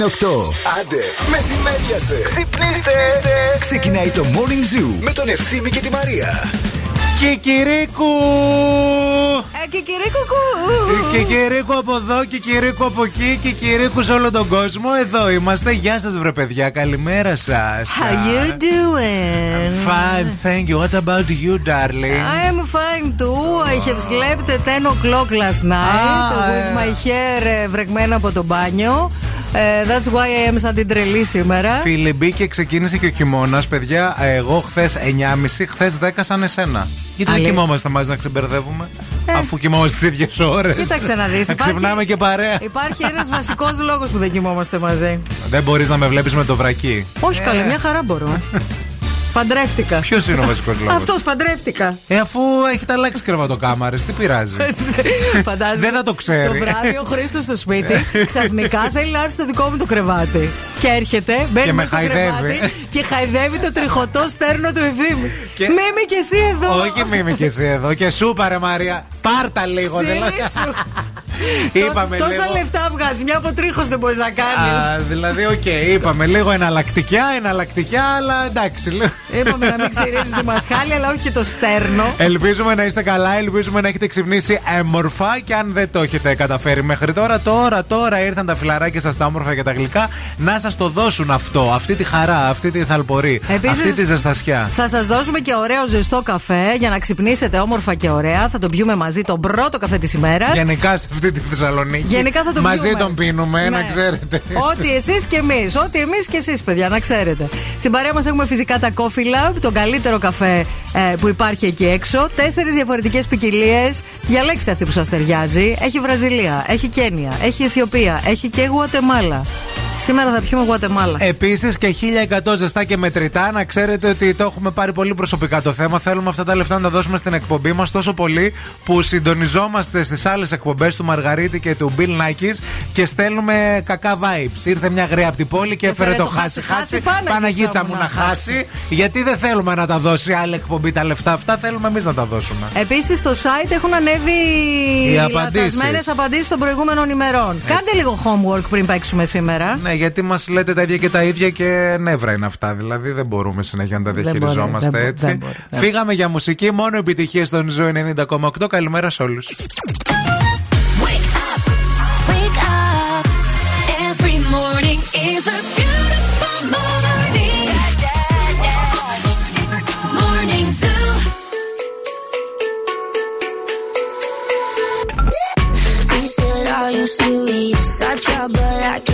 ώρα είναι 8. Άντε, μεσημέριασε. Ξυπνήστε. Ξεκινάει το Morning Zoo με τον Ευθύμη και τη Μαρία. Κικυρίκου! Ε, κικυρίκου! Κικυρίκου από εδώ, κικυρίκου από εκεί, κικυρίκου σε όλο τον κόσμο. Εδώ είμαστε. Γεια σας, βρε παιδιά. Καλημέρα σας. How you doing? Fine, thank you. What about you, darling? I am fine too. I have slept at 10 o'clock last night Ah, with ε. my hair ε, βρεγμένα από το μπάνιο. Ε, that's why I am σαν την τρελή σήμερα. Φίλοι, μπήκε, ξεκίνησε και ο χειμώνας. Παιδιά, εγώ χθες 9.30, χθες 10 σαν εσένα. Γιατί δεν Αλήθεια. κοιμόμαστε μαζί να ξεμπερδεύουμε, αφού κοιμόμαστε τις ίδιες ώρες. Κοίταξε να δεις Να υπάρχει- ξυπνάμε και παρέα. Υπάρχει ένας βασικός λόγος που δεν κοιμόμαστε μαζί. Δεν μπορείς να με βλέπεις με το βρακί. Όχι καλά, μια χαρά μπορώ. Παντρεύτηκα. Ποιος είναι ο βασικός λόγος; Αυτός παντρεύτηκα. Ε, αφού έχετε αλλάξει κρεβατοκάμαρες, τι πειράζει; Φαντάζεσαι. Δεν θα το ξέρει. Το βράδυ ο Χρήστος στο σπίτι ξαφνικά θέλει να έρθει στο δικό μου το κρεβάτι. Και έρχεται, μπαίνει Και με μέσα στο χαϊδεύει. κρεβάτι και χαϊδεύει το τριχωτό στέρνο του ευθύμη. Και- Μίμη και εσύ εδώ. Όχι, μη είμαι και εσύ εδώ. Και σου πάρε Μαρία. Πάρτα λίγο. Ξύλι δηλαδή. σου. Είπαμε Τόσα λίγο. λεφτά βγάζει. Μια από τρίχο δεν μπορείς να κάνεις. Α, δηλαδή, οκ, είπαμε λίγο εναλλακτικιά, εναλλακτικιά, αλλά εντάξει. λίγο. Είπαμε να μην ξυρίζεις τη μασχάλη, αλλά όχι και το στέρνο. Ελπίζουμε να είστε καλά, ελπίζουμε να έχετε ξυπνήσει έμορφα και αν δεν το έχετε καταφέρει μέχρι τώρα, τώρα, τώρα ήρθαν τα φιλαράκια σας τα όμορφα και τα γλυκά να σας το δώσουν αυτό, αυτή τη χαρά, αυτή τη θαλπορή, Επίσης, αυτή τη ζεστασιά. Θα σας δώσουμε και ωραίο ζεστό καφέ για να ξυπνήσετε όμορφα και ωραία. Θα τον πιούμε μαζί τον πρώτο καφέ της ημέρας. Γενικά σε αυτή τη Θεσσαλονίκη. Γενικά θα τον Μαζί πιούμε. τον πίνουμε, να Ναι. ξέρετε. Ό,τι εσείς και εμείς. Ό,τι εμείς και εσείς, παιδιά, να ξέρετε. Στην παρέα μας έχουμε φυσικά τα Coffee Lab, τον καλύτερο καφέ ε, που υπάρχει εκεί έξω. Τέσσερις διαφορετικές ποικιλίες. Διαλέξτε αυτή που σας ταιριάζει. Έχει Βραζιλία, έχει Κένια, έχει Αιθιοπία, έχει και Γουατεμάλα. Σήμερα θα πιούμε Γουατεμάλα. Επίσης και 1100 ζεστά και μετρητά. Να ξέρετε ότι το έχουμε πάρει πολύ προσωπικά το θέμα. Θέλουμε αυτά τα λεφτά να τα δώσουμε στην εκπομπή μας τόσο πολύ που συντονιζόμαστε στις άλλες εκπομπές του Μαργαρίτη και του Bill Nackis και στέλνουμε κακά vibes. Ήρθε μια γραία από την πόλη και έφερε το χάσει χάσει. Παναγίτσα μου να χάσει. Γιατί δεν θέλουμε να τα δώσει άλλη εκπομπή τα λεφτά αυτά. Θέλουμε εμείς να τα δώσουμε. Επίσης, στο site έχουν ανέβει Οι απαντήσεις. λαθασμένες απαντήσεις των προηγούμενων ημερών. Κάντε λίγο homework πριν παίξουμε σήμερα. Ναι, γιατί μας λέτε τα ίδια και τα ίδια και νεύρα είναι αυτά. Δηλαδή δεν μπορούμε συνέχεια να τα Δεν μπορεί, διαχειριζόμαστε δεν μπο- έτσι. δεν μπορεί, δεν Φύγαμε για μουσική, μόνο επιτυχίες στον Ζω 90,8. Καλημέρα σε όλους. Wake up. Every morning is a beautiful morning. Morning Zoo. He said, Are you serious? I try, but I can't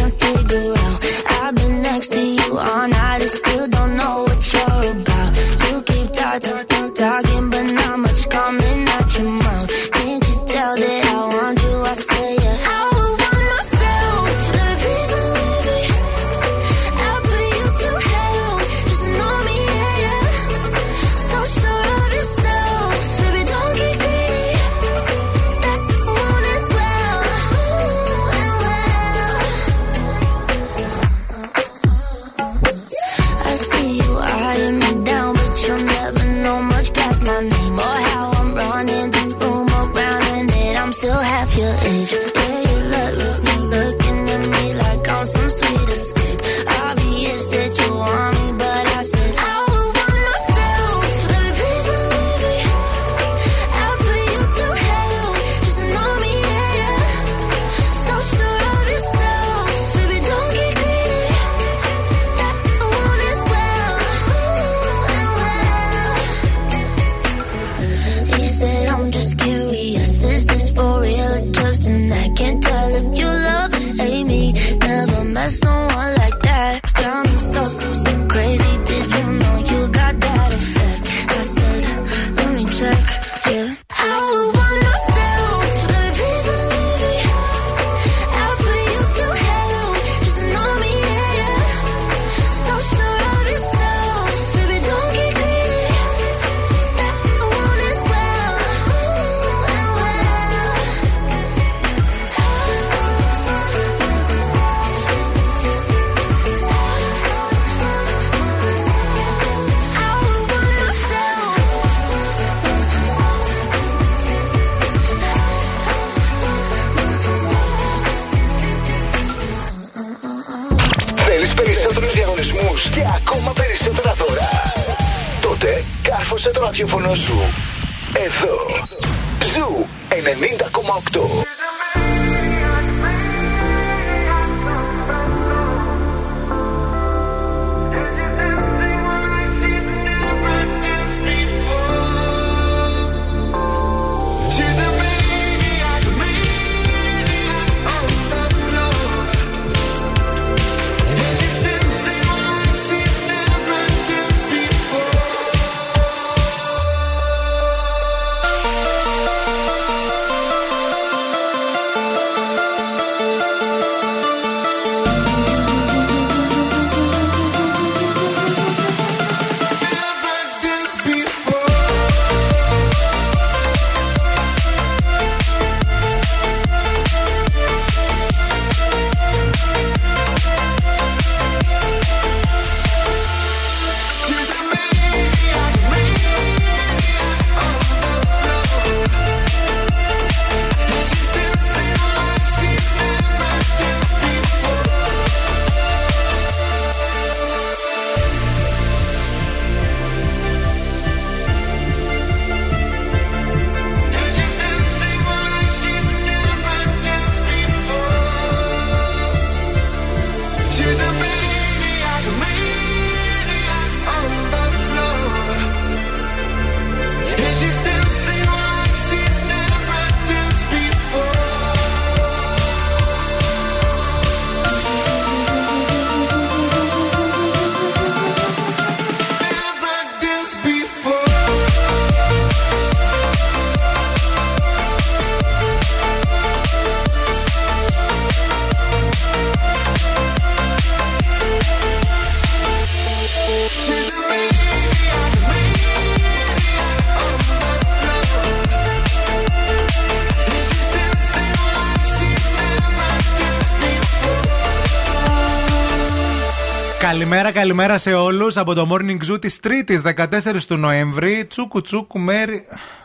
Καλημέρα, καλημέρα σε όλους από το Morning Zoo της Τρίτης 14 του Νοέμβρη. Τσούκου τσούκου μέρι.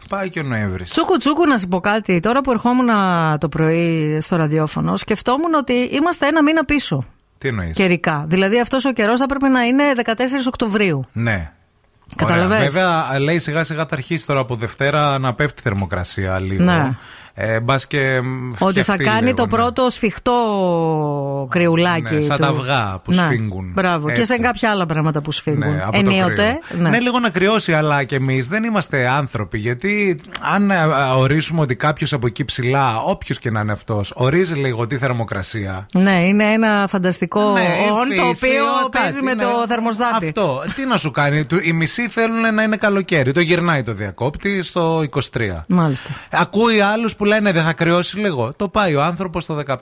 Πάει και ο Νοέμβρης. Τσούκου τσούκου να σου πω κάτι. Τώρα που ερχόμουν το πρωί στο ραδιόφωνο, σκεφτόμουν ότι είμαστε ένα μήνα πίσω Τι εννοείς; καιρικά. Δηλαδή αυτός ο καιρός θα πρέπει να είναι 14 Οκτωβρίου. Ναι. Καταλαβες; Ωραία. Βέβαια, λέει σιγά σιγά θα αρχίσει τώρα από Δευτέρα να πέφτει η θερμοκρασία λίγο. Ναι. Ε, μπας και μ, Ότι θα φτιαχτεί κάνει λίγο, το ναι. πρώτο σφιχτό κρυουλάκι. Ναι, σαν του. τα αυγά που Ναι. σφίγγουν. Μπράβο. Και Έτσι. σε κάποια άλλα πράγματα που σφίγγουν. Ναι, από το Ενίοτε. κρύο. Ναι. λίγο να κρυώσει, αλλά και εμείς δεν είμαστε άνθρωποι. Γιατί αν ε, ε, ορίσουμε ότι κάποιος από εκεί ψηλά, όποιος και να είναι αυτός, ορίζει λίγο τη θερμοκρασία. Ναι, είναι ένα φανταστικό Ναι, όν η το φύση, οποίο ο κάτι, παίζει με ναι. το θερμοστάτη. Αυτό. Τι να σου κάνει. Του- Οι μισοί θέλουν να είναι καλοκαίρι. Το γυρνάει το διακόπτη στο 23. Μάλιστα. Ακούει άλλους που λένε δεν θα κρυώσει λίγο. Το πάει ο άνθρωπος στο 15.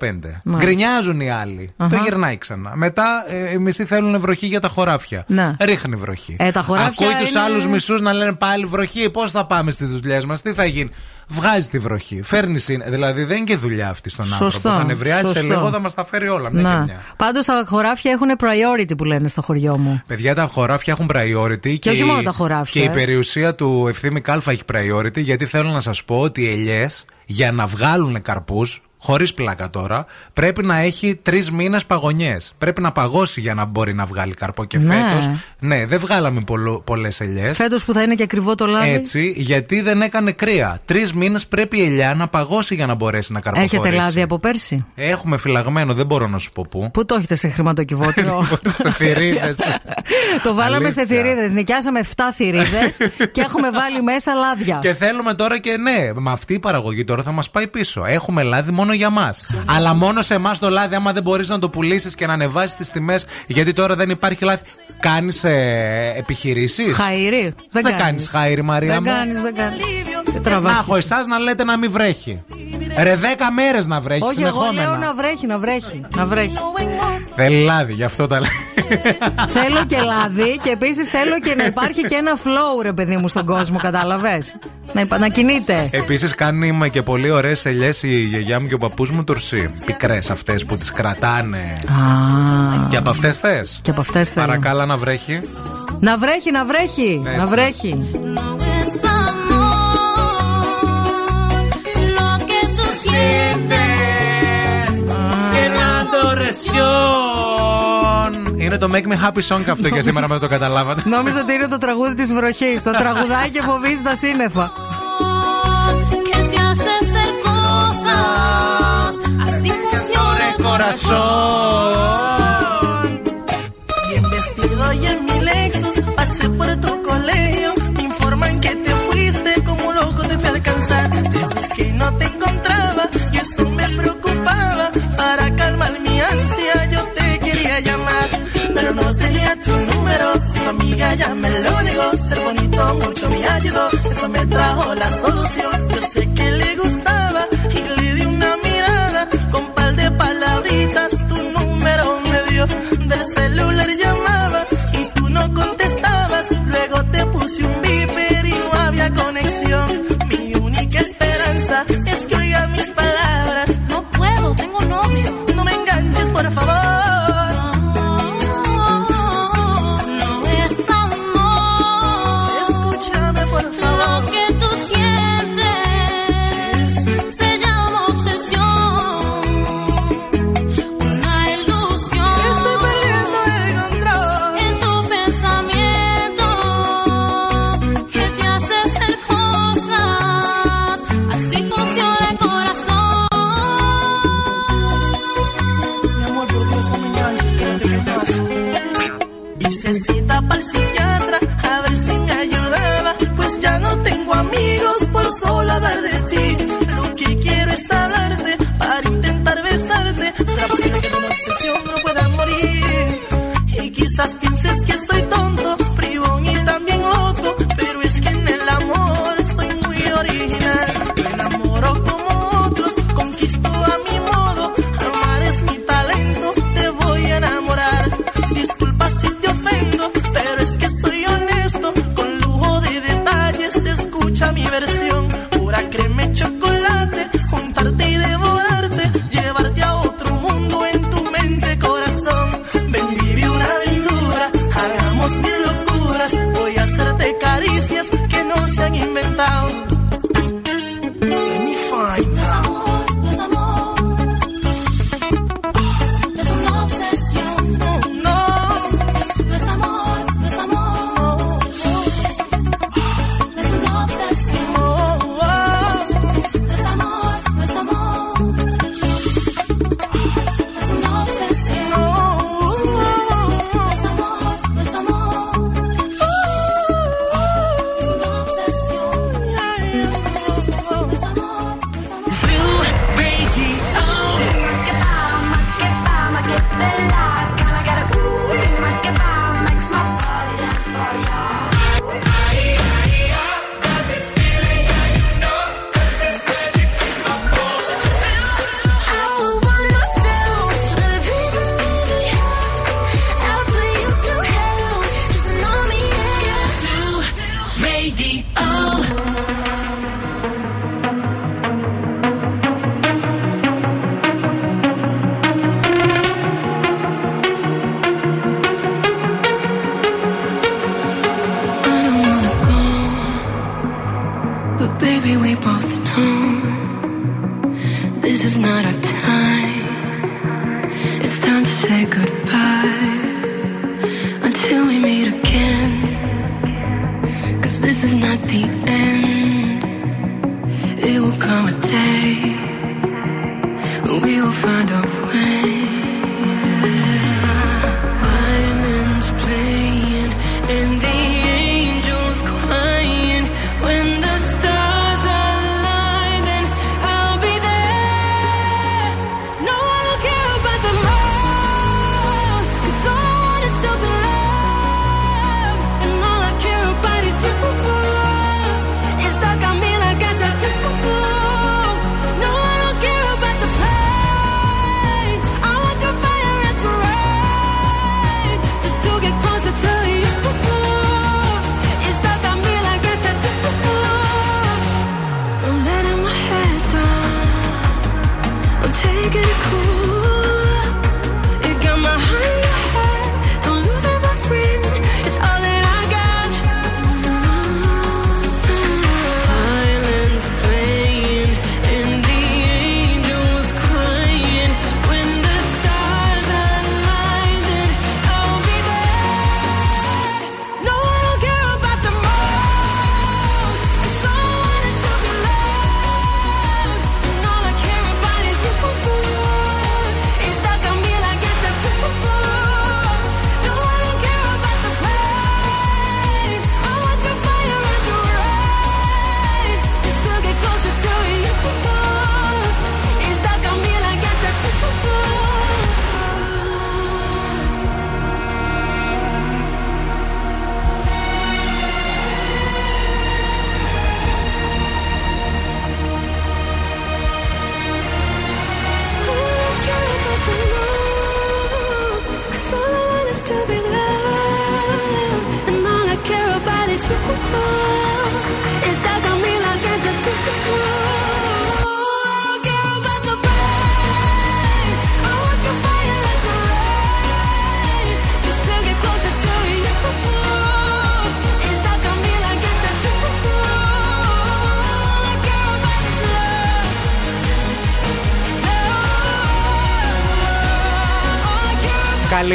Γκρινιάζουν οι άλλοι. Το γυρνάει ξανά. Μετά ε, οι μισοί θέλουν βροχή για τα χωράφια. Ναι. Ρίχνει βροχή. Ε, τα χωράφια Ακούει τους είναι- άλλους μισούς να λένε πάλι βροχή. Πώς θα πάμε στις δουλειές μας, τι θα γίνει. Βγάζει τη βροχή. Φέρνει. συν- Δηλαδή δεν είναι και δουλειά αυτή στον Σωστό, άνθρωπο. Θα νευριάσει σε σωστό. λίγο, θα μας τα φέρει όλα. Μια και Να. μια. Πάντως τα χωράφια έχουν priority που λένε στο χωριό μου. Παιδιά, τα χωράφια έχουν priority και, όχι η- μόνο τα χωράφια, Και η ε. περιουσία του ευθύμη Κάλφα έχει priority γιατί θέλω να σας πω ότι οι ελιές για να βγάλουν καρπούς, χωρίς πλάκα τώρα, πρέπει να έχει τρεις μήνες παγωνιές. Πρέπει να παγώσει για να μπορεί να βγάλει καρπό. Και Ναι. φέτος, ναι, δεν βγάλαμε πολλές ελιές. Φέτος που θα είναι και ακριβό το λάδι. Έτσι, γιατί δεν έκανε κρύα. Τρεις μήνες πρέπει η ελιά να παγώσει για να μπορέσει να καρποχωρήσει. Έχετε λάδι από πέρσι; Έχουμε φυλαγμένο, δεν μπορώ να σου πω πού. Πού το έχετε σε χρηματοκιβώτιο; Σε θηρίδες. το βάλαμε σε Αλήθεια. θηρίδες. Νοικιάσαμε 7 θηρίδες και έχουμε βάλει μέσα λάδια. Και θέλουμε τώρα και ναι, με αυτή η παραγωγή τώρα θα μας πάει πίσω. Έχουμε λάδι μόνο για μας. Αλλά μόνο σε εμάς το λάδι, άμα δεν μπορείς να το πουλήσεις και να ανεβάσεις τις τιμές, γιατί τώρα δεν υπάρχει λάδι. Κάνεις ε, επιχειρήσεις; Χαϊρή. Δεν, Δεν κάνεις χάιρι, Μαρία Δεν μου. κάνεις, δεν κάνεις. Να έχω εσάς να λέτε να μην βρέχει. Ρε, δέκα μέρες να βρέχει Όχι, εγώ συνεχόμενα. λέω να βρέχει, να βρέχει. Να βρέχει. Θέλει λάδι, γι' αυτό τα λέει. Θέλω και λάδι και επίσης θέλω και να υπάρχει και ένα flow, ρε παιδί μου, στον κόσμο, κατάλαβες; Να, υπα- να κινείται. Επίσης κάνει και πολύ ωραίες ελιές η γιαγιά μου και ο παππούς μου τουρσί. Πικρές αυτές που τις κρατάνε. Α, Και από αυτές θες; και από αυτές θέλω. Παρακάλα να βρέχει. Να βρέχει, να βρέχει. Έτσι. Να βρέχει. Είναι το Make Me Happy Song αυτό για σήμερα, με το καταλάβατε. Νόμιζα ότι είναι το τραγούδι της βροχής. Το τραγουδάκι και φοβίζει τα σύννεφα. número. Tu amiga ya me lo negó. Ser bonito mucho me ayudó. Eso me trajo la solución. Yo sé que le gustaba y le di una mirada. Con par de palabritas tu número me dio. Del celular llamaba y tú no contestabas. Luego te puse un video esas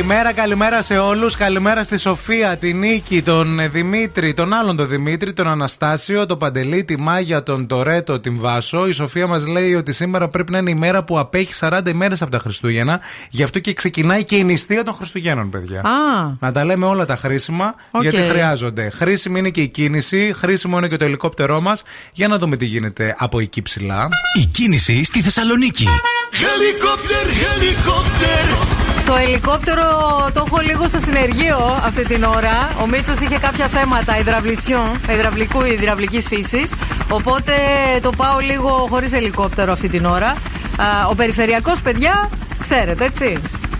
Καλημέρα, καλημέρα σε όλους. Καλημέρα στη Σοφία, τη Νίκη, τον ε, Δημήτρη, τον άλλον τον Δημήτρη, τον Αναστάσιο, τον Παντελή, τη Μάγια, τον Τορέτο, την Βάσο. Η Σοφία μας λέει ότι σήμερα πρέπει να είναι η μέρα που απέχει 40 ημέρες από τα Χριστούγεννα. Γι' αυτό και ξεκινάει και η νηστεία των Χριστουγέννων, παιδιά. Α, Να τα λέμε όλα τα χρήσιμα, Οκ. γιατί χρειάζονται. Χρήσιμη είναι και η κίνηση, χρήσιμο είναι και το ελικόπτερό μας. Για να δούμε τι γίνεται από εκεί ψηλά. Η κίνηση στη Θεσσαλονίκη. Χελικόπτερ, χελικόπτερ. Το ελικόπτερο το έχω λίγο στο συνεργείο αυτή την ώρα. Ο Μίτσος είχε κάποια θέματα υδραυλισιών, υδραυλικού ή υδραυλικής φύσης. Οπότε το πάω λίγο χωρίς ελικόπτερο αυτή την ώρα. Α, Ο περιφερειακός, παιδιά, ξέρετε έτσι.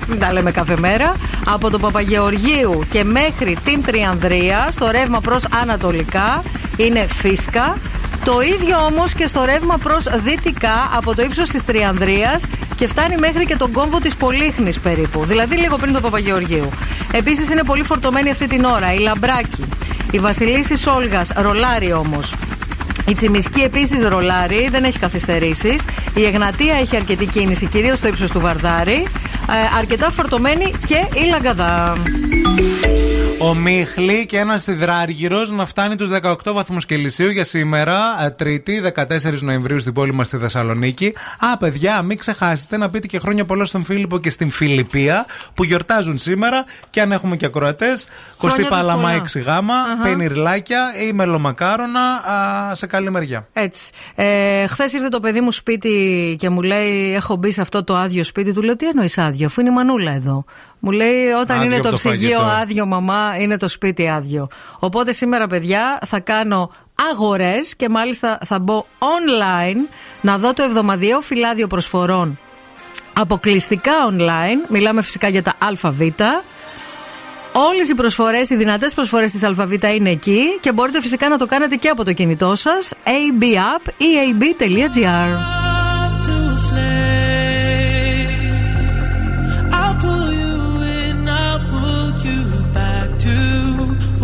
Μην τα λέμε κάθε μέρα. Από το Παπαγεωργίου και μέχρι την Τριανδρία, στο ρεύμα προς Ανατολικά, είναι φίσκα. Το ίδιο όμως και στο ρεύμα προς δυτικά από το ύψος της Τριανδρίας και φτάνει μέχρι και τον κόμβο της Πολύχνης περίπου, δηλαδή λίγο πριν το Παπαγεωργίου. Επίσης είναι πολύ φορτωμένη αυτή την ώρα η Λαμπράκη, η Βασιλίσης Σόλγας, ρολάρι όμως. Η Τσιμισκή επίσης ρολάρι, δεν έχει καθυστερήσεις. Η Εγνατία έχει αρκετή κίνηση, κυρίως στο ύψος του Βαρδάρη. Ε, αρκετά φορτωμένη και η Λαγκαδά. Ο Μίχλη και ένας υδράργυρο να φτάνει τους 18 βαθμούς Κελσίου για σήμερα, ε, Τρίτη, 14 Νοεμβρίου στην πόλη μας στη Θεσσαλονίκη. Α, παιδιά, μην ξεχάσετε να πείτε και χρόνια πολλά στον Φίλιππο και στην Φιλιππία που γιορτάζουν σήμερα. Και αν έχουμε και ακροατές, Κωστή τους Παλαμά πολλά. 6 γάμα, πενιρλάκια ή μελομακάρονα α, σε καλή μεριά. Έτσι. Ε, Χθες ήρθε το παιδί μου σπίτι και μου λέει: Έχω μπει σε αυτό το άδειο σπίτι. Του λέω: Τι εννοείς άδειο, αφού είναι η μανούλα εδώ. Μου λέει: Όταν Άδειο είναι από το το ψυγείο φαγητό. άδειο, μαμά, είναι το σπίτι άδειο. Οπότε σήμερα, παιδιά, θα κάνω αγορές και μάλιστα θα μπω online να δω το εβδομαδιαίο φυλάδιο προσφορών αποκλειστικά online. Μιλάμε φυσικά για τα ΑΒ. Όλες οι προσφορές, οι δυνατές προσφορές της ΑΒ είναι εκεί και μπορείτε φυσικά να το κάνετε και από το κινητό σας AB App ή ab.gr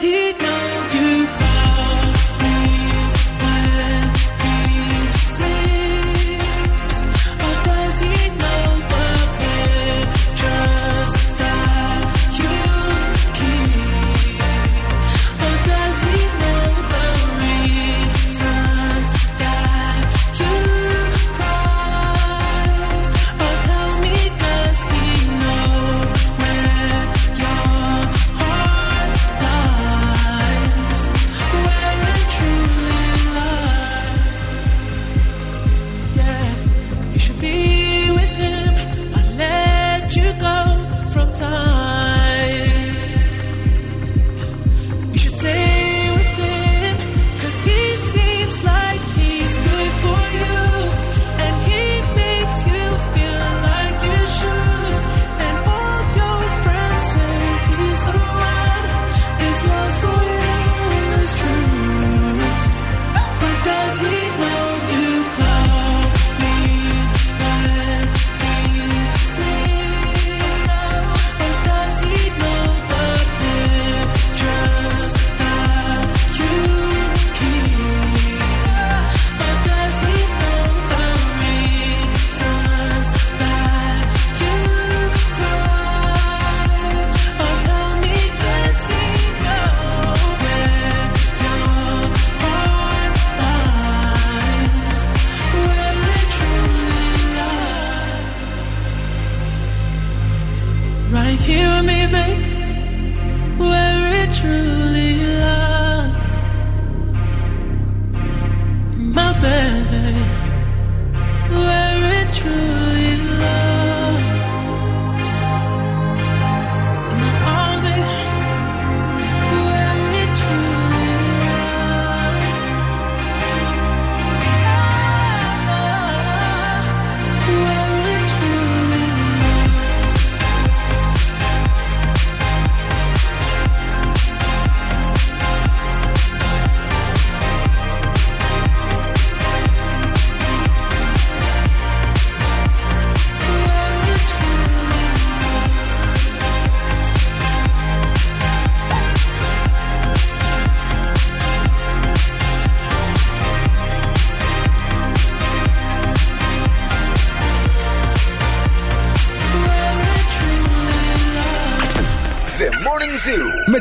he knows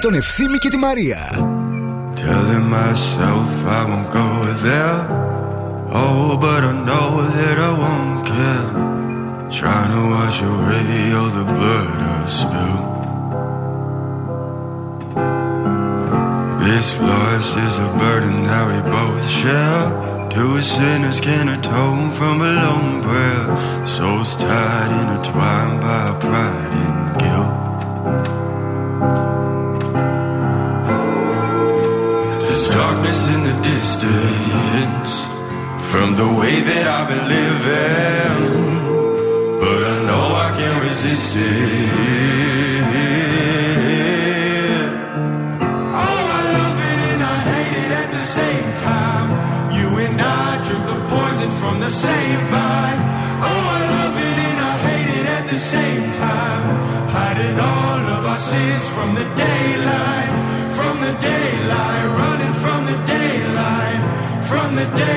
τον Ευθύμη και τη Μαρία. Telling myself I won't go there. Oh, but I know that I won't care. Trying to wash away all the blood I spill. This loss is a burden that we both share. Two sinners can atone from a lone prayer. Souls tied, intertwined by pride and guilt. Darkness in the distance from the way that I've been living, but I know I can't resist it. the day.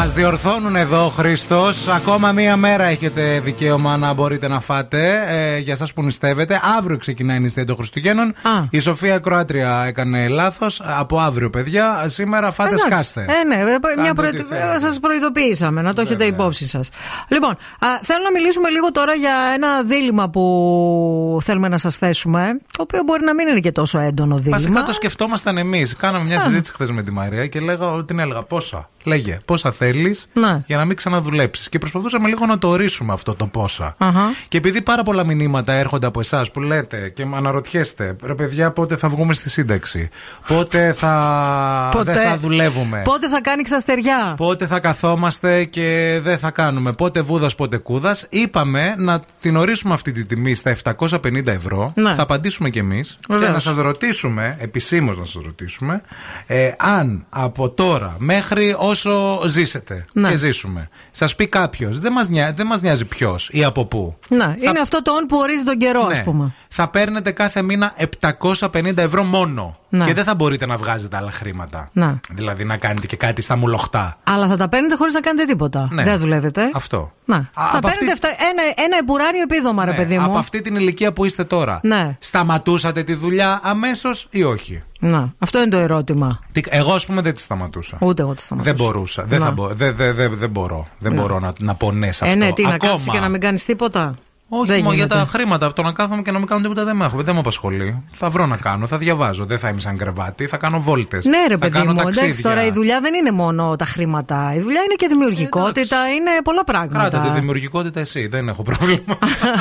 Μας διορθώνουν εδώ, Χρήστο. Ακόμα μία μέρα έχετε δικαίωμα να μπορείτε να φάτε. Ε, για εσά που νηστεύετε. Αύριο ξεκινάει η νηστεία των Χριστουγέννων. Α. Η Σοφία Κροάτρια έκανε λάθος. Από αύριο, παιδιά. Σήμερα φάτε Εντάξει. σκάστε. Ε, ναι, ε, μια ό,τι προετοι... θέλετε. Σας προειδοποιήσαμε, να το έχετε Βέβαια. υπόψη σας. Λοιπόν, α, θέλω να μιλήσουμε λίγο τώρα για ένα δίλημα που θέλουμε να σας θέσουμε. Το οποίο μπορεί να μην είναι και τόσο έντονο δίλημα. Βασικά το σκεφτόμασταν εμείς. Κάναμε μια συζήτηση χθες με τη Μαρία και λέγα, την έλεγα πόσα. Λέγε, πόσα θέλεις Ναι. για να μην ξαναδουλέψεις. Και προσπαθούσαμε λίγο να το ορίσουμε αυτό το πόσα. Αχα. Και επειδή πάρα πολλά μηνύματα έρχονται από εσάς που λέτε και με αναρωτιέστε, ρε παιδιά, πότε θα βγούμε στη σύνταξη, πότε θα, δεν θα δουλεύουμε; Πότε θα κάνει ξαστεριά; Πότε θα καθόμαστε και δεν θα κάνουμε; Πότε βούδας, πότε κούδας; Είπαμε να την ορίσουμε αυτή τη τιμή στα 750 ευρώ. Ναι. Θα απαντήσουμε κι εμείς. Και Βεβαίως. να σας ρωτήσουμε, επισήμως να σας ρωτήσουμε, ε, αν από τώρα μέχρι όσο ζήσετε Ναι. και ζήσουμε, σας πει κάποιος, δεν μας νοιάζει, δεν μας νοιάζει ποιος ή από πού. Να, είναι αυτό το on που ορίζει τον καιρό, Ναι. α πούμε. Θα παίρνετε κάθε μήνα 750 ευρώ μόνο. Ναι. Και δεν θα μπορείτε να βγάζετε άλλα χρήματα. Ναι. Δηλαδή να κάνετε και κάτι στα μουλοχτά. Αλλά θα τα παίρνετε χωρίς να κάνετε τίποτα. Ναι. Δεν δουλεύετε. Αυτό. Να. Α, θα από παίρνετε αυτή- αυτά- ένα, ένα εμπουράνιο επίδομα, ρε Ναι, παιδί μου. Από αυτή την ηλικία που είστε τώρα. Ναι. Σταματούσατε τη δουλειά αμέσως ή όχι; Να. Αυτό είναι το ερώτημα. Τι- Εγώ, ας πούμε, δεν τη σταματούσα. Ούτε εγώ τη σταματούσα. Δεν μπορούσα. Δεν, Να. θα μπο, δεν, δεν, δεν, δεν μπορώ. Δεν μπορώ να, να πω ναι σε Ε, αυτό. ναι, τι να Ακόμα. κάτσει και να μην κάνεις τίποτα; Όχι Δεν μόνο για γίνεται. τα χρήματα. Αυτό να κάθομαι και να μην κάνω τίποτα δεν με, έχω- δεν με απασχολεί. Θα βρω να κάνω, θα διαβάζω. Δεν θα είμαι σαν κρεβάτι, θα κάνω βόλτες. Ναι, ρε θα παιδί κάνω μου, εντάξει ταξίδια. τώρα η δουλειά δεν είναι μόνο τα χρήματα. Η δουλειά είναι και δημιουργικότητα, είναι πολλά πράγματα. Κράτα τη δημιουργικότητα εσύ, δεν έχω πρόβλημα.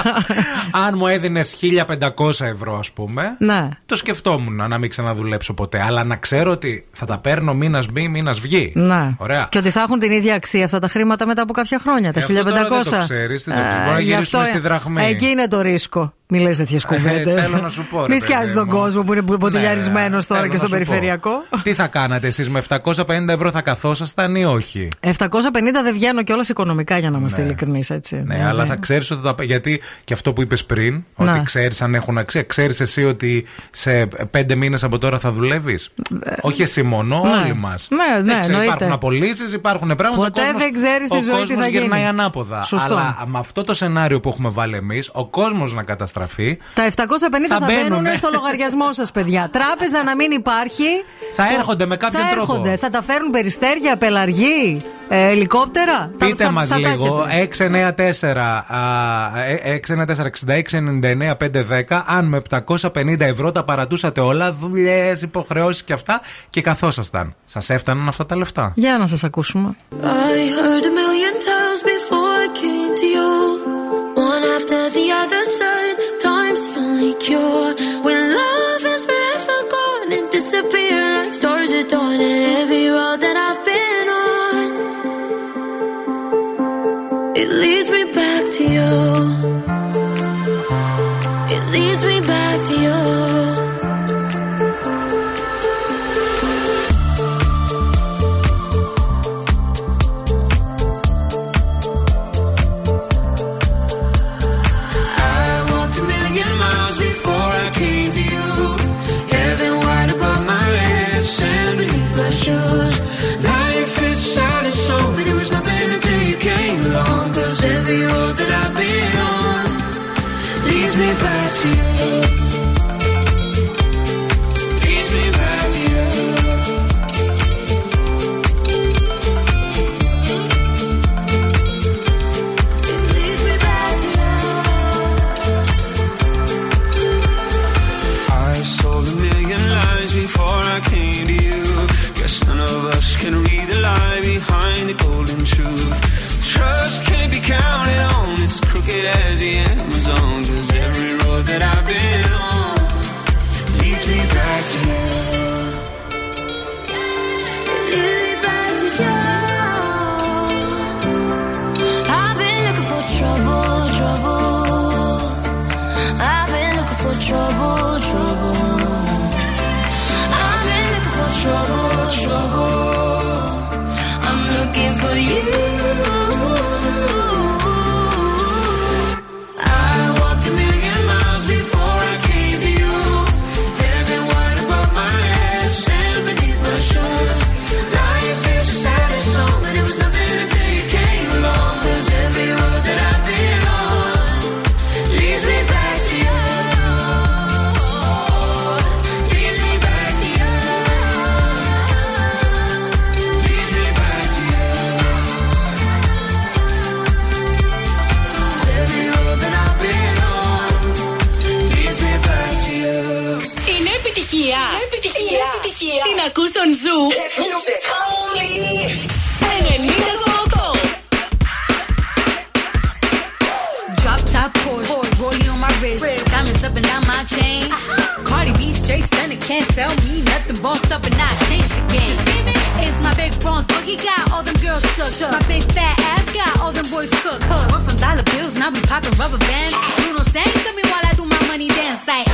Αν μου έδινες 1500 ευρώ, ας πούμε, Ναι. το σκεφτόμουν να μην ξαναδουλέψω ποτέ. Αλλά να ξέρω ότι θα τα παίρνω μήνας μπει, μήνας βγει. Ναι. Ωραία. Και ότι θα έχουν την ίδια αξία αυτά τα χρήματα μετά από κάποια χρόνια, τα Ε, αυτό 1500. τώρα δεν το ξέρεις, τι το ξέρεις. Ε, Μπορείς να γι' γυρίσουμε αυτό, στη ψάχμη. Εκεί είναι το ρίσκο. Μη λες τέτοιες κουβέντες. Ε, θέλω να σου πω, ρε Μη παιδί σκιάζει τον μου. κόσμο που είναι μποτιλιαρισμένο Ναι, τώρα θέλω και στο να σου πω. περιφερειακό. Τι θα κάνατε εσείς με 750 ευρώ θα καθόσασταν ή όχι; 750 δεν βγαίνω κιόλας οικονομικά για να είμαστε ειλικρινείς, έτσι. Ναι, αλλά θα ξέρεις ότι θα. Γιατί και αυτό που είπες πριν, ότι Ναι. ξέρεις αν έχουν αξία. Ξέρεις εσύ ότι σε πέντε μήνες από τώρα θα δουλεύεις; Όχι εσύ μόνο, Ναι. όλοι μας. Ναι, ναι, εννοείται. υπάρχουν απολύσεις, υπάρχουν πράγματα. Ποτέ ο κόσμος- δεν ξέρεις στη ο ζωή τι κόσμος θα γίνει. γυρνάει ανάποδα. Σωστό. Αλλά με αυτό το σενάριο που έχουμε βάλει εμείς, ο κόσμος να καταστραφεί. Τα 750 θα, Θα μπαίνουν μπαίνουνε. στο λογαριασμό σας, παιδιά. Τράπεζα να μην υπάρχει. Θα έρχονται με κάποιον θα τρόπο. έρχονται. Θα τα φέρουν περιστέρια, πελαργοί, ε, ελικόπτερα. Θα- Πείτε θα- μας θα τα λίγο, έχετε. 694 694 66 99 510 αν με 750 ευρώ τα παρατούσατε όλα, δουλειές, υποχρεώσεις και αυτά και καθόσασταν. Σας έφταναν αυτά τα λεφτά; Για να σας ακούσουμε. I heard a million times before επιτυχία. Την ακούς στον Ζου. 90,8. Drop top Porsche, rollie on my wrist, diamonds up and down my chain. Cardi B straight stunning, can't tell me nothing. Bossed up and I changed the game. It's my big bronze boogie got all them girls shook. My big fat ass got all them boys cook. We're from dollar bills, now we popping rubber bands. Bruno sang to me while I do my money dance like.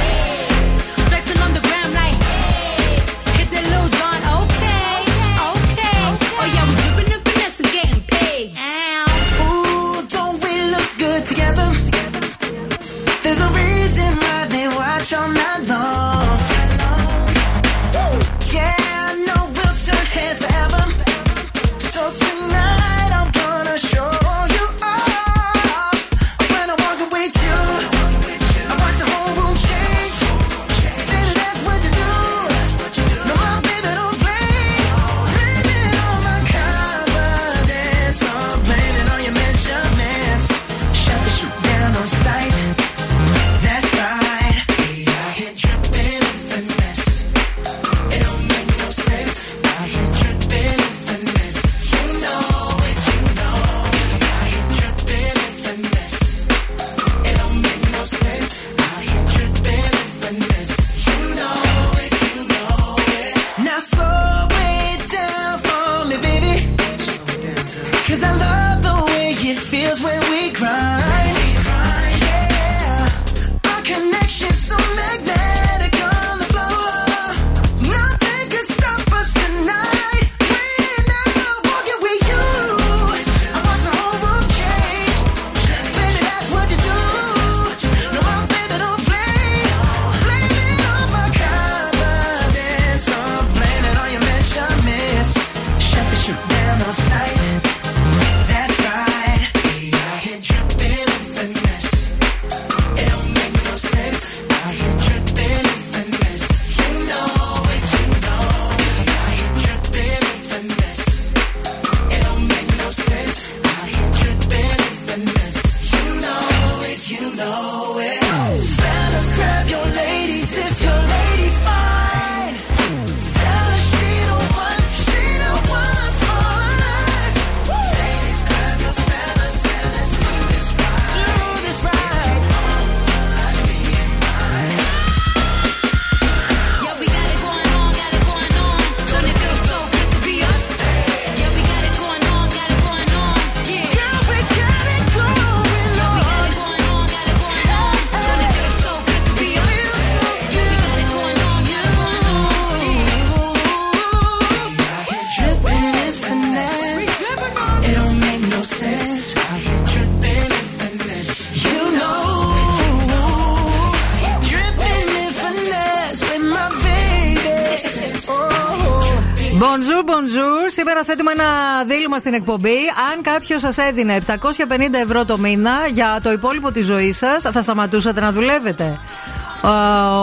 Δίλημα στην εκπομπή. Αν κάποιος σας έδινε 750 ευρώ το μήνα για το υπόλοιπο της ζωής σας, θα σταματούσατε να δουλεύετε.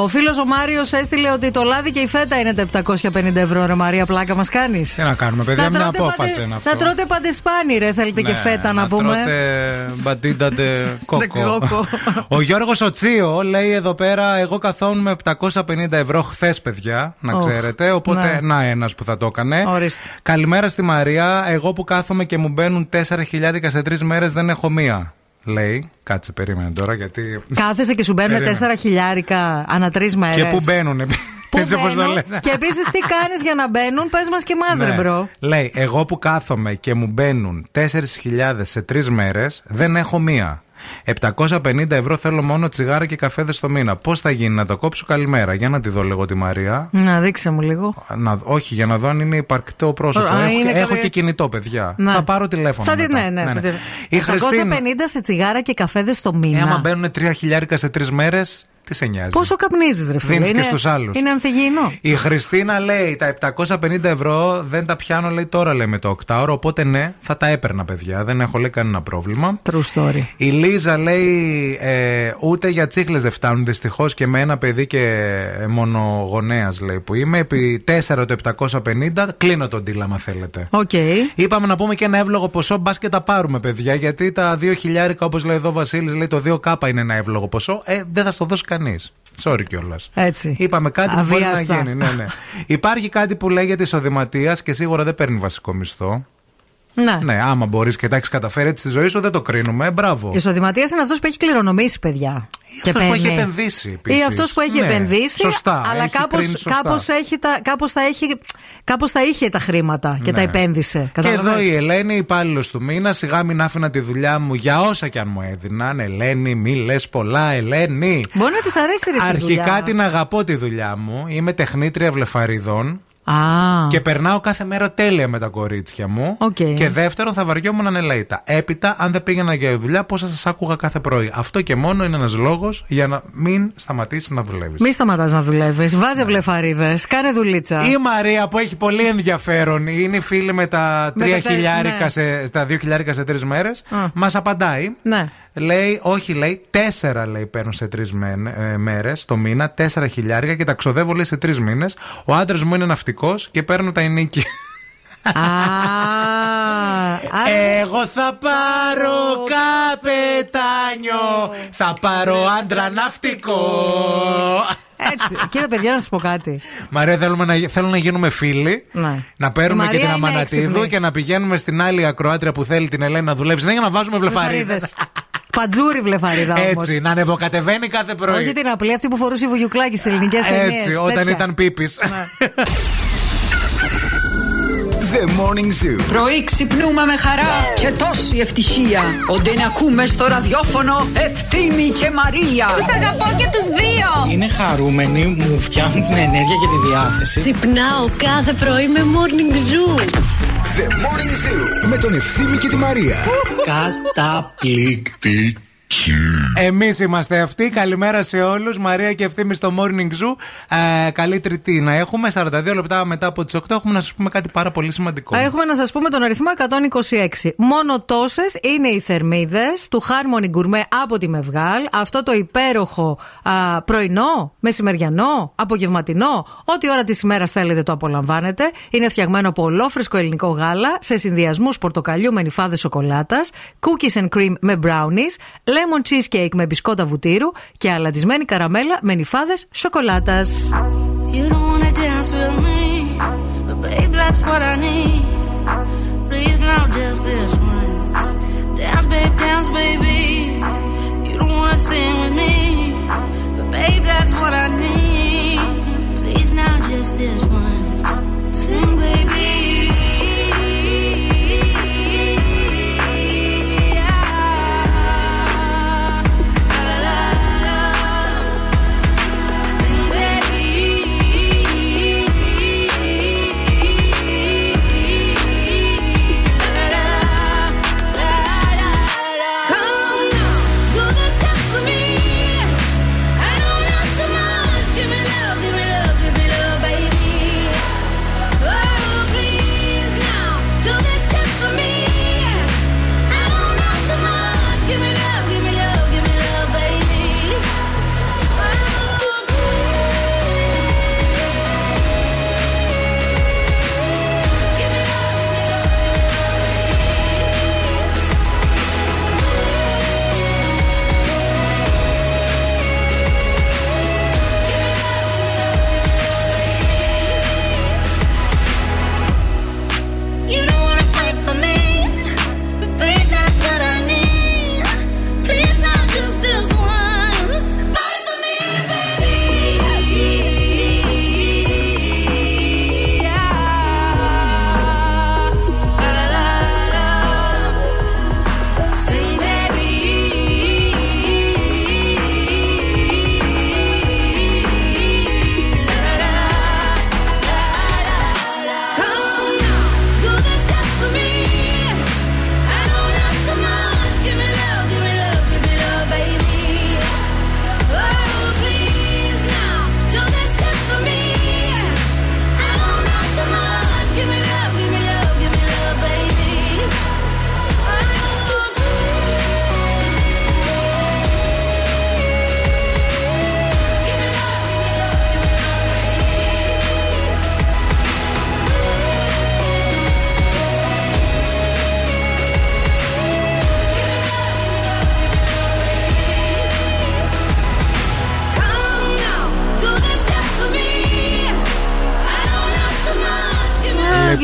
Ο φίλος ο Μάριος έστειλε ότι το λάδι και η φέτα είναι τα 750 ευρώ, ρε Μαρία, πλάκα μας κάνεις. Τι να κάνουμε, παιδιά, μια απόφαση είναι αυτό. Να τρώτε παντεσπάνι, ρε, θέλετε και Ναι, φέτα να, πούμε. Τρώτε μπαντίντατε κόκο. κόκο. Ο Γιώργος Οτσίο λέει εδώ πέρα: Εγώ καθόμουν 750 ευρώ χθες, παιδιά, να Οχ, ξέρετε. Οπότε, ναι. να ένας που θα το έκανε. Ορίστε. Καλημέρα στη Μαρία. Εγώ που κάθομαι και μου μπαίνουν 4.000 σε τρεις μέρες δεν έχω μία. Λέει. Κάτσε, περίμενε τώρα γιατί. Κάθεσαι και σου μπαίνουν Περίμενε. 4 χιλιάρικα ανά τρεις μέρες. Και πού μπαίνουν. Πού Έτσι όπως το μπαίνουν; λένε. Και επίσης τι κάνεις για να μπαίνουν, πες μας και εμάς, ρε Ναι. bro. Λέει, εγώ που κάθομαι και μου μπαίνουν 4.000 σε τρεις μέρες, δεν έχω μία. 750 ευρώ θέλω μόνο τσιγάρα και καφέδες το μήνα. Πώς θα γίνει να το κόψω, καλημέρα; Για να τη δω λίγο τη Μαρία. Να δείξε μου λίγο. Να, όχι, για να δω αν είναι υπαρκτό πρόσωπο. Α, έχω, είναι έχω κάποια- και κινητό, παιδιά. Ναι. Θα πάρω τηλέφωνο. Θα τη, μετά. ναι, ναι, θα τη- Η 750 Χριστίνα. σε τσιγάρα και καφέδες το μήνα. Ε, άμα μπαίνουν 3 χιλιάρικα σε τρεις μέρες, τι σε νοιάζει; Πόσο καπνίζεις, ρε φίλε; Δίνεις και Είναι- στους άλλους. Είναι ανθυγιεινό. Η Χριστίνα λέει τα 750 ευρώ δεν τα πιάνω λέει τώρα λέει με το 8ωρο οπότε ναι θα τα έπαιρνα παιδιά δεν έχω λέει κανένα πρόβλημα True story. Η Λίζα λέει ε, ούτε για τσίχλες δεν φτάνουν δυστυχώς και με ένα παιδί και ε, μονογονέας λέει που είμαι επί 4 το 750 κλείνω το deal άμα θέλετε Οκ. Είπαμε να πούμε και ένα εύλογο ποσό, μπας και τα πάρουμε, παιδιά. Γιατί τα 2 χιλιάρικα, όπως λέει εδώ ο Βασίλης, λέει το 2K είναι ένα εύλογο ποσό. Ε, δεν θα στο δώσει κανείς. Sorry κιόλας. Έτσι. Είπαμε κάτι που μπορεί να Αβίαστα. γίνει. Ναι, ναι. Υπάρχει κάτι που λέγεται εισοδηματίας και σίγουρα δεν παίρνει βασικό μισθό. Ναι. Ναι, άμα μπορείς και τα έχεις καταφέρει έτσι στη ζωή σου, δεν το κρίνουμε. Ε, Μπράβο. Εισοδηματίας είναι αυτός που έχει κληρονομήσει, παιδιά. Και αυτός που παίρνει. έχει επενδύσει, επίσης. Ή αυτός που έχει Ναι, επενδύσει. σωστά, Αλλά έχει κάπως, κρίνει σωστά. κάπως, έχει τα, κάπως, θα έχει, κάπως θα είχε τα χρήματα και Ναι. τα επένδυσε. Και Κατάλαβες; εδώ η Ελένη, υπάλληλος του μήνα, σιγά μην άφηνα τη δουλειά μου για όσα και αν μου έδιναν. Ελένη, μη λες πολλά, Ελένη. Μπορεί να της αρέσει ρε, η δουλειά. Αρχικά την αγαπώ τη δουλειά μου. Είμαι τεχνίτρια βλεφαριδών. Α, Και περνάω κάθε μέρα τέλεια με τα κορίτσια μου. Οκ. Και δεύτερον, θα βαριόμουν ανελέητα. Έπειτα, αν δεν πήγαινα για δουλειά, πώς θα σας άκουγα κάθε πρωί. Αυτό και μόνο είναι ένας λόγος για να μην σταματήσεις να δουλεύεις. μη σταματάς να δουλεύεις. Βάζε βλεφαρίδες. Κάνε δουλίτσα. Η Μαρία που έχει πολύ ενδιαφέρον, είναι φίλη με τα Με 3 τα τε- χιλιάρικα ναι. σε, στα 2 χιλιάρικα σε τρεις μέρες. Μας απαντάει. Ναι. Λέει, όχι, λέει, τέσσερα λέει παίρνω σε τρεις μέρες το μήνα, τέσσερα χιλιάρικα και τα ξοδεύω λέει σε τρεις μήνες. Ο άντρας μου είναι ναυτικός και παίρνω τα ενίκη. Α, άρα- Εγώ θα πάρω καπετάνιο, θα πάρω άντρα ναυτικό. Έτσι. Κοίτα, παιδιά, να σας πω κάτι. Μαρία, θέλουμε να, θέλω να γίνουμε φίλοι. Ναι. Να παίρνουμε Η και την Μαρία είναι Αμανατίδου έξυπνη. και να πηγαίνουμε στην άλλη ακροάτρια που θέλει την Ελένη να δουλέψει. Ναι, για να βάζουμε βλεφαρίδες. Βλεφαρίδες. Παντζούρι βλεφαρίδα όμως. Έτσι, να ανεβοκατεβαίνει κάθε πρωί. Όχι την απλή, αυτή που φορούσε η βουγιουκλάκη σε ελληνικές ταινίες. Έτσι, όταν ήταν πίπης. The Morning Zoo. Πρωί ξυπνούμε με χαρά και τόση ευτυχία. Ότι να ακούμε στο ραδιόφωνο Ευθύμη και Μαρία. Τους αγαπώ και τους δύο. Είναι χαρούμενοι, μου φτιάχνουν την ενέργεια και τη διάθεση. Ξυπνάω κάθε πρωί με Morning Zoo. The Morning Zoo. Με τον Ευθύμη και τη Μαρία. Καταπληκτική. Εμείς είμαστε αυτοί. Καλημέρα σε όλους. Μαρία και ευθύνη στο Morning Zoo. Ε, καλή Τρίτη να έχουμε. 42 λεπτά μετά από τις 8 έχουμε να σας πούμε κάτι πάρα πολύ σημαντικό. Έχουμε να σας πούμε τον αριθμό 126. Μόνο τόσες είναι οι θερμίδες του Harmony Gourmet από τη Μευγάλ. Αυτό το υπέροχο α, πρωινό, μεσημεριανό, απογευματινό, ό,τι ώρα της ημέρας θέλετε το απολαμβάνετε. Είναι φτιαγμένο από ολόφρεσκο ελληνικό γάλα σε συνδυασμού πορτοκαλιού με νυφάδε σοκολάτας, cookies and cream με brownies, lemon cheesecake με μπισκότα βουτύρου και αλατισμένη καραμέλα με νυφάδες σοκολάτας. You don't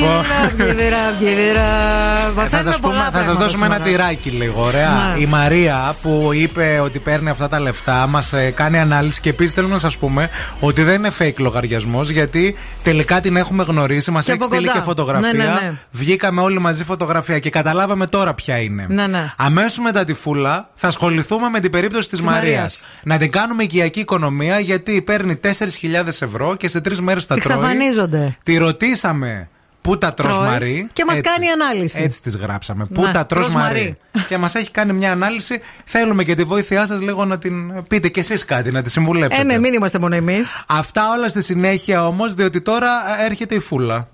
Λοιπόν. Give it up, give it up. Ε, Θα Μαθαίνουμε σας, πούμε, πολλά θα σας πράγματα δώσουμε ένα σήμερα. τυράκι λίγο, ωραία. Ναι. Η Μαρία που είπε ότι παίρνει αυτά τα λεφτά μας κάνει ανάλυση και επίσης θέλουμε να σας πούμε ότι δεν είναι fake λογαριασμός γιατί τελικά την έχουμε γνωρίσει, μας Και έχει από στείλει κοντά. και φωτογραφία. Ναι, ναι, ναι. Βγήκαμε όλοι μαζί φωτογραφία και καταλάβαμε τώρα ποια είναι. Ναι, ναι. Αμέσως μετά τη φούλα θα ασχοληθούμε με την περίπτωση της Της Μαρίας. Μαρίας. Να την κάνουμε οικιακή οικονομία γιατί παίρνει 4.000 ευρώ και σε τρεις μέρες τα τρώει. Εξαφανίζονται. Τη ρωτήσαμε πού τα τρως Τρώει Μαρή. και μας Έτσι. κάνει ανάλυση. Έτσι τις γράψαμε. Πού Ναι, τα τρως τρως Μαρή. Μαρή. και μας έχει κάνει μια ανάλυση. Θέλουμε και τη βοήθειά σας λίγο να την πείτε κι εσείς κάτι, να τη συμβουλέψετε. Ε, ναι, μην είμαστε μόνο εμείς. Αυτά όλα στη συνέχεια όμως, διότι τώρα ε, έρχεται η φούλα.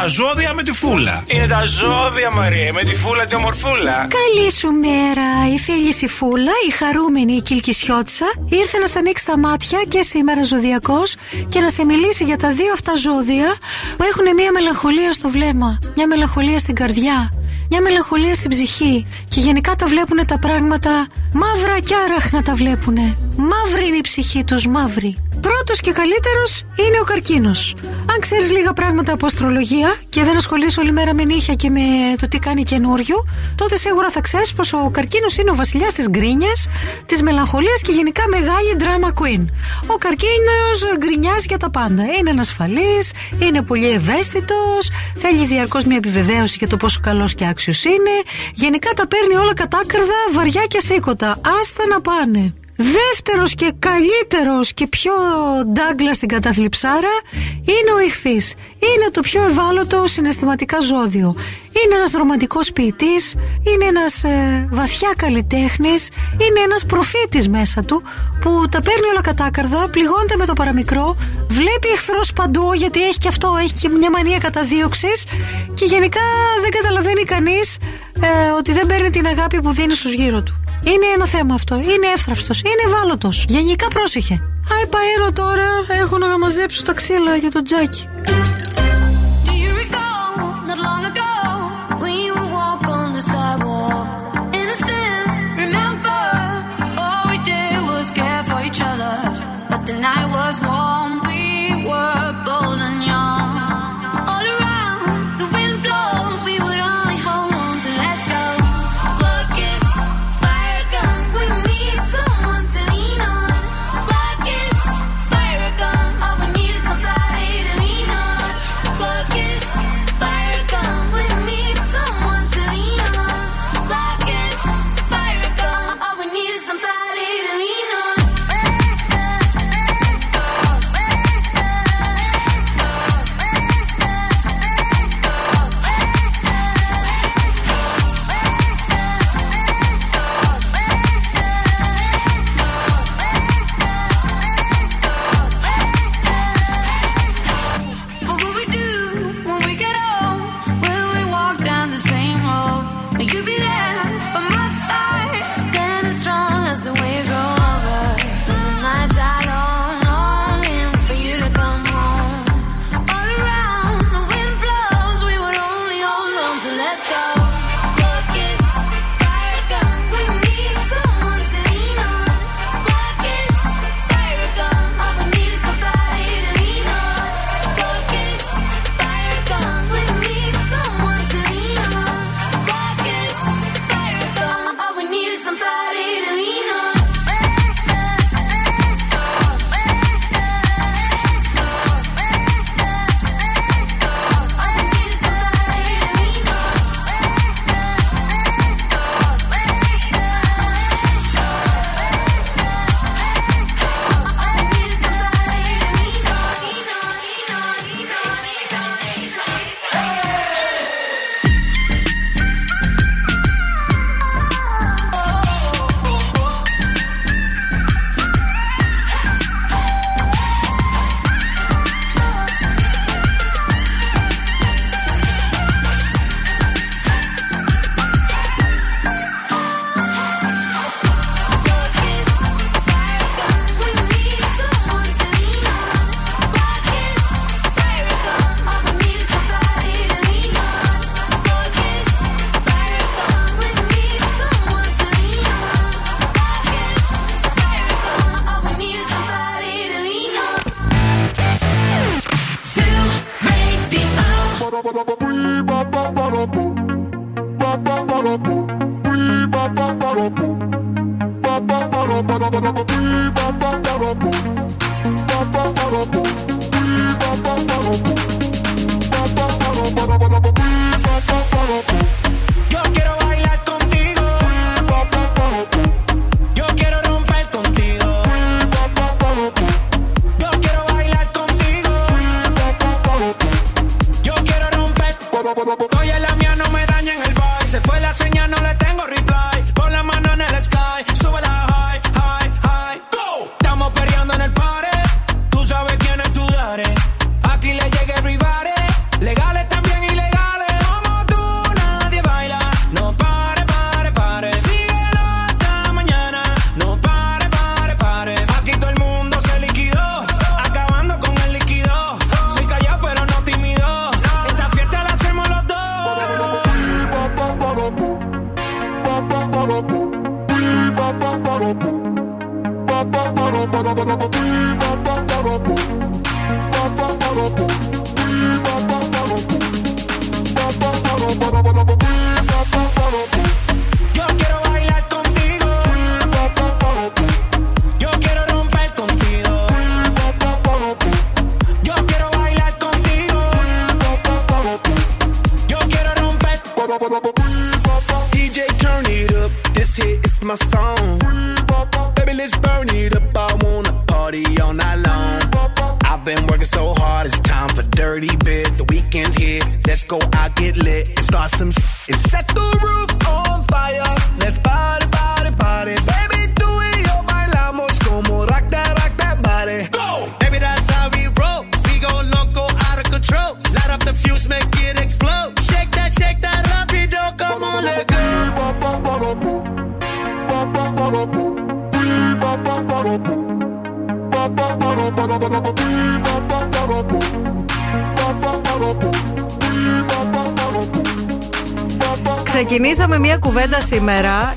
Τα ζώδια με τη φούλα. Είναι τα ζώδια, Μαρία, με τη φούλα τη ομορφούλα. Καλή σου μέρα, η φίλη η Φούλα, η χαρούμενη η Κιλκισιώτησα, ήρθε να σε ανοίξει τα μάτια και σήμερα ζωδιακός και να σε μιλήσει για τα δύο αυτά ζώδια που έχουν μια μελαγχολία στο βλέμμα, μια μελαγχολία στην καρδιά, μια μελαγχολία στην ψυχή και γενικά τα βλέπουν τα πράγματα μαύρα και άραχνα τα βλέπουν. Μαύρη είναι η ψυχή τους, μαύρη. Πρώτος και καλύτερος είναι ο καρκίνος. Αν ξέρεις λίγα πράγματα από αστρολογία και δεν ασχολείσαι όλη μέρα με νύχια και με το τι κάνει καινούριο, τότε σίγουρα θα ξέρεις πως ο καρκίνος είναι ο βασιλιάς της γκρίνιας, της μελαγχολίας και γενικά μεγάλη drama queen. Ο καρκίνος γκρινιάζει για τα πάντα. Είναι ανασφαλής, είναι πολύ ευαίσθητος, θέλει διαρκώς μια επιβεβαίωση για το πόσο καλός και άξιος είναι. Γενικά τα παίρνει όλα κατάκρδα, βαριά και σήκωτα. Άστα να πάνε. Δεύτερος και καλύτερος και πιο ντάγκλα στην καταθλιψάρα είναι ο ηχθής. Είναι το πιο ευάλωτο συναισθηματικά ζώδιο. Είναι ένας ρομαντικός ποιητής, είναι ένας ε, βαθιά καλλιτέχνης, είναι ένας προφήτης μέσα του που τα παίρνει όλα κατάκαρδα, πληγώνεται με το παραμικρό, βλέπει εχθρός παντού γιατί έχει και αυτό, έχει και μια μανία καταδίωξης και γενικά δεν καταλαβαίνει κανείς ε, ότι δεν παίρνει την αγάπη που δίνει στους γύρω του. Είναι ένα θέμα αυτό. Είναι εύθραυστος. Είναι ευάλωτος. Γενικά πρόσεχε. Άι παέρο τώρα. Έχω να μαζέψω τα ξύλα για τον τζάκι.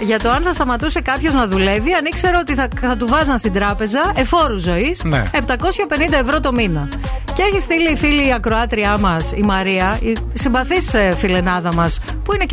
Για το αν θα σταματούσε κάποιος να δουλεύει αν ήξερε ότι θα, θα του βάζαν στην τράπεζα εφόρου ζωής Ναι. 750 ευρώ το μήνα. Και έχει στείλει η φίλη η ακροάτριά μας, η Μαρία, η συμπαθή φιλενάδα μας,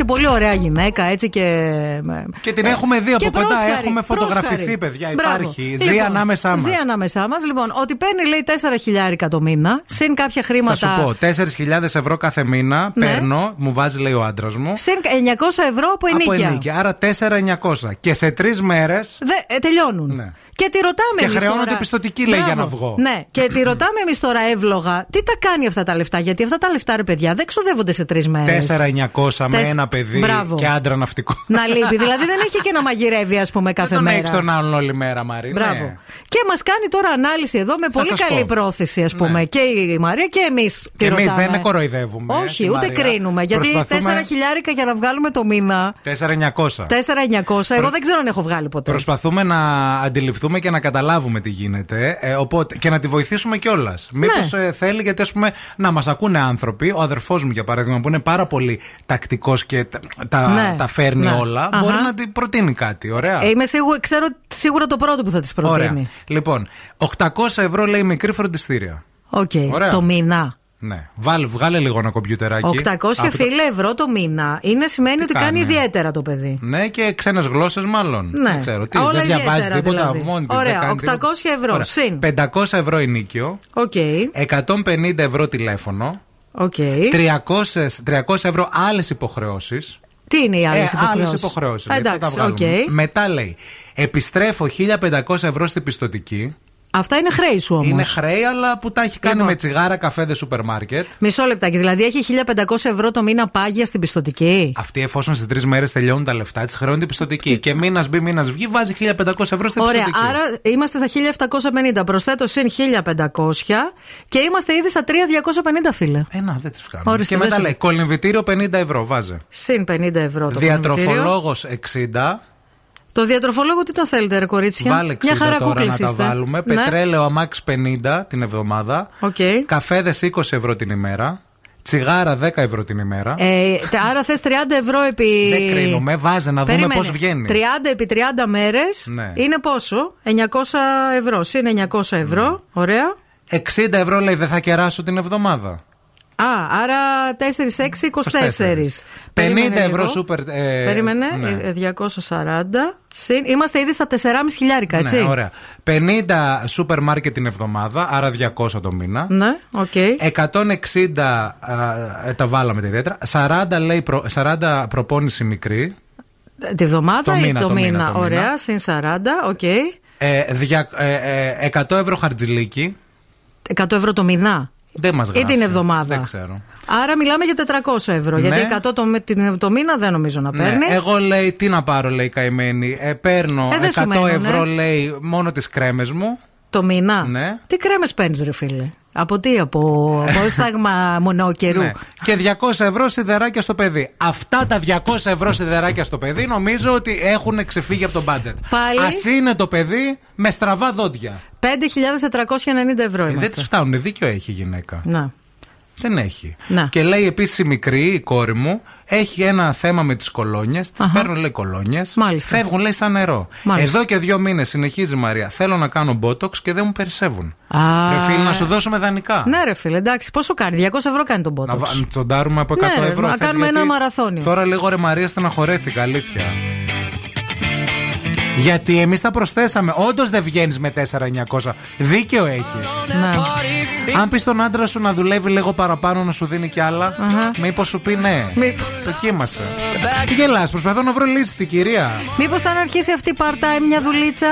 που είναι και πολύ ωραία γυναίκα, έτσι και. Και την έχουμε δει και από κοντά. πρόσχαρη, Έχουμε φωτογραφηθεί, πρόσχαρη. παιδιά. Μπράβο. Υπάρχει. Ζει Λοιπόν, ανάμεσά μας. Ζει ανάμεσά μας. Λοιπόν, ότι παίρνει λέει 4 χιλιάρικα το μήνα, συν κάποια Θα χρήματα. σου πω, 4.000 ευρώ κάθε μήνα Ναι. παίρνω, μου βάζει λέει ο άντρας μου. Συν 900 ευρώ από Από ενίκεια. ενίκεια. Άρα 4.900. Και σε τρεις μέρε. Δε, ε, τελειώνουν. Ναι. Και τη ρωτάμε Και εμείς χρεώνονται τώρα- πιστωτική, λέει, για να Μπράβο. βγω. Ναι, και τη ρωτάμε εμείς τώρα εύλογα, τι τα κάνει αυτά τα λεφτά. Γιατί αυτά τα λεφτά, ρε παιδιά, δεν ξοδεύονται σε τρεις μέρες. 4.900 με Τεσ- ένα παιδί Μπράβο. και άντρα ναυτικό. Να λείπει. δηλαδή δεν έχει και να μαγειρεύει, ας πούμε, κάθε Τον μέρα. έχεις τον άλλον όλη μέρα, Μαρή. Μπράβο. Ναι. Και μας κάνει τώρα ανάλυση εδώ με πολύ σας καλή πω. Ναι. πρόθεση, ας πούμε. Και η Μαρία και εμείς. Και εμείς δεν κοροϊδεύουμε. Όχι, τη ούτε Μαρία. κρίνουμε. Γιατί 4 Προσπαθούμε- χιλιάρικα για να βγάλουμε το μήνα. 4.900. 4.900, εγώ δεν ξέρω αν έχω βγάλει ποτέ. Προσπαθούμε να αντιληφθούμε και να καταλάβουμε τι γίνεται ε, οπότε, και να τη βοηθήσουμε κιόλας. Μήπως Ναι. θέλει, γιατί ας πούμε, να μας ακούνε άνθρωποι. Ο αδερφός μου, για παράδειγμα, που είναι πάρα πολύ τακτικός και τα, τα, Ναι. τα φέρνει Ναι. όλα, Αχα. μπορεί να την προτείνει κάτι. Ωραία. Ε, είμαι σίγουρη, ξέρω σίγουρα το πρώτο που θα της προτείνει. Ωραία. Λοιπόν, 800 ευρώ λέει μικρή φροντιστήρια. Οκ. Ωραία. Το μήνα. Ναι. Βάλε, βγάλε λίγο ένα κομπιουτεράκι. 800 Από το- φίλε ευρώ το μήνα. Είναι σημαίνει ότι κάνει κάνει; ιδιαίτερα το παιδί. Ναι, και ξένες γλώσσες μάλλον. Ναι. Δεν ξέρω. Τι, Όλα δεν διαβάζει ιδιαίτερα τίποτα δηλαδή. από μόνη της, Ωραία, δεν κάνει 800 τίποτα. ευρώ, Ωραία. συν. 500 ευρώ ενίκιο. Οκ. 150 ευρώ τηλέφωνο. Οκ. 300, 300 ευρώ άλλες υποχρεώσεις. Τι είναι οι άλλες Ε, υποχρεώσεις; άλλες υποχρεώσεις, λέει, αυτά τα Εντάξει, οκ. βγάλουμε. Μετά λέει, επιστρέφω 1500 ευρώ στην πιστωτική. Αυτά είναι χρέη σου όμως. Είναι χρέη, αλλά που τα έχει κάνει Λοιπόν. με τσιγάρα, καφέ, σούπερ μάρκετ. Μισό λεπτάκι. Δηλαδή έχει 1500 ευρώ το μήνα πάγια στην πιστοτική. Αυτή εφόσον σε τρεις μέρες τελειώνουν τα λεφτά της, χρεώνει την πιστοτική. και μήνας μπει, μήνας βγει, βάζει 1500 ευρώ στην Ωραία, πιστοτική. άρα είμαστε στα 1750. Προσθέτω συν 1500 και είμαστε ήδη στα 3250 φίλε. Ε, να, δεν τις βγάλουμε. Ορίστε, και μετά δεν σου- λέει, κολυμβητήριο 50 ευρώ, βάζε. Συν 50 ευρώ το κολυμβητήριο. Διατροφολόγος 60. Το διατροφολόγο τι τον θέλετε, ρε κορίτσια; Βάλε 60 Μια χαρά τώρα κούκλες να τα είστε. βάλουμε. Ναι. Πετρέλαιο αμάξ 50 την εβδομάδα. Οκ. Καφέδες 20 ευρώ την ημέρα. Τσιγάρα 10 ευρώ την ημέρα. Ε, τε- άρα θες 30 ευρώ επί. Δεν κρίνουμε, βάζε να δούμε Περίμενε. πώς βγαίνει. 30 επί 30 μέρες Ναι. είναι πόσο; 900 ευρώ. Συν 900 ευρώ. Ναι. Ωραία. 60 ευρώ λέει βενζίνα κεράσω την εβδομάδα. Α, άρα 4-6, 24. 50 ευρώ λίγο. σούπερ. ε, Περίμενε, ναι. ε, 240. Συν, είμαστε ήδη στα 4,5 χιλιάρικα, έτσι. Ναι, ωραία. 50 σούπερ μάρκετ την εβδομάδα, άρα 200 το μήνα. Ναι, οκ. 160 α, ε, τα βάλαμε τα ιδιαίτερα. 40, λέει, προ, 40 προπόνηση μικρή. Τη βδομάδα Το ή μήνα, το, το μήνα, μήνα; το μήνα. Ωραία, συν 40, οκ. Ε, δια, ε, ε, 100 ευρώ χαρτζηλίκι. 100 ευρώ το μήνα; Δεν μας Ή γράφει. την εβδομάδα. Δεν ξέρω. Άρα μιλάμε για 400 ευρώ. Ναι. Γιατί 100 το, την- το μήνα δεν νομίζω να Ναι, παίρνει. εγώ λέει τι να πάρω, λέει καημένη. Ε, παίρνω Ε, δεν σου 100 μένουν, ευρώ, ε. λέει, μόνο τις κρέμες μου. Το μήνα. Ναι. Τι κρέμες παίρνεις, ρε φίλε; Από τι, από, από στάγμα μονοκαιρού. Ναι. Και 200 ευρώ σιδεράκια στο παιδί. Αυτά τα 200 ευρώ σιδεράκια στο παιδί νομίζω ότι έχουν ξεφύγει από το μπάτζετ. Πάλι; Α είναι το παιδί με στραβά δόντια. 5.490 ευρώ Ε, δεν είμαστε. τη φτάνουν. Δίκιο έχει η γυναίκα. Να. Δεν έχει. Να. Και λέει επίσης η μικρή, η κόρη μου, έχει ένα θέμα με τις κολόνιες. Τις Αχα. παίρνουν, λέει, κολόνιες. Μάλιστα. Φεύγουν, λέει, σαν νερό. Μάλιστα. Εδώ και δύο μήνες συνεχίζει η Μαρία. Θέλω να κάνω μπότοξ και δεν μου περισσεύουν. Α. Ρε φίλοι, να σου δώσουμε δανεικά. Ναι, ρε φίλε, εντάξει, πόσο κάνει, 200 ευρώ κάνει τον Να πότο. βα- να τσοντάρουμε από 100 Ναι, ρε, ευρώ. να θες, κάνουμε γιατί ένα μαραθώνιο. Τώρα λίγο ρε Μαρία στεναχωρέθηκα, αλήθεια. Γιατί εμείς τα προσθέσαμε. Όντως δεν βγαίνεις με 4.900. Δίκαιο έχεις. Ναι. Αν πεις στον άντρα σου να δουλεύει λίγο παραπάνω να σου δίνει κι άλλα, μήπως σου πει ναι. Μη- Δοκίμασε. Τι γελάς, προσπαθώ να βρω λύση στην κυρία. Μήπως αν αρχίσει αυτή part-time μια δουλίτσα.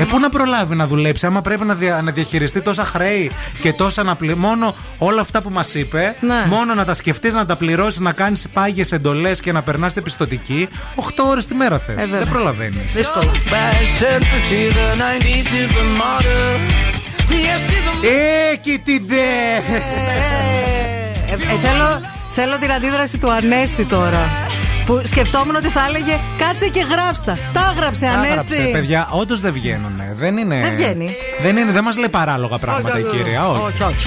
Ε, πού να προλάβει να δουλέψει, άμα πρέπει να, δια- να διαχειριστεί τόσα χρέη και τόσα να πληρώσει. Μόνο όλα αυτά που μας είπε, Ναι. μόνο να τα σκεφτείς, να τα πληρώσεις, να κάνεις πάγιες εντολές και να περνάς την πιστοτική, 8 ώρες τη μέρα θες. βέβαια. Δεν προλαβαίνει. Δύσκολο. Fashion, she's a 90s supermodel. Yeah, she's a Έκει την ντε! Ε, ε, θέλω, θέλω την αντίδραση του Ανέστη τώρα. Που σκεφτόμουν ότι θα έλεγε κάτσε και γράψτα. Τα έγραψε Άγραψε, Ανέστη. παιδιά, όντως δεν βγαίνουν. Δεν είναι. Δεν βγαίνει. Δεν, είναι, δεν μας λέει παράλογα πράγματα η όχι, κυρία. Όχι. όχι,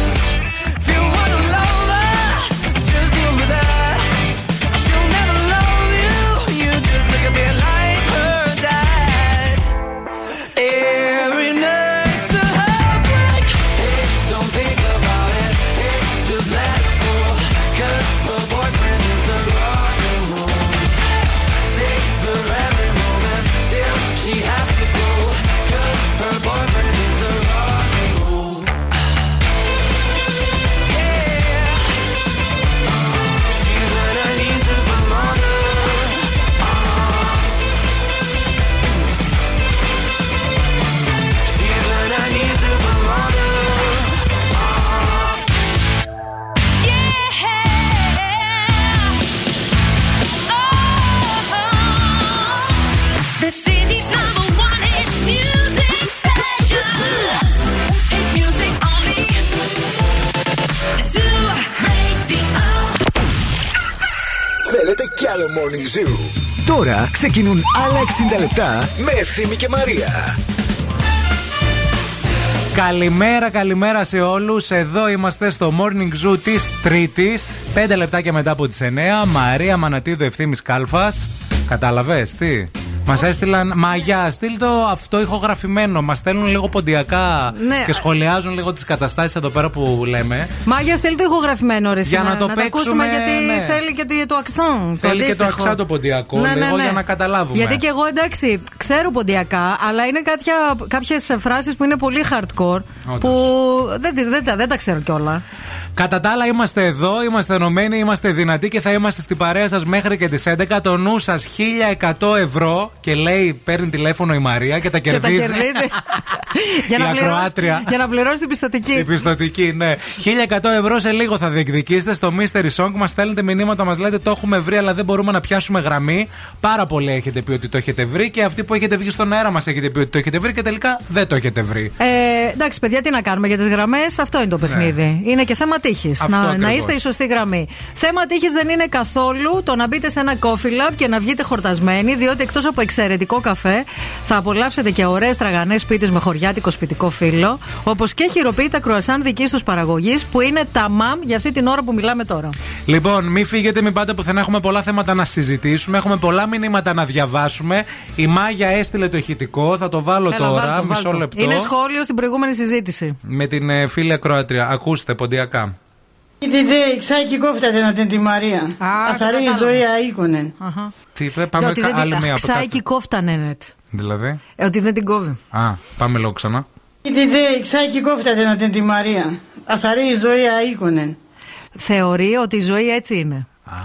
Θέλετε κι άλλο Morning Zoo. Τώρα ξεκινούν άλλα 60 λεπτά με Ευθύμη και Μαρία. Καλημέρα, καλημέρα σε όλους. Εδώ είμαστε στο Morning Zoo της Τρίτης. 5 λεπτάκια μετά από τις 9. Μαρία Μανατίδου Ευθύνη Κάλφας. Κατάλαβες τι; Μας έστειλαν μαγιά, στείλ το αυτό ηχογραφημένο. Μας στέλνουν λίγο ποντιακά Ναι. και σχολιάζουν λίγο τις καταστάσεις εδώ πέρα που λέμε. Μάγια, στείλ το ηχογραφημένο ρε Για σήμερα, να το ακούσουμε παίξουμε, γιατί ναι. θέλει και το- το αξόν. Θέλει και το αντίστοιχο. αξά το ποντιακό, Ναι, ναι, λίγο ναι. για να καταλάβουμε. Γιατί και εγώ εντάξει, ξέρω ποντιακά, αλλά είναι κάποιες φράσεις που είναι πολύ hardcore. Που δεν, δεν, τα- δεν τα ξέρω κιόλα. Κατά τα άλλα, είμαστε εδώ, είμαστε ενωμένοι, είμαστε δυνατοί και θα είμαστε στην παρέα σας μέχρι και τις 11. Το νου σας 1100 ευρώ και λέει, παίρνει τηλέφωνο η Μαρία και τα Και τα κερδίζει. κερδίζει. για, Η να πληρώσει, ακροάτρια. για να πληρώσει την πιστοτική. Η πιστοτική, ναι. 1100 ευρώ σε λίγο θα διεκδικήσετε στο Mystery Song. Μας στέλνετε μηνύματα, μας λέτε το έχουμε βρει, αλλά δεν μπορούμε να πιάσουμε γραμμή. Πάρα πολλοί έχετε πει ότι το έχετε βρει και αυτοί που έχετε βγει στον αέρα μας έχετε πει ότι το έχετε βρει και τελικά δεν το έχετε βρει. Ε, εντάξει, παιδιά, τι να κάνουμε για τις γραμμές, αυτό είναι το παιχνίδι. Είναι και θέμα τύχης. Ναι. Αυτό Να, ακριβώς. να είστε η σωστή γραμμή. Θέμα τύχης δεν είναι καθόλου το να μπείτε σε ένα coffee lab και να βγείτε χορτασμένοι, διότι εκτός από εξαιρετικό καφέ, θα απολαύσετε και ωραίες τραγανές σπίτι με χωριάτικο σπιτικό φύλλο, όπως και χειροποίητα κρουασάν δική τους παραγωγής, που είναι τα μαμ για αυτή την ώρα που μιλάμε τώρα. Λοιπόν, μην φύγετε, μην πάτε πουθενά. Έχουμε πολλά θέματα να συζητήσουμε. Έχουμε πολλά μηνύματα να διαβάσουμε. Η Μάγια έστειλε το ηχητικό. Θα το βάλω Έλα, τώρα, βάλ' το, μισό βάλ' το. λεπτό. Είναι σχόλιο στην προηγούμενη συζήτηση. Με την ε, φίλη ακροάτρια. Ακούστε, ποντιακά. Η DJ ξάκι κόφτατε να την τη Μαρία. Καθαρή το η κατάλαβα. ζωή αίκονε. Τι είπε, πάμε ότι κα- δεν άλλη την μία. Ξάει κάτσε. και κόφτανε, νετ. Δηλαδή; Ε, ότι δεν την κόβει. Α, πάμε λίγο ξανά. Η DJ ξάκι κόφτατε να την τη Μαρία. Καθαρή η ζωή αίκονε. Θεωρεί ότι η ζωή έτσι είναι. Α,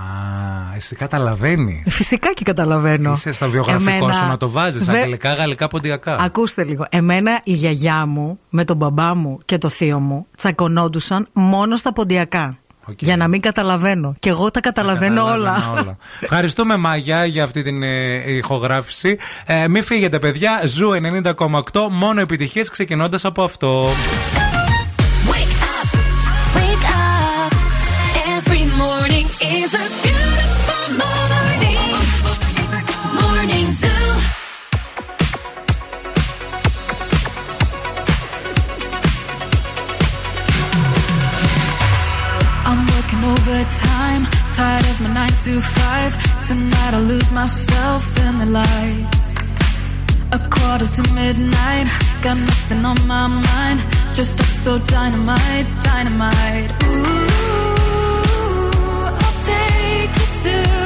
εσύ καταλαβαίνεις. Φυσικά και καταλαβαίνω. Είσαι στο βιογραφικό Εμένα- σου να το βάζεις. Βε- Αγγλικά, γαλλικά, ποντιακά. Ακούστε λίγο. Εμένα η γιαγιά μου με τον μπαμπά μου και το θείο μου τσακωνόντουσαν μόνο στα ποντιακά. Για να μην καταλαβαίνω. Και εγώ τα καταλαβαίνω όλα. Καταλαβαίνω Ευχαριστούμε Μάγια για αυτή την ε, ηχογράφηση. Ε, μην φύγετε, παιδιά. Zoo 90,8. Μόνο επιτυχίες ξεκινώντας από αυτό. Got nothing on my mind. Dressed up so not to lose myself in the lights. A quarter to midnight gonna remember mine Just so dynamite, dynamite. Ooh, to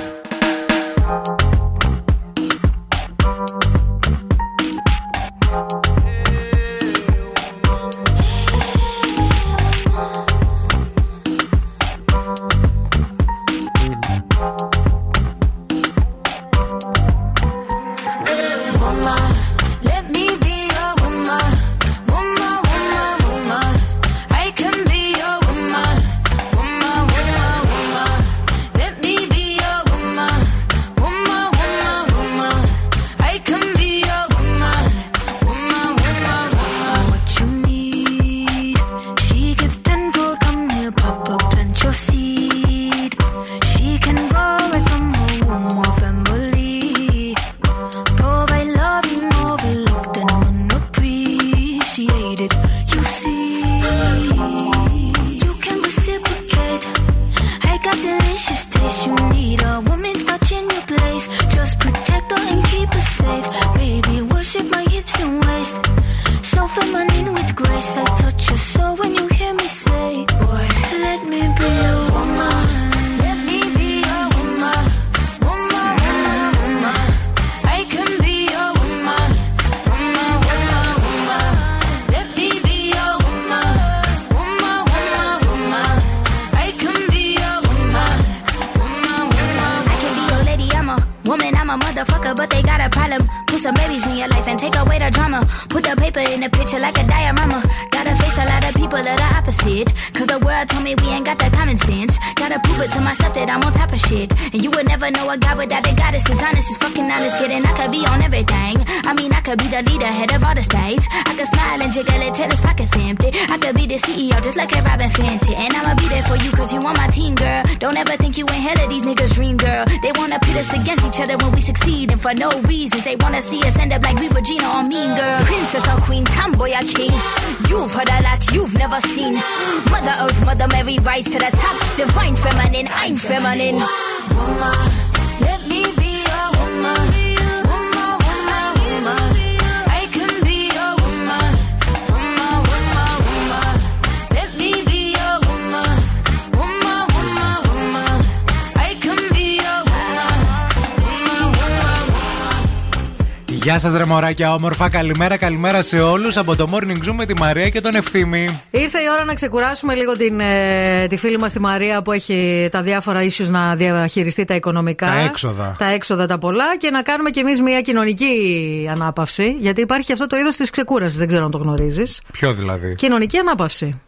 Σα, ρε μωράκια, όμορφα. Καλημέρα, καλημέρα σε όλους από το Morning Zoom με τη Μαρία και τον Ευθύμη. Ήρθε η ώρα να ξεκουράσουμε λίγο την, ε, τη φίλη μας τη Μαρία που έχει τα διάφορα issues να διαχειριστεί τα οικονομικά. Τα έξοδα. Τα έξοδα τα πολλά και να κάνουμε κι εμείς μια κοινωνική ανάπαυση. Γιατί υπάρχει αυτό το είδος της ξεκούρασης, δεν ξέρω αν το γνωρίζεις. Ποιο δηλαδή; Κοινωνική ανάπαυση.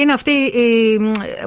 Είναι αυτή η,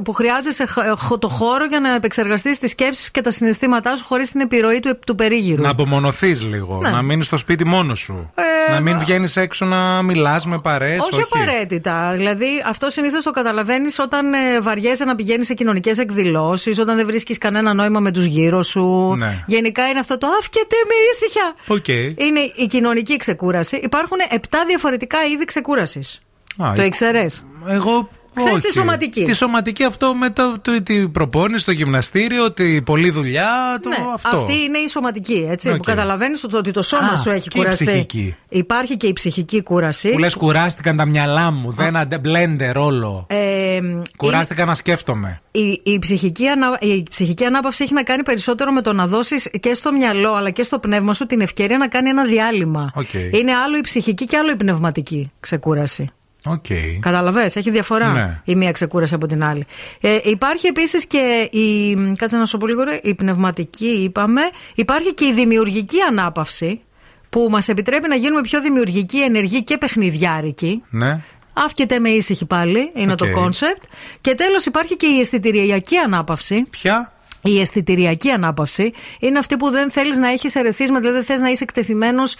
που χρειάζεσαι χ- το χώρο για να επεξεργαστείς τις σκέψεις και τα συναισθήματά σου χωρίς την επιρροή του, του περίγυρου. Να απομονωθείς λίγο. Ναι. Να μείνεις στο σπίτι μόνος σου. Ε, να μην βγαίνεις έξω να μιλάς με παρέες. όχι, απαραίτητα. Δηλαδή, αυτό συνήθως το καταλαβαίνεις όταν ε, βαριέσαι να πηγαίνεις σε κοινωνικές εκδηλώσεις, όταν δεν βρίσκεις κανένα νόημα με τους γύρω σου. Ναι. Γενικά είναι αυτό το αφήστε με ήσυχα. Οκ. Είναι η κοινωνική ξεκούραση. Υπάρχουν 7 διαφορετικά είδη ξεκούρασης. Α, Το ε, ήξερες; Εγώ. Ξέρεις όχι. τη σωματική. Τη σωματική αυτό με το, το, την προπόνηση, το γυμναστήριο, τη πολλή δουλειά. Το, Ναι, αυτό. αυτή είναι η σωματική. Έτσι, Οκ. Που καταλαβαίνεις ότι το σώμα Α, σου έχει και η κουραστεί. ψυχική. Υπάρχει και η ψυχική κούραση. Που λες, κουράστηκαν τα μυαλά μου. Δεν αντε μπλέντερ όλο. Ε, Κουράστηκα να σκέφτομαι. η, η, ψυχική ανα, η ψυχική ανάπαυση έχει να κάνει περισσότερο με το να δώσεις και στο μυαλό αλλά και στο πνεύμα σου την ευκαιρία να κάνει ένα διάλειμμα. Οκ. Είναι άλλο η ψυχική και άλλο η πνευματική ξεκούραση. Οκ. Καταλαβέ, έχει διαφορά Ναι. η μία ξεκούραση από την άλλη. Ε, υπάρχει επίσης και η. Κάτσε να σου πω λίγο, ρε, η πνευματική, είπαμε. Υπάρχει και η δημιουργική ανάπαυση που μας επιτρέπει να γίνουμε πιο δημιουργικοί, ενεργοί και παιχνιδιάρικοι. Ναι. Αφήστε με ήσυχη πάλι, είναι Οκ. το concept. Και τέλος υπάρχει και η αισθητηριακή ανάπαυση. Ποια; Η αισθητηριακή ανάπαυση είναι αυτή που δεν θέλεις να έχεις ερέθισμα, δηλαδή δεν θες να είσαι εκτεθειμένος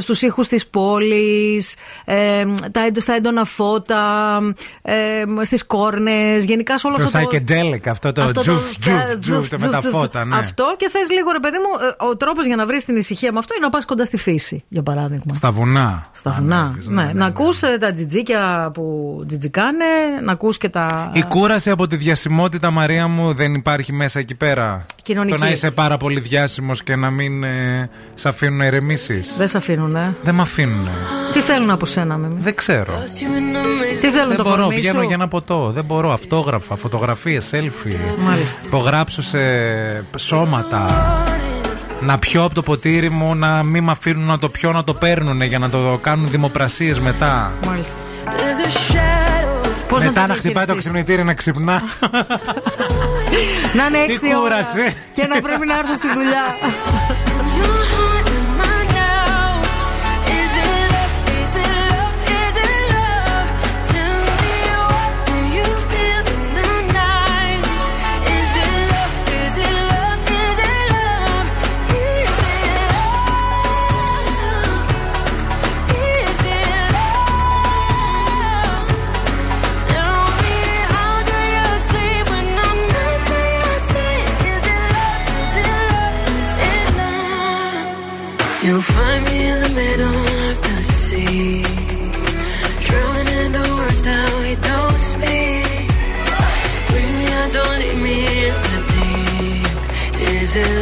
στους ήχους της πόλης, ε, τα, έντο- στα έντονα φώτα, ε, στις κόρνες, γενικά σε όλο Το αυτό το. psychedelic, αυτό το αυτό το- τζουφ, τζουφ, τζουφ, τζουφ, με τα τζουφ, φώτα, ναι. Αυτό και θες λίγο, ρε παιδί μου, ε, ο τρόπος για να βρεις την ησυχία με αυτό είναι να πας κοντά στη φύση, για παράδειγμα. Στα βουνά. Στα βουνά. Ναι, να ακούς ε, τα τζιτζίκια που τζιτζικάνε, να ακούς και τα. Η κούραση από τη διασημότητα, Μαρία μου, δεν υπάρχει μέσα εκεί πέρα. Κοινωνική. Το να είσαι πάρα πολύ διάσημος και να μην ε, σε αφήνουν να ηρεμήσει. Δεν σε αφήνουν, ε. Δεν με αφήνουν. Τι θέλουν από σένα, με Δεν ξέρω. Τι θέλουν Δεν το μπορώ, κορμί βγαίνω σου; για ένα ποτό. Δεν μπορώ. Αυτόγραφα, φωτογραφίες, selfie. Μάλιστα. Υπογράψω σε σώματα. Να πιω από το ποτήρι μου, να μην με αφήνουν να το πιω, να το παίρνουν για να το κάνουν δημοπρασίες μετά. Μάλιστα. μετά να να, το χτυπάει το διαχειριστείς; ξυπνητήρι να ξυπνά. Να είναι Τι έξι ώρα κούραση. και να πρέπει να έρθω στη δουλειά. losing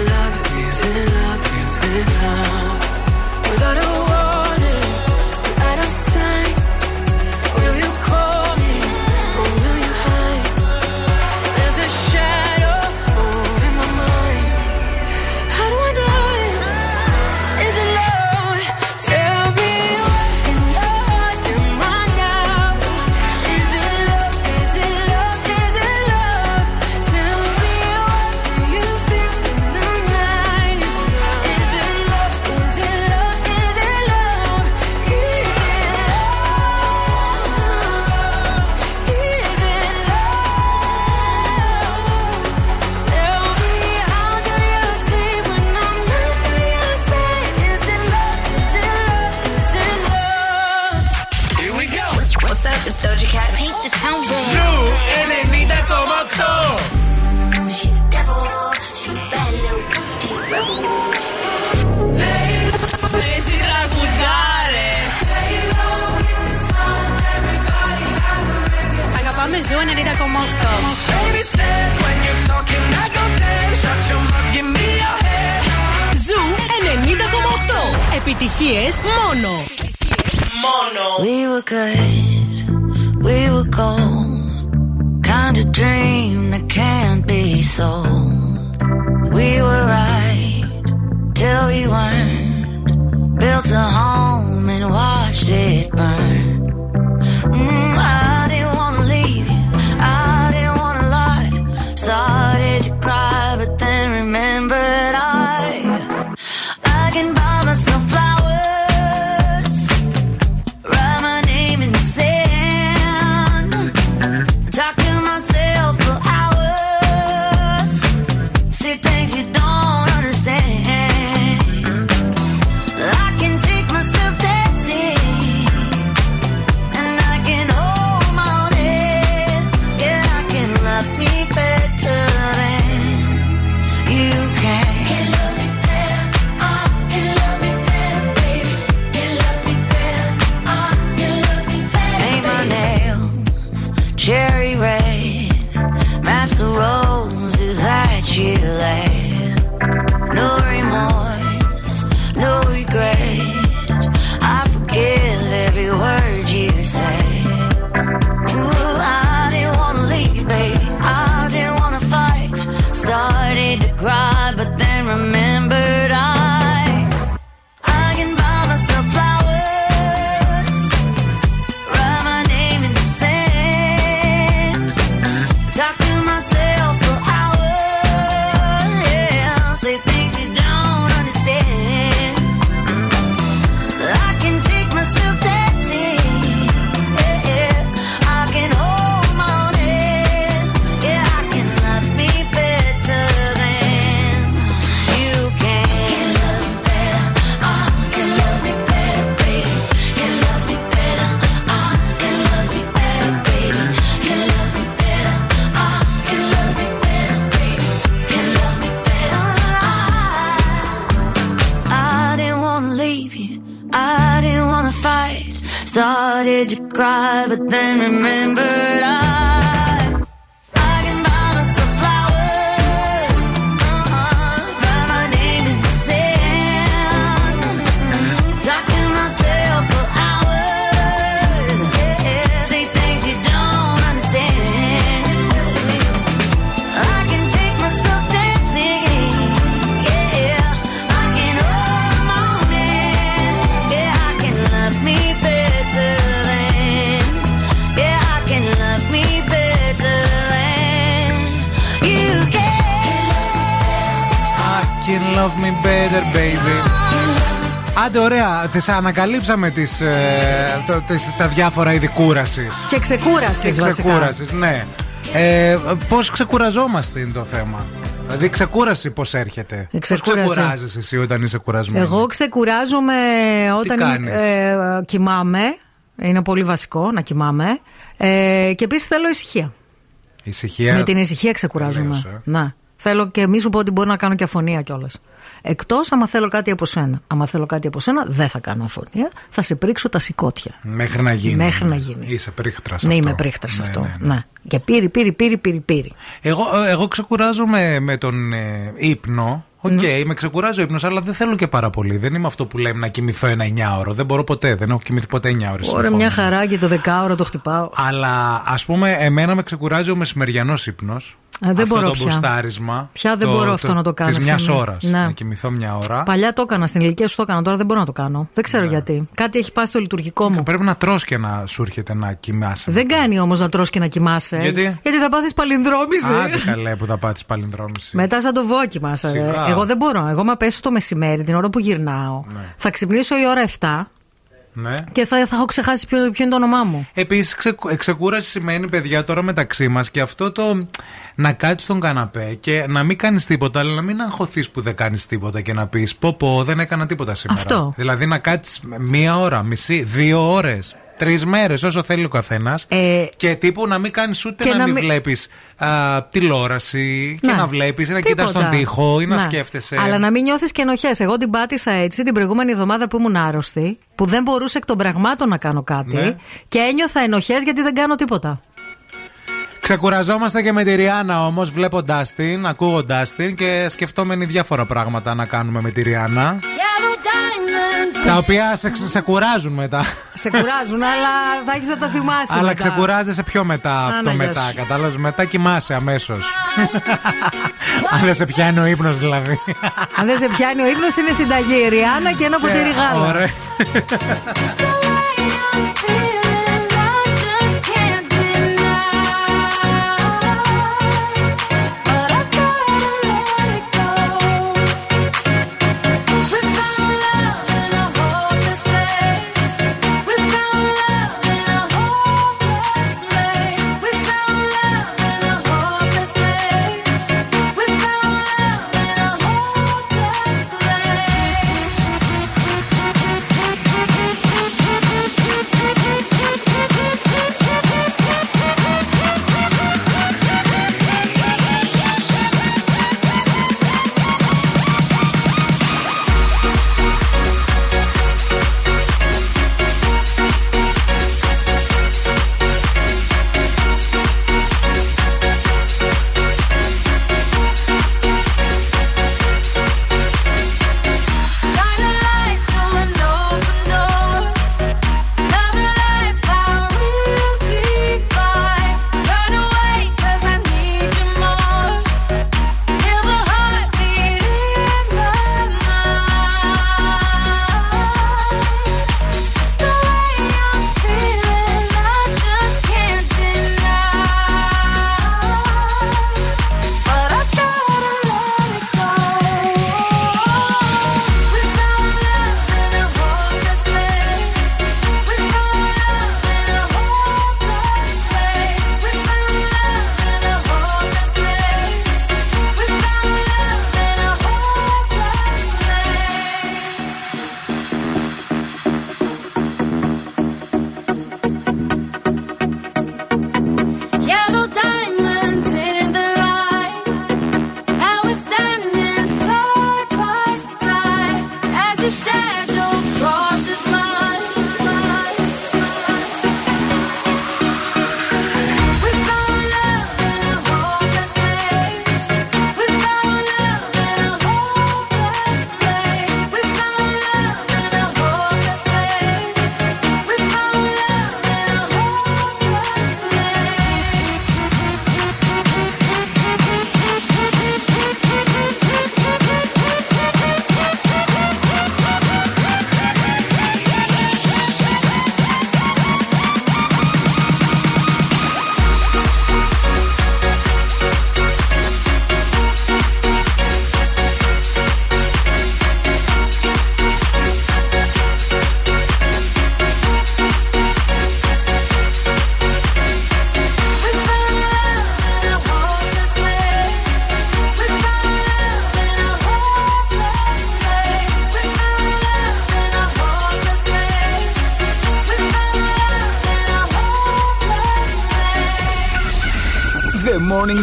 me your head. Ζου 90,8. Επιτυχίες μόνο. Μόνο. We were good, we were gold. Kind of dream that can't be sold. We were right till we weren't. Built a remembered. she ωραία. Τις ανακαλύψαμε τις, ε, το- τις- τα διάφορα είδη κούρασης. Και ξεκούρασης Και βασικά. ξεκούρασης, ναι. Ε, Πώς ξεκουραζόμαστε είναι το θέμα. Δηλαδή, ξεκούραση πώς έρχεται; Πώς ξεκούραση. ξεκουράζεσαι εσύ όταν είσαι κουρασμένος; Εγώ ξεκουράζομαι όταν κάνεις; ε, κοιμάμαι. Είναι πολύ βασικό να κοιμάμαι. Ε, και επίσης θέλω ησυχία. Ησυχία; Με την ησυχία ξεκουράζομαι. Τελείωσε. Να. Θέλω και μη σου πω ότι μπορώ να κάνω και αφωνία κιόλας. Εκτός άμα θέλω κάτι από σένα. Άμα θέλω κάτι από σένα, δεν θα κάνω αφωνία. Θα σε πρήξω τα συκώτια. Μέχρι να γίνει. Μέχρι να γίνει. Είσαι πρήχτρας. Ναι, είμαι πρήχτρας σε αυτό. Ναι, Και πίρι, πίρι, πίρι, πίρι, πίρι. Εγώ, ε, εγώ ξεκουράζομαι με τον ε, ύπνο. Οκ, Ναι. με ξεκουράζει ο ύπνος, αλλά δεν θέλω και πάρα πολύ. Δεν είμαι αυτό που λέμε να κοιμηθώ ένα 9ωρο. Δεν μπορώ ποτέ. Δεν έχω κοιμηθεί ποτέ 9 ώρες. Ωραία, μια χαρά και το δεκάωρο το χτυπάω. Αλλά ας πούμε, εμένα με ξεκουράζει ο μεσημεριανός ύπνος. Ε, δεν αυτό μπορώ το πια. μπουστάρισμα. Πια δεν μπορώ αυτό να το κάνω, Της μιας ψωμί. ώρας. Ναι. Να κοιμηθώ μια ώρα. Παλιά το έκανα, στην ηλικία σου το έκανα, τώρα δεν μπορώ να το κάνω. Δεν ξέρω γιατί. Κάτι έχει πάθει το λειτουργικό μου. Πρέπει να τρως και να σου έρχεται να κοιμάσαι. Δεν κάνει όμως να τρως και να κοιμάσαι. Γιατί; Γιατί θα πάθεις παλινδρόμηση. Άντε καλέ που θα πάτει παλινδρόμηση. Μετά σαν το βόκι μα. Σιγά. Εγώ δεν μπορώ. Εγώ μα πέσω το μεσημέρι, την ώρα που γυρνάω. Θα ξυπνήσω η ώρα 7 Ναι. και θα, θα έχω ξεχάσει ποιο, ποιο είναι το όνομά μου. Επίσης, ξεκούραση σημαίνει, παιδιά, τώρα μεταξύ μας και αυτό το να κάτσεις στον καναπέ και να μην κάνεις τίποτα, αλλά να μην αγχωθείς που δεν κάνεις τίποτα και να πεις Πω, πω, δεν έκανα τίποτα σήμερα. Αυτό. Δηλαδή να κάτσεις μία ώρα, μισή, δύο ώρες, τρεις μέρες, όσο θέλει ο καθένας. και τύπου να μην κάνεις ούτε Ε, και να, να μην μην- βλέπεις τηλεόραση και Ναι. να βλέπεις ή να κοιτάς Τίποτα. τον τοίχο ή να Ναι. σκέφτεσαι. Αλλά να μην νιώθεις και ενοχέ. Εγώ την πάτησα έτσι την προηγούμενη εβδομάδα που ήμουν άρρωστη, που δεν μπορούσα εκ των πραγμάτων να κάνω κάτι Ναι. και ένιωθα ενοχές γιατί δεν κάνω τίποτα. Ξεκουραζόμαστε και με τη Ριάννα όμως, βλέποντάς την, ακούγοντάς την και σκεφτόμενοι διάφορα πράγματα να κάνουμε με τη Ριάννα. Τα οποία σε, σε κουράζουν μετά. Σε κουράζουν, αλλά θα έχεις να τα θυμάσαι. Αλλά μετά. ξεκουράζεσαι πιο μετά από το Άνα, γεια μετά. σου. Κατάλαβες; Μετά κοιμάσαι αμέσως. Αν δεν σε πιάνει ο ύπνος δηλαδή. Αν δεν σε πιάνει ο ύπνος, είναι συνταγή η Ριάννα και ένα ποτήρι γάλα. Ωραία.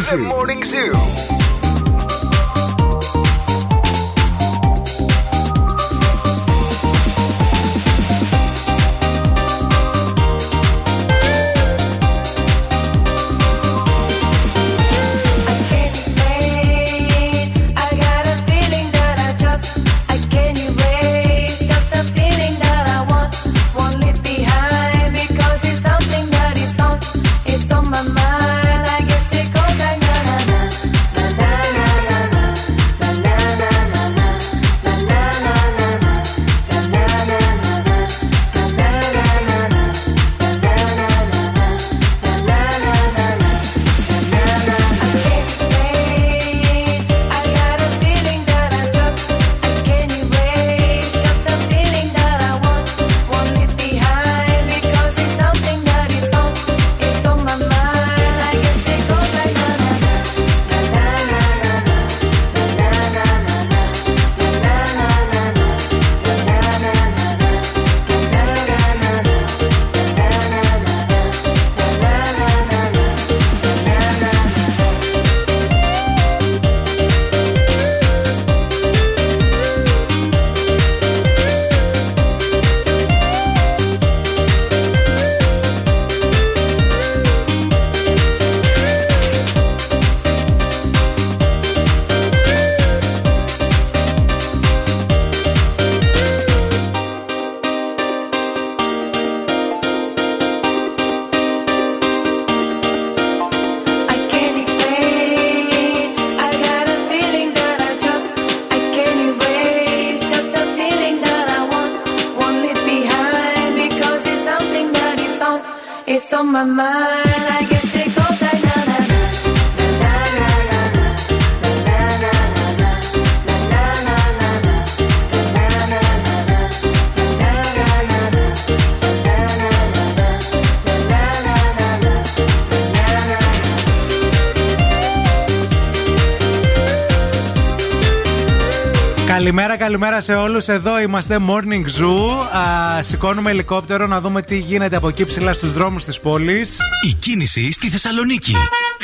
Listen. It's on my mind. Καλημέρα, καλημέρα σε όλους. Εδώ είμαστε Morning Zoo. Α, σηκώνουμε ελικόπτερο να δούμε τι γίνεται από εκεί ψηλά στους δρόμους της πόλης. Η κίνηση στη Θεσσαλονίκη.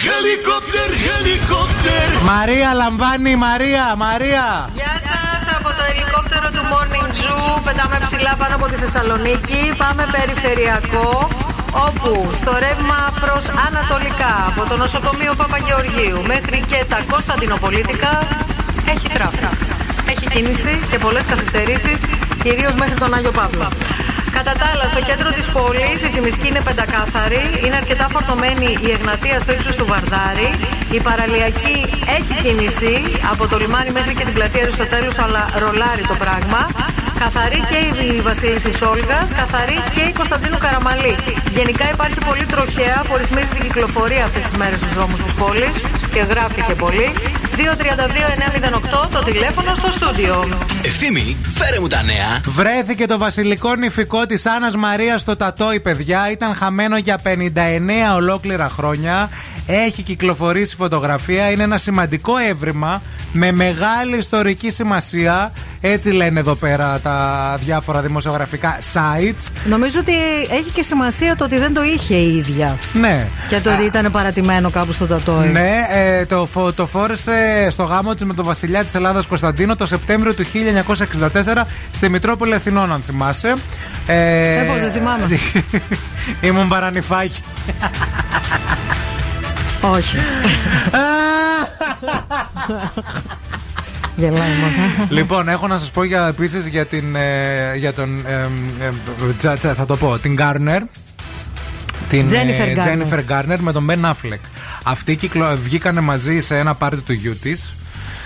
Χελικόπτερ, χελικόπτερ. Μαρία λαμβάνει, Μαρία, Μαρία. Γεια σας από το ελικόπτερο του Morning Zoo. Πετάμε ψηλά πάνω από τη Θεσσαλονίκη. Πάμε περιφερειακό. Όπου στο ρεύμα προς Ανατολικά από το νοσοκομείο Παπαγεωργίου μέχρι και τα Κωνσταντινοπολίτικα έχει traffic. Έχει κίνηση και πολλές καθυστερήσεις, κυρίως μέχρι τον Άγιο Παύλο. Κατά τα άλλα, στο κέντρο της πόλης η Τσιμισκή είναι πεντακάθαρη, είναι αρκετά φορτωμένη η Εγνατία στο ύψος του Βαρδάρη. Η παραλιακή έχει κίνηση από το λιμάνι μέχρι και την πλατεία Αριστοτέλους, αλλά ρολάρει το πράγμα. Καθαρή και η Βασιλίσσης Όλγας, καθαρή και η Κωνσταντίνου Καραμανλή. Γενικά υπάρχει πολύ τροχαία που ρυθμίζει την κυκλοφορία αυτές τις μέρες στους δρόμους της πόλης και γράφει και πολύ. 232-908 το τηλέφωνο στο στούντιο. Ευθύμη, φέρε μου τα νέα. Βρέθηκε το βασιλικό νηφικό της Άννας Μαρίας στο Τατόι, παιδιά. Ήταν χαμένο για 59 ολόκληρα χρόνια. Έχει κυκλοφορήσει φωτογραφία. Είναι ένα σημαντικό έβριμα με μεγάλη ιστορική σημασία. Έτσι λένε εδώ πέρα τα διάφορα δημοσιογραφικά sites. Νομίζω ότι έχει και σημασία το ότι δεν το είχε η ίδια. Ναι. Και το ότι ήταν παρατημένο κάπου στο τατόι. Ναι, ε, το, φο- το φόρεσε στο γάμο της με τον βασιλιά της Ελλάδας Κωνσταντίνο το Σεπτέμβριο του 1964 στη Μητρόπολη Αθηνών, αν θυμάσαι. Ε, Ε, πώς δεν θυμάμαι. Ήμουν παρανυφάκι. Όχι. Γελάει μόνο. λοιπόν, έχω να σας πω για, επίσης για, την, ε, για τον. ε, ε, τσα- τσα- θα το πω. Την Garner. Την Jennifer Garner. Jennifer Garner με τον Ben Affleck. Αυτοί κυκλο... βγήκανε μαζί σε ένα πάρτι του γιού της.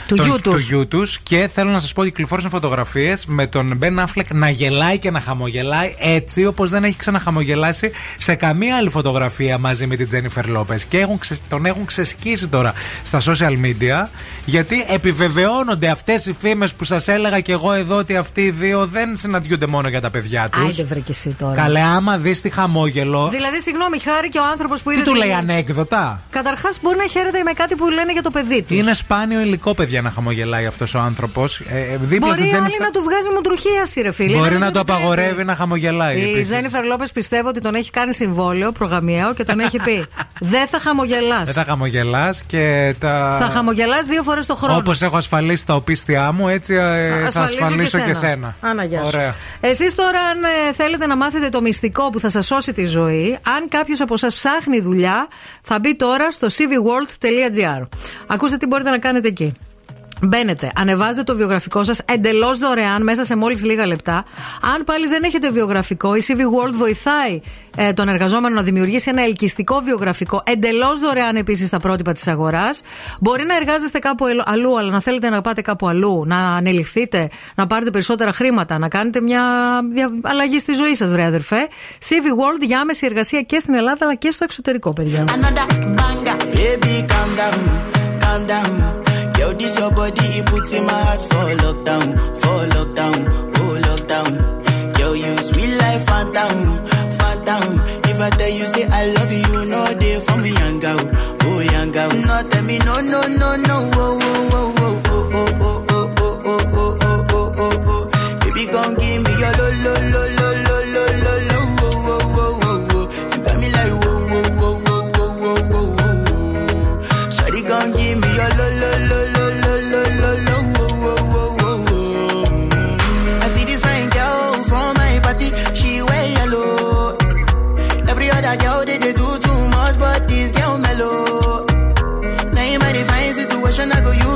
Του γιού τους. του γιού τους και θέλω να σας πω ότι κυκλοφόρησαν φωτογραφίες με τον Ben Affleck να γελάει και να χαμογελάει έτσι όπως δεν έχει ξαναχαμογελάσει σε καμία άλλη φωτογραφία μαζί με την Jennifer Lopez. Και έχουν ξε- τον έχουν ξεσκίσει τώρα στα social media γιατί επιβεβαιώνονται αυτές οι φήμες που σας έλεγα και εγώ εδώ ότι αυτοί οι δύο δεν συναντιούνται μόνο για τα παιδιά τους. Άιντε βρε και εσύ τώρα. Καλέ, άμα δεις τη χαμόγελο. Δηλαδή, συγγνώμη, χάρη και ο άνθρωπος που είδε. Τι του την- λέει ανέκδοτα; Καταρχάς, μπορεί να χαίρεται με κάτι που λένε για το παιδί τους. Είναι σπάνιο υλικό, παιδιά, να χαμογελάει αυτός ο άνθρωπος. Ε, δίπλα Μπορεί στη άλλη Jennifer- να του βγάζει μουντρουχίαση, ρε φίλε. Μπορεί Είναι να το επιτρέπει. απαγορεύει να χαμογελάει. Η επίσης. Τζένιφερ Λόπες πιστεύω ότι τον έχει κάνει συμβόλαιο προγαμιαίο και τον έχει πει Δεν θα χαμογελάς. Δεν θα χαμογελάς και τα. Θα χαμογελάς δύο φορές το χρόνο. Όπως έχω ασφαλίσει τα οπίστια μου, έτσι ε, θα Ασφαλίζω ασφαλίσω και, σένα. σένα. Άνα, γεια σου. Ωραία. Εσείς τώρα, αν ε, θέλετε να μάθετε το μυστικό που θα σας σώσει τη ζωή, αν κάποιος από σας ψάχνει δουλειά, θα μπει τώρα στο cvworld.gr. Ακούστε τι μπορείτε να κάνετε εκεί. Μπαίνετε, ανεβάζετε το βιογραφικό σας εντελώς δωρεάν μέσα σε μόλις λίγα λεπτά. Αν πάλι δεν έχετε βιογραφικό, η CV World βοηθάει ε, τον εργαζόμενο να δημιουργήσει ένα ελκυστικό βιογραφικό εντελώς δωρεάν επίσης στα πρότυπα της αγοράς. Μπορεί να εργάζεστε κάπου ελ- αλλού, αλλά να θέλετε να πάτε κάπου αλλού, να ανελιχθείτε, να πάρετε περισσότερα χρήματα, να κάνετε μια δια- αλλαγή στη ζωή σας, βρε αδερφέ. CV World για άμεση εργασία και στην Ελλάδα αλλά και στο εξωτερικό, παιδιά. Another banger. Baby, calm down, calm down. This your body, it puts in my heart for lockdown, for lockdown, oh lockdown. Yo, you sweet life, phantom, phantom. If I tell you say I love you, you know they for me, young girl, oh young girl. No, tell me no, no, no, no, oh, oh, I go use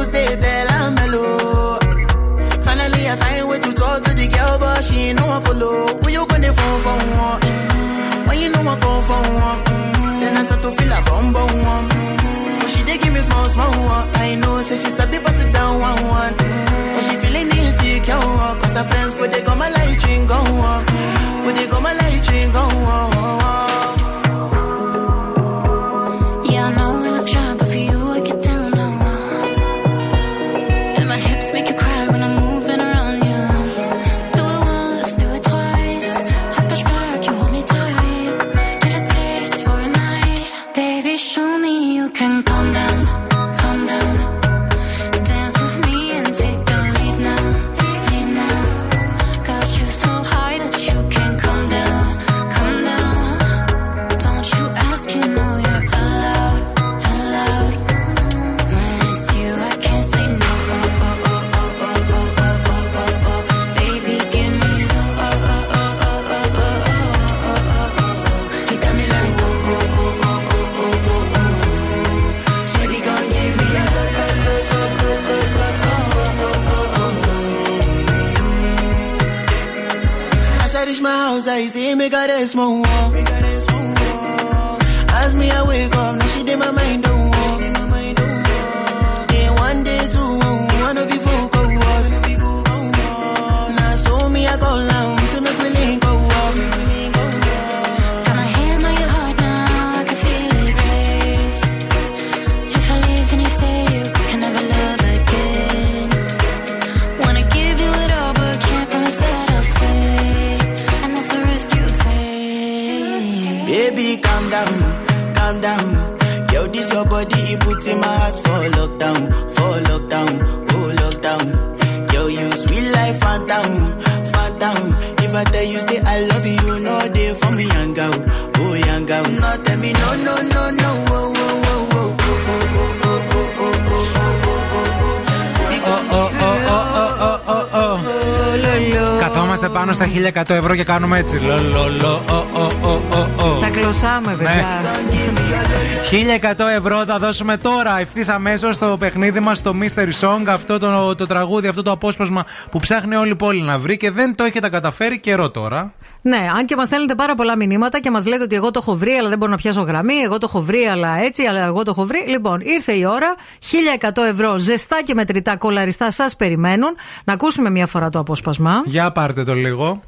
1100 ευρώ θα δώσουμε τώρα ευθύς αμέσως στο παιχνίδι μας στο Mystery Song. Αυτό το, το τραγούδι, αυτό το απόσπασμα που ψάχνει όλη η πόλη να βρει και δεν το έχετε καταφέρει καιρό τώρα. Ναι, αν και μας στέλνετε πάρα πολλά μηνύματα και μας λέτε ότι εγώ το έχω βρει, αλλά δεν μπορώ να πιάσω γραμμή. Εγώ το έχω βρει, αλλά έτσι, αλλά εγώ το έχω βρει. Λοιπόν, ήρθε η ώρα. 1100 ευρώ ζεστά και μετρητά κολαριστά σας περιμένουν. Να ακούσουμε μία φορά το απόσπασμα. Για πάρτε το λίγο.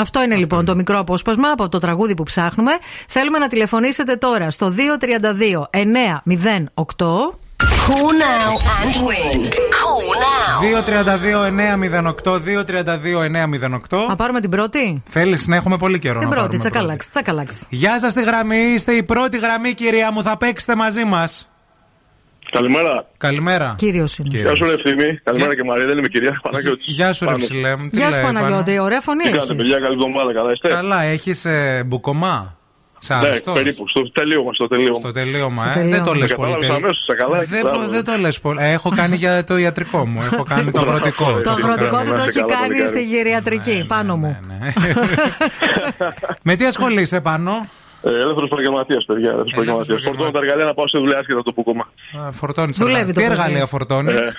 Αυτό είναι λοιπόν το μικρό απόσπασμα από το τραγούδι που ψάχνουμε. Θέλουμε να τηλεφωνήσετε τώρα στο 232 908. Call now and win. Call now. 232-908. 232-908. Να πάρουμε την πρώτη; Θέλεις να έχουμε πολύ καιρό. Την να πρώτη, πάρουμε τσακαλάξ, τσακαλάξ. Γεια σας στη γραμμή, είστε η πρώτη γραμμή, κυρία μου. Θα παίξετε μαζί μας. Καλημέρα. Καλημέρα. Κύριος είναι. Γεια σου, ρε ευθύμη. Καλημέρα και Μαρία, δεν είμαι κυρία. Παναγιώτης. Γεια σου, ρε Πάμε. ψηλέ μου. Τι Γεια σου, λέει, Παναγιώτη. Ωραία φωνή Τι κάνετε, έχεις. παιδιά, καλή εβδομάδα, καλά είστε; Καλά, έχεις μπουκομά. Σε Ναι, άρεστος; περίπου, στο τελείωμα, στο τελείωμα. Στο τελείωμα, ε; τελείωμα. Δεν το λες Με πολύ. κατάλαβες τελ- αμέσως, είσαι καλά, Δεν, μπράβο. το- δεν το λες πολύ. Ε, έχω κάνει για το ιατρικό μου. Έχω κάνει το αγροτικό. Το αγροτικό του το Να είστε έχει καλά, κάνει παλικάρι. στη γυριατρική. Πάνω μου. Με τι ασχολείσαι πάνω. Ε, Ελεύθερος επαγγελματία, παιδιά. Ελεύθερος επαγγελματία. Φορτώνω τα εργαλεία να πάω σε δουλειά άσχετα το πουκόμα. Φορτώνεις. Δουλεύει το Τι παιδί. εργαλεία φορτώνεις; Ε,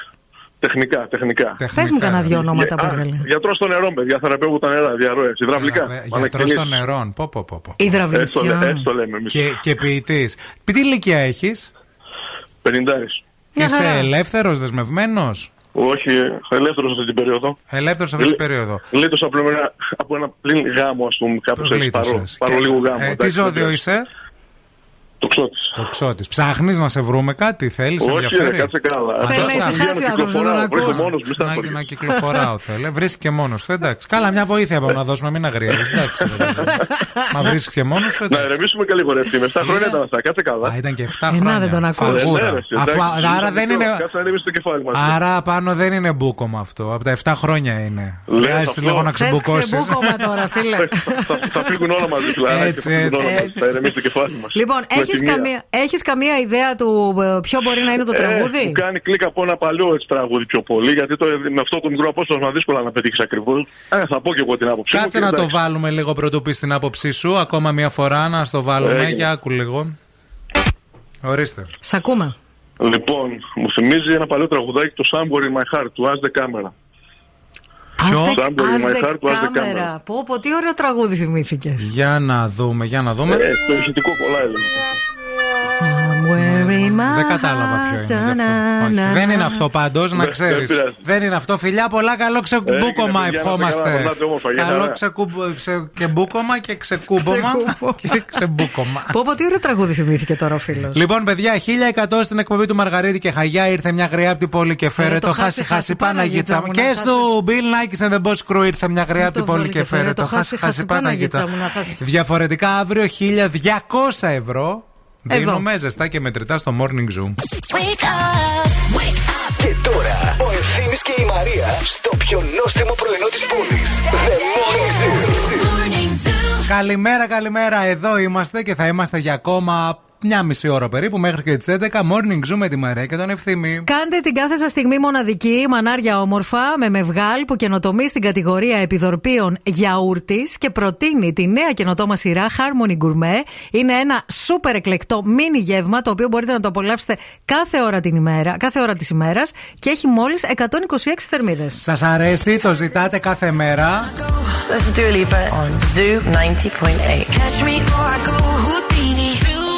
Τεχνικά, τεχνικά. Πες μου κανένα δυο ονόματα από εργαλεία. Γιατρός των νερών, παιδιά. Θεραπεύω τα νερά, διαρροές, υδραυλικά. Γιατρός των νερών. Πω, πω, πω, πω. Υδραυλικά. Έστω, λέ- έστω λέμε εμείς. Και, και ποιητής. Τι ηλικία έχεις; 50. Είσαι ελεύθερος, δεσμευμένος; Όχι, ελεύθερος αυτή την περίοδο. Ελεύθερος σε αυτή την περίοδο. Λίτωσα από ένα, από ένα πλήν γάμο, ας πούμε, κάπω έτσι. Γλίτωσες. Πάρω, πάρω Και- λίγο γάμο. ε, τι εντάξει, ζώδιο παιδιά. είσαι; Το ξώτη. Το ξώτης. Ψάχνεις να σε βρούμε κάτι, θέλεις, Όχι, ενδιαφέρεις; ρε, κάτσε καλά. Θέλει να Αυτά ησυχάσει ο βγαίνω, άνθρωπος, δεν τον κυκλοφοράω, ακούς. βρίσκω μόνος μου, μη Να, στεναχωριέσαι. να κυκλοφοράω θέλει. Βρίσκει και μόνος του. Εντάξει. Καλά, μια βοήθεια πάμε να δώσουμε, μην αγριεύεις. Εντάξει. ρε παιδί. Μα βρίσκει και μόνος σου. Να εντάξει. ηρεμήσουμε και λίγο ρε ευθύμη. 7 χρόνια ήταν αυτά, κάτσε καλά. Α, ήταν και 7 Ε, να, χρόνια. δεν τον ακούς. Φαγούρα. Ε, ναι, ρε, εντάξει, Αφού- ζήσαμε Άρα δεν καιρό. είναι. Κάτσε να ηρεμήσει το κεφάλι μας. Άρα πάνω δεν είναι μπούκομα αυτό. Από τα 7 χρόνια είναι. Λες Χρειάζεται αυτό. λίγο να Θες ξεμπουκώσεις. ξεμπούκομα τώρα, φίλε. Θα- Θα φύγουν όλα μαζί, φιλαράκια. Έτσι, Θα φύγουν έτσι, όλα μαζί. έτσι. Θα ηρεμήσει το κεφάλι μας. Λοιπόν, έχεις καμία, έχεις καμία ιδέα του ε, ποιο μπορεί να είναι το Ε, μου τραγούδι. κάνει κλικ από ένα παλιό έτσι τραγούδι πιο πολύ, γιατί το, με αυτό το μικρό απόσπασμα δύσκολα να πετύχεις ακριβώς. Ε, θα πω και εγώ την άποψή μου. Κάτσε και να το εντάξει. βάλουμε λίγο πρωτού πεις την άποψή σου. Ακόμα μια φορά να στο βάλουμε. Έγινε. Για άκου λίγο. Ορίστε. Σ' ακούμε. Λοιπόν, μου θυμίζει ένα παλιό τραγουδάκι το Somewhere in my heart του As the Camera. Ποιο? Somewhere in my Άσδε heart του As the Camera. κάμερα. Πω, πω, τι ωραίο τραγούδι θυμήθηκες. Για να δούμε, για να δούμε. Ε, το ηχητικό πολλά έλεγε. Somewhere in my Δεν κατάλαβα ποιο είναι. γι' αυτό. Όχι. Δεν είναι αυτό πάντως, να Δεν- δεν ξέρεις. πειράζει. Δεν είναι αυτό. Φιλιά πολλά, καλό ξεκουμπούκομα Έγινε, παιδιά, να είστε ευχόμαστε. καλά, να περνάτε όμορφα, γεια Καλό χαρά. ξεκουμπ- ξε- και μπούκομα και ξεκούμπομα. και ξεμπούκομα. Πω, πω, τι ωραίο τραγούδι θυμήθηκε τώρα ο φίλος. Λοιπόν, παιδιά, 1100 στην εκπομπή του Μαργαρίτη και Χαγιά ήρθε μια γριά από την πόλη και φέρε το χάσει χάσει Παναγίτσα μου. Και στο Bill Nike and the Boss Crew ήρθε μια γριά από την πόλη και φέρε το χάσει χάσει Παναγίτσα μου. Διαφορετικά αύριο 1200 ευρώ. Εδώ. Δίνουμε ζεστά και μετρητά στο Morning Zoom. Και τώρα ο Ευθύμης και η Μαρία στο πιο νόστιμο πρωινό της πόλης. The Morning Zoo. Καλημέρα, καλημέρα. Εδώ είμαστε και θα είμαστε για ακόμα μια μισή ώρα περίπου μέχρι και τις 11. Morning Zoom με τη Μαρία και τον Ευθύμη. Κάντε την κάθε σας στιγμή μοναδική, μανάρια όμορφα, με μευγάλ που καινοτομεί στην κατηγορία επιδορπίων γιαούρτης και προτείνει τη νέα καινοτόμα σειρά Harmony Gourmet. Είναι ένα σούπερ εκλεκτό μίνι γεύμα το οποίο μπορείτε να το απολαύσετε κάθε ώρα, την ημέρα, κάθε ώρα της ημέρας και έχει μόλις 126 θερμίδες. Σας αρέσει, το ζητάτε κάθε μέρα. This is Dua Lipa on Zoo 90.8. Catch me or I go Houdini.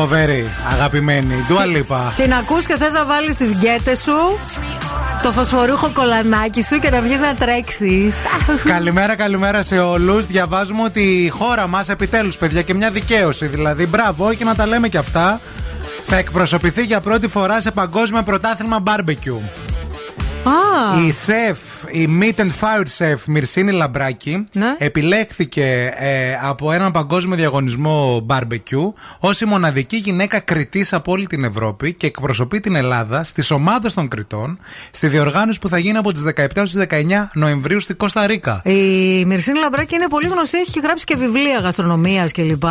Φοβερή, αγαπημένη. Ντουαλίπα. Την ακούς και θες να βάλεις τις γκέτες σου, το φωσφορούχο κολανάκι σου και να βγεις να τρέξεις. Καλημέρα, καλημέρα σε όλους. Διαβάζουμε ότι η χώρα μας επιτέλους, παιδιά, και μια δικαίωση. Δηλαδή, μπράβο, και να τα λέμε κι αυτά. Θα εκπροσωπηθεί για πρώτη φορά σε παγκόσμιο πρωτάθλημα μπάρμπεκιου. Ah. Η σεφ, η Meat and Fire Chef Μυρσίνη Λαμπράκη, ναι. επιλέχθηκε ε, από έναν παγκόσμιο διαγωνισμό barbecue ως η μοναδική γυναίκα κριτής από όλη την Ευρώπη και εκπροσωπεί την Ελλάδα στις ομάδες των κριτών στη διοργάνωση που θα γίνει από τις 17 στι 19 Νοεμβρίου στη Κώστα Ρίκα. Η Μυρσίνη Λαμπράκη είναι πολύ γνωστή, έχει γράψει και βιβλία γαστρονομίας κλπ.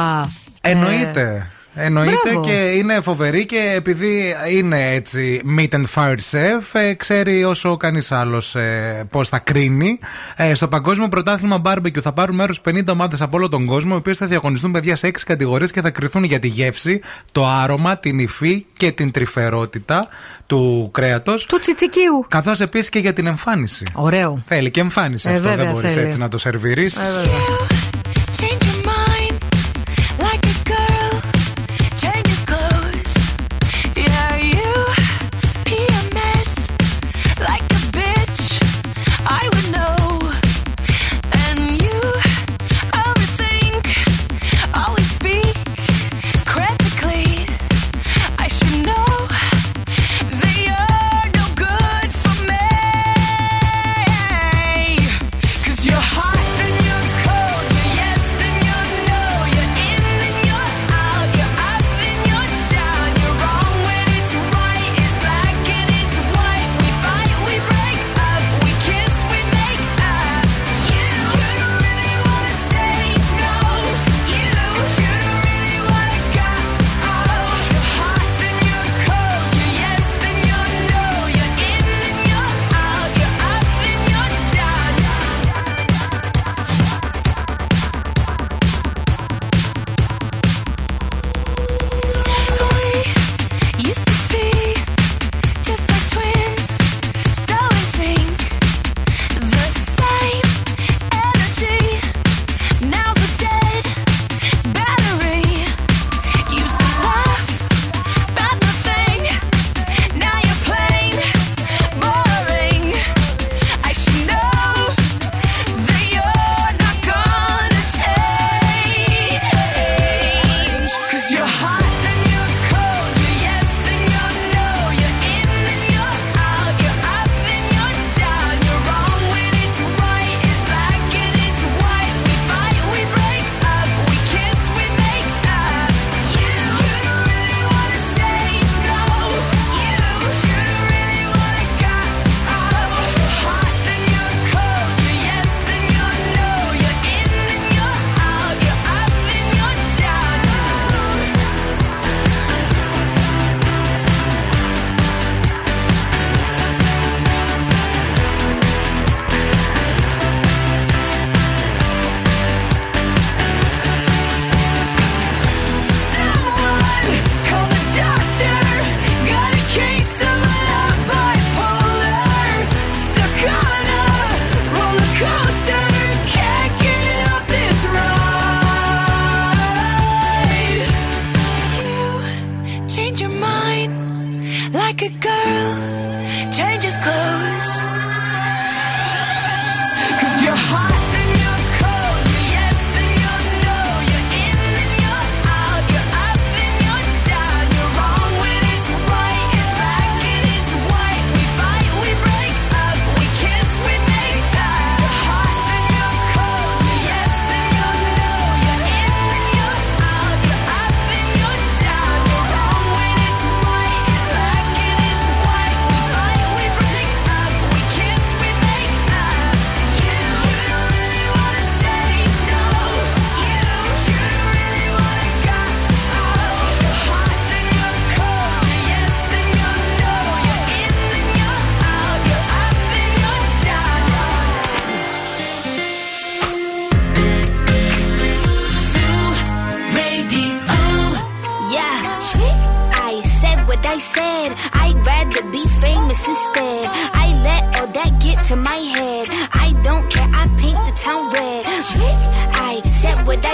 Εννοείται. Ε, Εννοείται Μπράβο. και είναι φοβερή και επειδή είναι έτσι meet and fire chef, ε, ξέρει όσο κανείς άλλος ε, πώς θα κρίνει. Ε, στο Παγκόσμιο Πρωτάθλημα Barbecue θα πάρουν μέρος 50 ομάδες από όλο τον κόσμο, οι οποίες θα διαγωνιστούν παιδιά σε 6 κατηγορίες και θα κρυθούν για τη γεύση, το άρωμα, την υφή και την τρυφερότητα του κρέατος. Του τσιτσικίου. Καθώς επίσης και για την εμφάνιση. Ωραίο. Θέλει και εμφάνιση ε, αυτό. Δεν μπορείς έτσι να το σερβίρεις. Ε,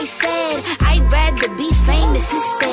said I'd rather be famous instead.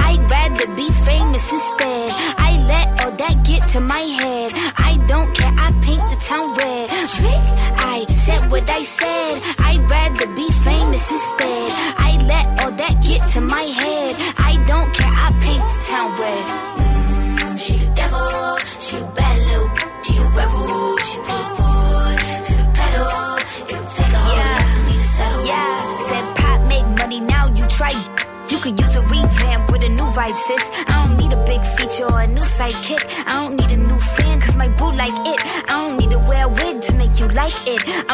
I'd be famous instead.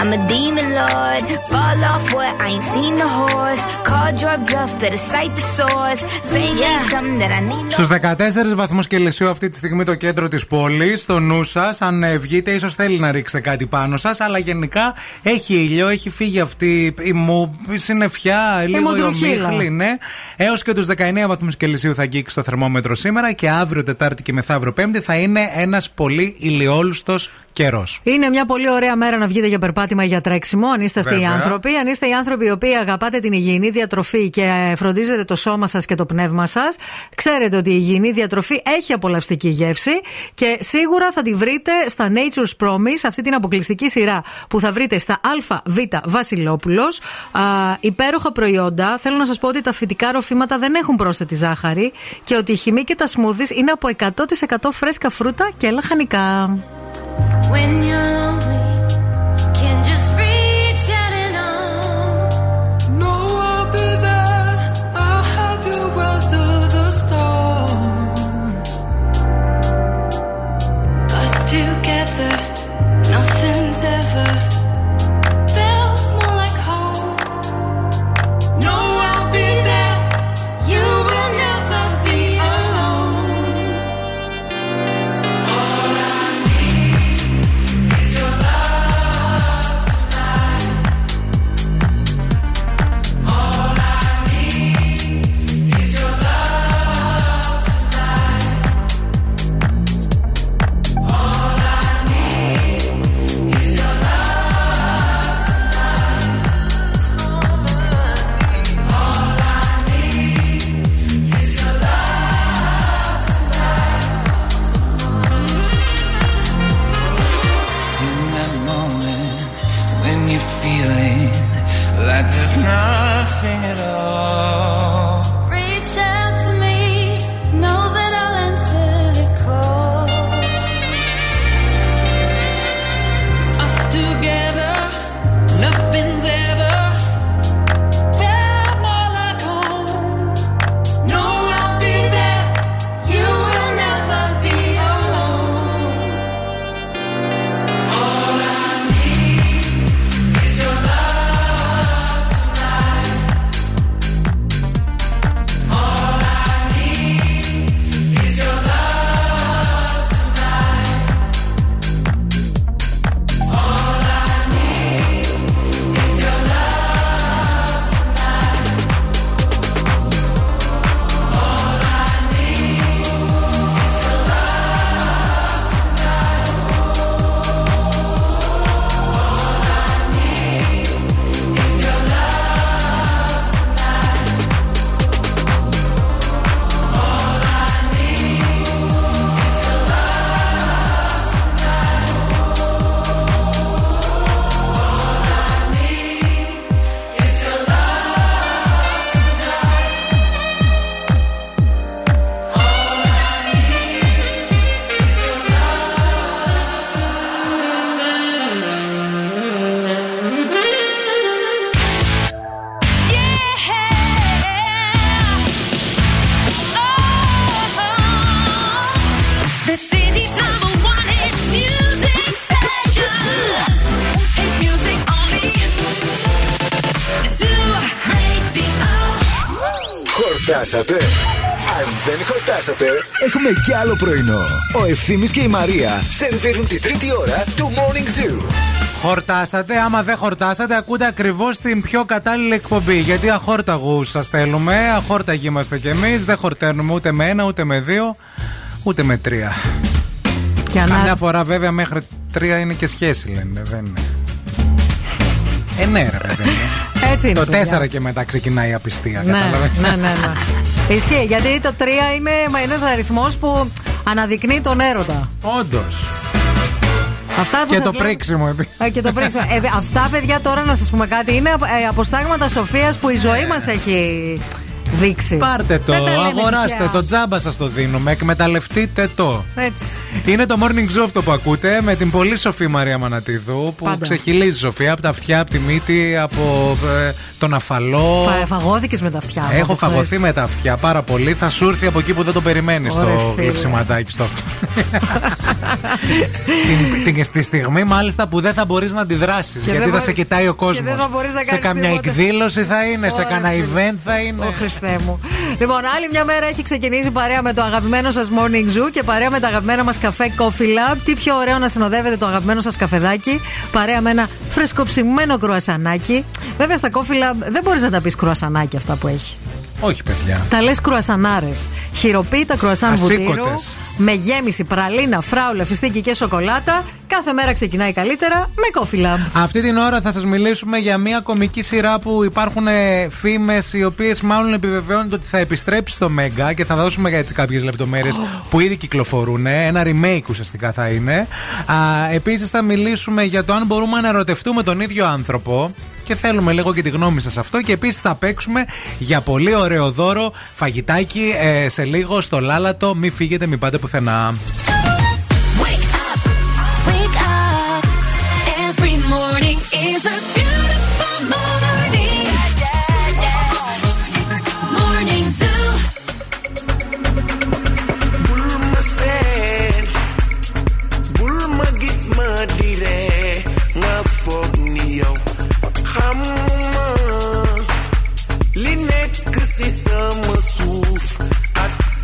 I'm a demon lord. Fall off what? I ain't seen the horse. Called your bluff, better cite the source. Fame ain't something that I need. Στους 14 βαθμούς Κελσίου αυτή τη στιγμή το κέντρο της πόλης, στο νου σας. Αν ε, βγείτε, ίσως θέλει να ρίξετε κάτι πάνω σας. Αλλά γενικά έχει ήλιο, έχει φύγει αυτή η, μου, η συννεφιά, λίγο η μοντρουχίλα. ομίχλη, ναι. Έως και τους 19 βαθμούς Κελσίου θα αγγίξει το θερμόμετρο σήμερα και αύριο Τετάρτη και μεθαύριο Πέμπτη θα είναι ένας πολύ ηλιόλουστος καιρός. Είναι μια πολύ ωραία μέρα να βγείτε για περπάτημα ή για τρέξιμο, αν είστε αυτοί οι Βέβαια. άνθρωποι. Αν είστε οι άνθρωποι οι οποίοι αγαπάτε την υγιεινή διατροφή και φροντίζετε το σώμα σας και το πνεύμα σας, ξέρετε ότι η υγιεινή διατροφή έχει απολαυστική γεύση και σίγουρα θα τη βρείτε στα Nature's Promise, αυτή την αποκλειστική σειρά που θα βρείτε στα ΑΒ Βασιλόπουλος. Υπέροχα προϊόντα. Θέλω να σας πω ότι τα φυτικά ροφήματα δεν έχουν πρόσθετη ζάχαρη και ότι η χυμή και τα smoothies είναι από 100% φρέσκα φρούτα και λαχανικά. When you're lonely, έχουμε κι άλλο πρωινό. Ο Ευθύμης και η Μαρία σερβίρουν τη τρίτη ώρα του Morning Zoo. Χορτάσατε, άμα δεν χορτάσατε, ακούτε ακριβώς την πιο κατάλληλη εκπομπή. Γιατί αχόρταγου σας θέλουμε, αχόρταγοι είμαστε κι εμείς. Δεν χορταίνουμε ούτε με ένα, ούτε με δύο, ούτε με τρία. Και Καμιά ανάσ... φορά βέβαια μέχρι τρία είναι και σχέση λένε. Δεν είναι. Ε, ναι, ρε παιδί μου. Έτσι είναι. Το παιδιά. τέσσερα και μετά ξεκινάει η απιστία. Ναι, κατάλαβες; ναι, ναι, ναι. Ισχύει, γιατί το 3 είναι ένας αριθμός που αναδεικνύει τον έρωτα. Όντως. Αυτά που Και σας το λέω- πρίξιμο επίση. Ε, και το πρίξιμο. Ε, αυτά, παιδιά, τώρα να σας πούμε κάτι, είναι ε, αποστάγματα σοφίας που η ζωή μας έχει δείξει. Πάρτε το, Δεν τα λέμε αγοράστε τυχαία. το, τζάμπα σας το δίνουμε, εκμεταλλευτείτε το. Έτσι. Είναι το morning zoo αυτό που ακούτε με την πολύ σοφή Μαρία Μανατίδου που Πάντα. ξεχυλίζει Σοφία από τα αυτιά, από τη μύτη, από ε, τον αφαλό. Φα, φαγώθηκες με τα αυτιά. μου Έχω από χθες. φαγωθεί με τα αυτιά πάρα πολύ. Θα σου έρθει από εκεί που δεν το περιμένεις Ωραία, το φίλε. γλυψιματάκι στο αυτό. την, την, στη στιγμή μάλιστα που δεν θα μπορείς να αντιδράσεις. Και Γιατί δεν θα μπορεί- σε κοιτάει ο κόσμο. και δεν θα μπορείς να Σε κάνεις καμιά τίποτα. εκδήλωση θα είναι, σε Ωραία, κανένα φίλε. event θα είναι. Ω Χριστέ μου. Λοιπόν, άλλη μια μέρα έχει ξεκινήσει παρέα με το αγαπημένο σας morning zoo και παρέα με τα αγαπημένα μας καφέ Coffee Lab. Τι πιο ωραίο να συνοδεύετε το αγαπημένο σας καφεδάκι παρέα με ένα φρεσκοψημένο κρουασανάκι. Βέβαια στα Coffee Lab δεν μπορείς να τα πεις κρουασανάκι αυτά που έχει. Όχι, παιδιά. Τα λες κρουασανάρες. Χειροποίητα κρουασάν βουτύρου. Ασήκωτες. Με γέμιση πραλίνα, φράουλα, φιστίκι και σοκολάτα. Κάθε μέρα ξεκινάει καλύτερα με Coffee Lab. Αυτή την ώρα θα σας μιλήσουμε για μια κομική σειρά που υπάρχουν φήμες οι οποίες μάλλον επιβεβαιώνουν ότι θα επιστρέψει στο Μέγκα και θα δώσουμε έτσι κάποιες λεπτομέρειες που ήδη κυκλοφορούν. Ένα remake ουσιαστικά θα είναι. Α, επίσης θα μιλήσουμε για το αν μπορούμε να ερωτευτούμε τον ίδιο άνθρωπο. Και θέλουμε λίγο και τη γνώμη σας αυτό. Και επίσης θα παίξουμε για πολύ ωραίο δώρο φαγητάκι ε, σε λίγο στο Λάλατο. Μην φύγετε, μην πάτε πουθενά.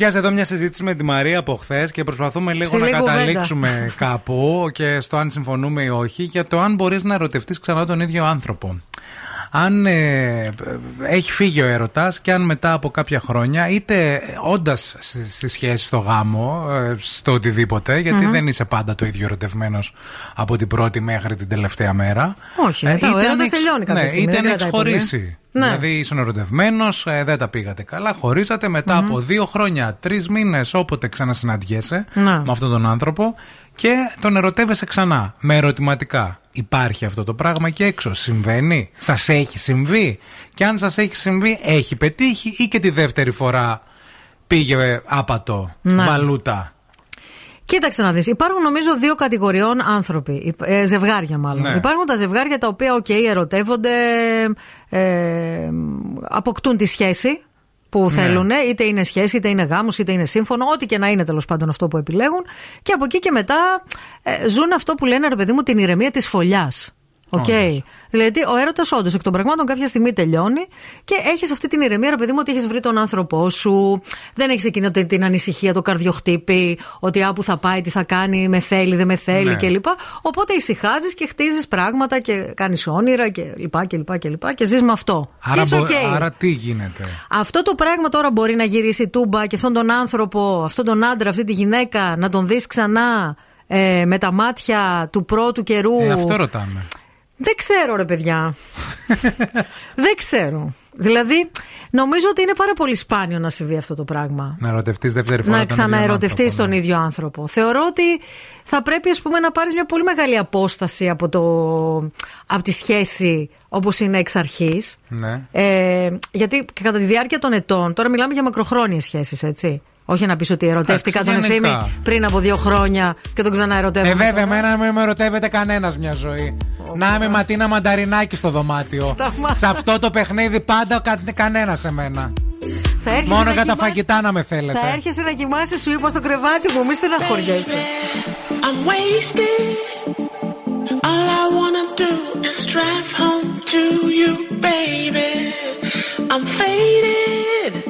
πιάσει εδώ μια συζήτηση με τη Μαρία από χθες και προσπαθούμε λίγο να καταλήξουμε κάπου και στο αν συμφωνούμε ή όχι για το αν μπορείς να ερωτευτείς ξανά τον ίδιο άνθρωπο αν ε, έχει φύγει ο έρωτας και αν μετά από κάποια χρόνια, είτε όντας στη σχέση, στο γάμο, ε, στο οτιδήποτε, γιατί δεν είσαι πάντα το ίδιο ερωτευμένος από την πρώτη μέχρι την τελευταία μέρα. Όχι, ε, ο έρωτας τελειώνει κάποια ναι, στιγμή. Είτε να έχεις ναι. Δηλαδή ήσουν ερωτευμένος, ε, δεν τα πήγατε καλά, χωρίσατε. Μετά από δύο χρόνια, τρεις μήνες, όποτε ξανασυναντιέσαι ναι. με αυτόν τον άνθρωπο και τον ερωτεύεσαι ξανά με ερωτηματικά. Υπάρχει αυτό το πράγμα και έξω. Συμβαίνει; Σας έχει συμβεί; Και αν σας έχει συμβεί, έχει πετύχει ή και τη δεύτερη φορά πήγε άπατο, να. βαλούτα; Κοίταξε να δεις. Υπάρχουν νομίζω δύο κατηγοριών άνθρωποι. Ε, ζευγάρια μάλλον. Ναι. Υπάρχουν τα ζευγάρια τα οποία, OK, okay, ερωτεύονται, ε, ε αποκτούν τη σχέση που ναι. θέλουν, είτε είναι σχέση, είτε είναι γάμος, είτε είναι σύμφωνο, ό,τι και να είναι τέλος πάντων αυτό που επιλέγουν. Και από εκεί και μετά ε, ζουν αυτό που λένε, ρε παιδί μου, την ηρεμία της φωλιάς. Οκ. Όντως. Δηλαδή, ο έρωτας όντως εκ των πραγμάτων κάποια στιγμή τελειώνει και έχεις αυτή την ηρεμία, ρε παιδί μου, ότι έχεις βρει τον άνθρωπό σου. Δεν έχεις εκείνη την, την ανησυχία, το καρδιοχτύπι, ότι πού θα πάει, τι θα κάνει, με θέλει, δεν με θέλει Ναι. κλπ. Οπότε ησυχάζεις και χτίζεις πράγματα και κάνεις όνειρα και λοιπά και λοιπά και λοιπά και ζεις με αυτό. Άρα, Και είσαι μπο- οκ. άρα τι γίνεται; Αυτό το πράγμα τώρα μπορεί να γυρίσει τούμπα και αυτόν τον άνθρωπο, αυτόν τον άντρα, αυτή τη γυναίκα, να τον δεις ξανά ε, με τα μάτια του πρώτου καιρού. Ε, αυτό ρωτάμε. Δεν ξέρω, ρε παιδιά. Δεν ξέρω. Δηλαδή, νομίζω ότι είναι πάρα πολύ σπάνιο να συμβεί αυτό το πράγμα. Να ερωτευτείς δεύτερη φορά. Να τον ίδιο ξαναερωτευτείς άνθρωπο, τον ίδιο άνθρωπο. Θεωρώ ότι θα πρέπει, ας πούμε, να πάρεις μια πολύ μεγάλη απόσταση από, το, από τη σχέση όπως είναι εξ αρχής. Ναι. Ε, γιατί και κατά τη διάρκεια των ετών, τώρα μιλάμε για μακροχρόνιες σχέσεις, έτσι. Όχι να πεις ότι ερωτεύτηκα τον Εντάξει, ευθύμη γενικά. πριν από δύο χρόνια και τον ξαναερωτεύω. Ε, βέβαια, εμένα μην με ερωτεύεται κανένας μια ζωή. Να είμαι ματίνα μανταρινάκι στο δωμάτιο. Σταμάτα. Σε αυτό το παιχνίδι πάντα κα, κανένας σε μένα. Θα έρχεσαι Μόνο να για τα κοιμάσαι- φαγητά να με θέλετε. Θα έρχεσαι να κοιμάσαι, σου είπα στο κρεβάτι μου, μη στεναχωριέσαι. I'm wasted. All I wanna do is drive home to you, baby. I'm faded.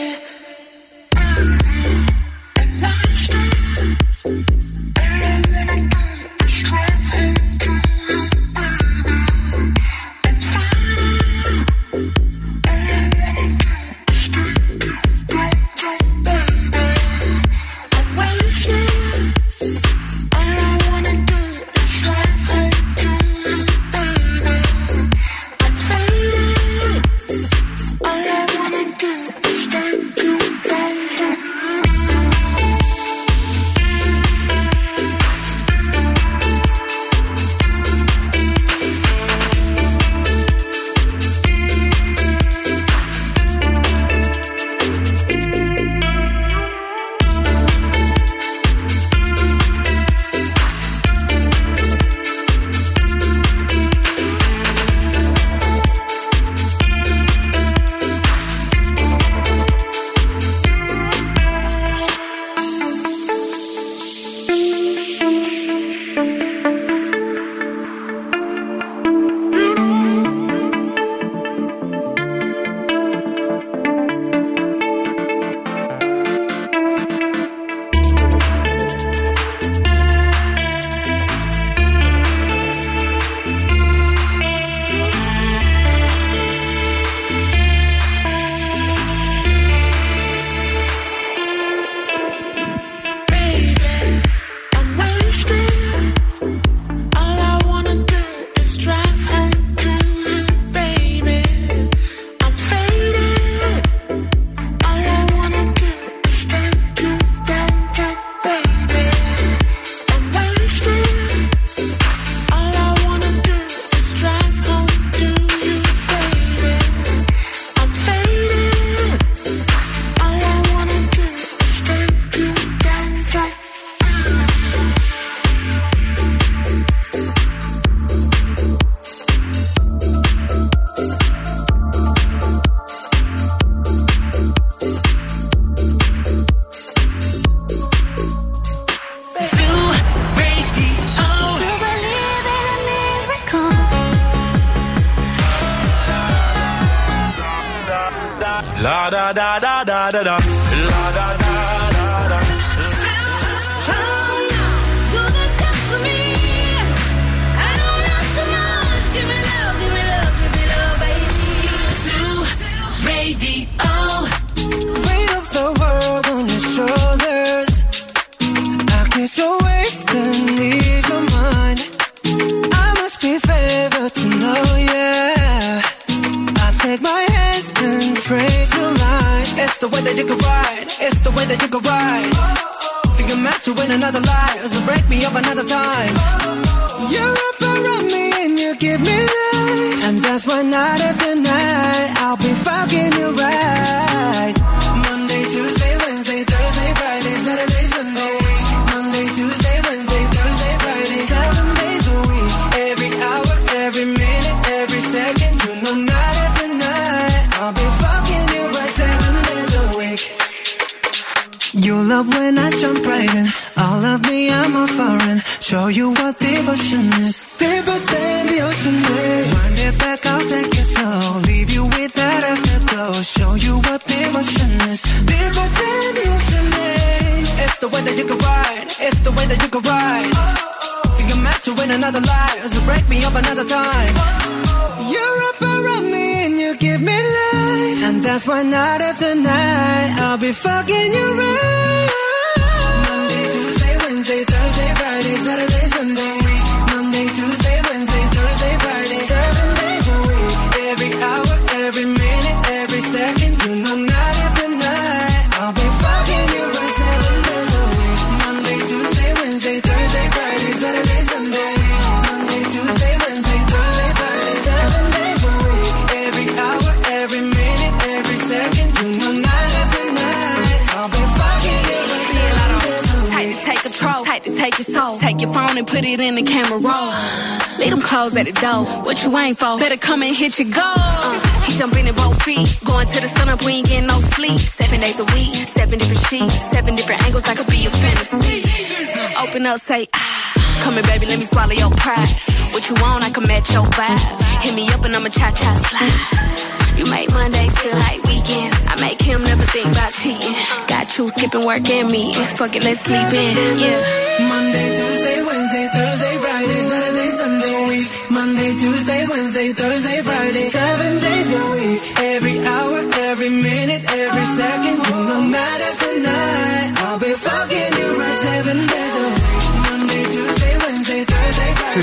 Work and me. Fuck it, let's sleep in. Yeah.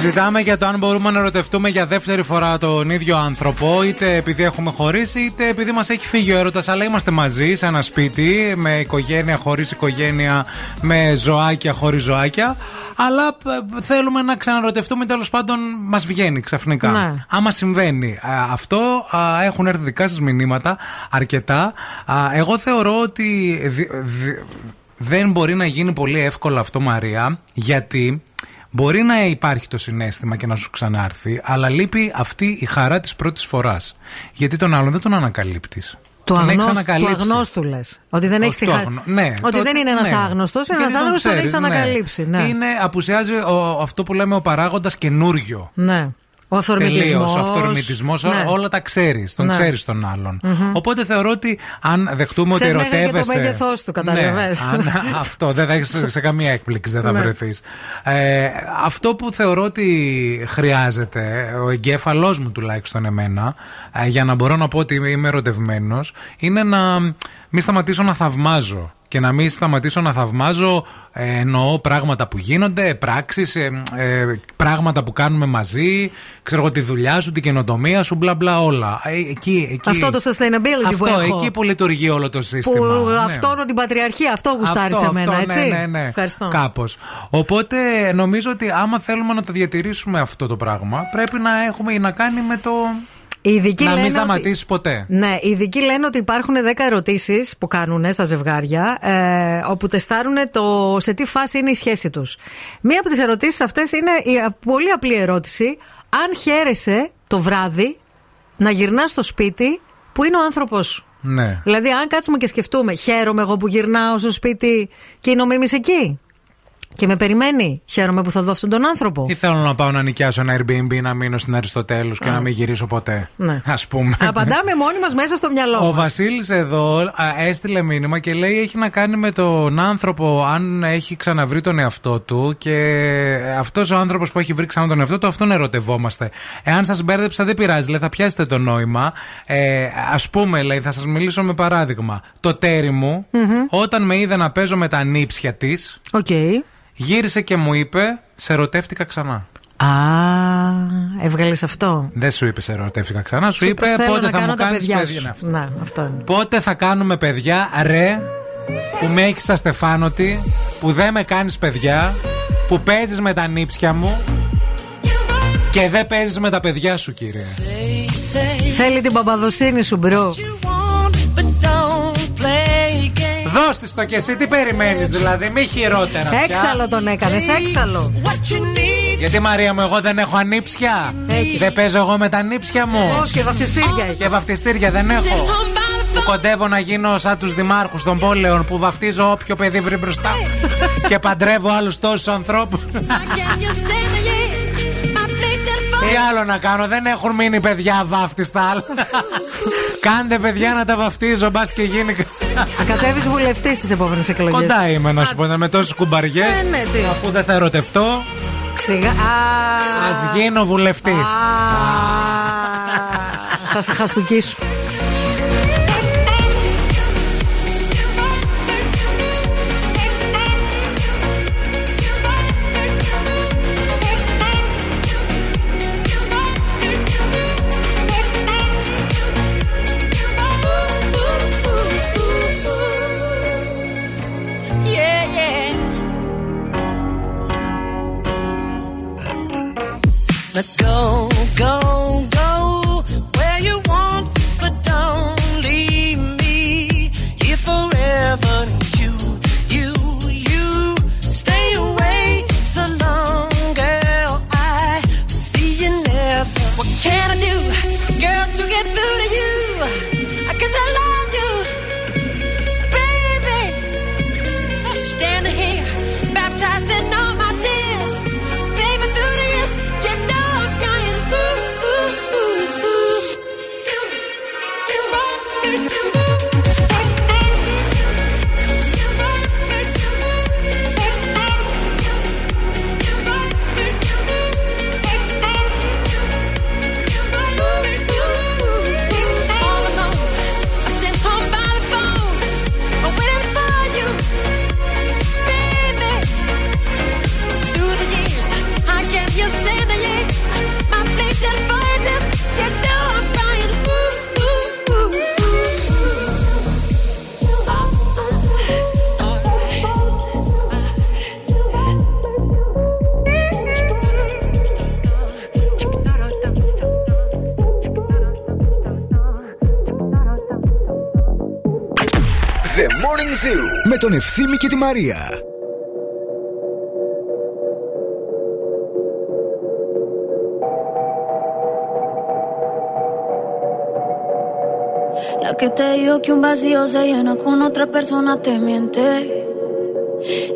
Συζητάμε για το αν μπορούμε να ερωτευτούμε για δεύτερη φορά τον ίδιο άνθρωπο, είτε επειδή έχουμε χωρίσει, είτε επειδή μας έχει φύγει ο έρωτας. Αλλά είμαστε μαζί σε ένα σπίτι, με οικογένεια χωρίς οικογένεια, με ζωάκια χωρίς ζωάκια. Αλλά ε, θέλουμε να ξαναρωτευτούμε, τέλος πάντων μας βγαίνει ξαφνικά. Ναι. Άμα συμβαίνει α, αυτό, α, έχουν έρθει δικά σας μηνύματα αρκετά. Α, εγώ θεωρώ ότι δι- δι- δεν μπορεί να γίνει πολύ εύκολο αυτό, Μαρία, γιατί μπορεί να υπάρχει το συνέστημα και να σου ξανάρθει, αλλά λείπει αυτή η χαρά της πρώτης φοράς. Γιατί τον άλλον δεν τον ανακαλύπτεις. Του τον έχεις αγνώστου, του ανακαλύψει. αγνώστου λες. Ότι δεν έχεις Όχι, το αγνώ- ναι, Ότι το- δεν είναι ένας ναι. άγνωστος, Γιατί ένας τον άνθρωπο τον ξέρεις, έχει ναι. ανακαλύψει. Ναι. Είναι, απουσιάζει ο- αυτό που λέμε ο παράγοντας καινούριο. ναι. Ο αυθορμητισμός. Τελείως, ο αυθορμητισμός, Ναι. όλα τα ξέρεις. Τον Ναι. ξέρεις τον άλλον. Μμμ. Οπότε θεωρώ ότι αν δεχτούμε Ξέρεις ότι μέχρι και το ερωτεύεσαι. μέγεθός του, καταλαβες. Ναι, αν- αυτό δεν θα έχεις σε καμία έκπληξη, δεν θα Ναι. βρεθείς. Ε, αυτό που θεωρώ ότι χρειάζεται, ο εγκέφαλός μου τουλάχιστον εμένα, ε, για να μπορώ να πω ότι είμαι ερωτευμένος, είναι να μην σταματήσω να θαυμάζω. Και να μην σταματήσω να θαυμάζω ε, εννοώ πράγματα που γίνονται, πράξεις, ε, ε, πράγματα που κάνουμε μαζί, ξέρω εγώ τη δουλειά σου, την καινοτομία σου, μπλα μπλα όλα. Ε, εκεί, εκεί, Αυτό το sustainability που αυτό, έχω. εκεί που λειτουργεί όλο το σύστημα. Που Ναι. αυτόνο την πατριαρχία, αυτό γουστάρει σε μένα, αυτό, έτσι. Ναι, ναι, ναι. Ευχαριστώ. Κάπως. Οπότε νομίζω ότι άμα θέλουμε να το διατηρήσουμε αυτό το πράγμα, πρέπει να έχουμε ή να κάνει με το. Οι ειδικοί να μην λένε ότι- σταματήσεις ποτέ. Ναι, οι ειδικοί λένε ότι υπάρχουν 10 ερωτήσεις που κάνουν στα ζευγάρια, ε, όπου τεστάρουν το σε τι φάση είναι η σχέση τους. Μία από τις ερωτήσεις αυτές είναι η α- πολύ απλή ερώτηση. Αν χαίρεσαι το βράδυ να γυρνάς στο σπίτι που είναι ο άνθρωπό σου. Ναι. Δηλαδή, αν κάτσουμε και σκεφτούμε, χαίρομαι εγώ που γυρνάω στο σπίτι και είναι ο Μίμης εκεί. Και με περιμένει. Χαίρομαι που θα δω αυτόν τον άνθρωπο. Ή θέλω να πάω να νοικιάσω ένα Airbnb, να μείνω στην Αριστοτέλους και Α. να μην γυρίσω ποτέ. Ναι. Α πούμε. Απαντάμε μόνοι μας μέσα στο μυαλό Ο μας. Βασίλης εδώ α, έστειλε μήνυμα και λέει έχει να κάνει με τον άνθρωπο αν έχει ξαναβρει τον εαυτό του και αυτός ο άνθρωπος που έχει βρει ξανά τον εαυτό του, αυτόν ερωτευόμαστε. Εάν σας μπέρδεψα, δεν πειράζει, λέει, θα πιάσετε το νόημα. Ε, Α πούμε, λέει, θα σας μιλήσω με παράδειγμα. Το τέρι μου, όταν με είδε να παίζω με τα νύψια της, γύρισε και μου είπε, σε ερωτεύτηκα ξανά. Α, έβγαλες αυτό. Δεν σου είπε σε ερωτεύτηκα ξανά, σου είπε Θέλω πότε να θα κάνω μου τα κάνεις παιδιά παιδιά. σου. Ναι, αυτό. Ναι, αυτό είναι. Πότε θα κάνουμε παιδιά, ρε, που με έχεις αστεφάνωτη, που δεν με κάνεις παιδιά, που παίζεις με τα ανίψια μου και δεν παίζεις με τα παιδιά σου, κύριε. Θέλει την παπαδοσύνη σου, bro. Δώστε στο το και εσύ, τι περιμένεις, δηλαδή, μη χειρότερα. Έξαλλο τον έκανες, έξαλλο. Γιατί Μαρία μου, εγώ δεν έχω ανήψια. Έχεις. Δεν παίζω εγώ με τα νύψια μου. Όχι, και βαφτιστήρια έχεις. Και βαφτιστήρια δεν έχω. Που κοντεύω να γίνω σαν τους δημάρχους των πόλεων που βαφτίζω όποιο παιδί βρει μπροστά. και παντρεύω άλλους τόσους ανθρώπους. Τι άλλο να κάνω, δεν έχουν μείνει παιδιά βάφτιστα. Κάντε παιδιά να τα βαφτίζω, μπας και γίνει. Ακατεύει κατέβεις βουλευτής στις επόμενες εκλογές. Κοντά είμαι να σου πω, με τόσε κουμπαριές. Ναι, ναι, τι. Αφού δεν θα ερωτευτώ. Σιγά. Α γίνω βουλευτής. Θα σε χαστουκίσω. Let's go. τον Ευθύμη και τη Μαρία. La que te digo que un vacío se llena con otra persona te miente.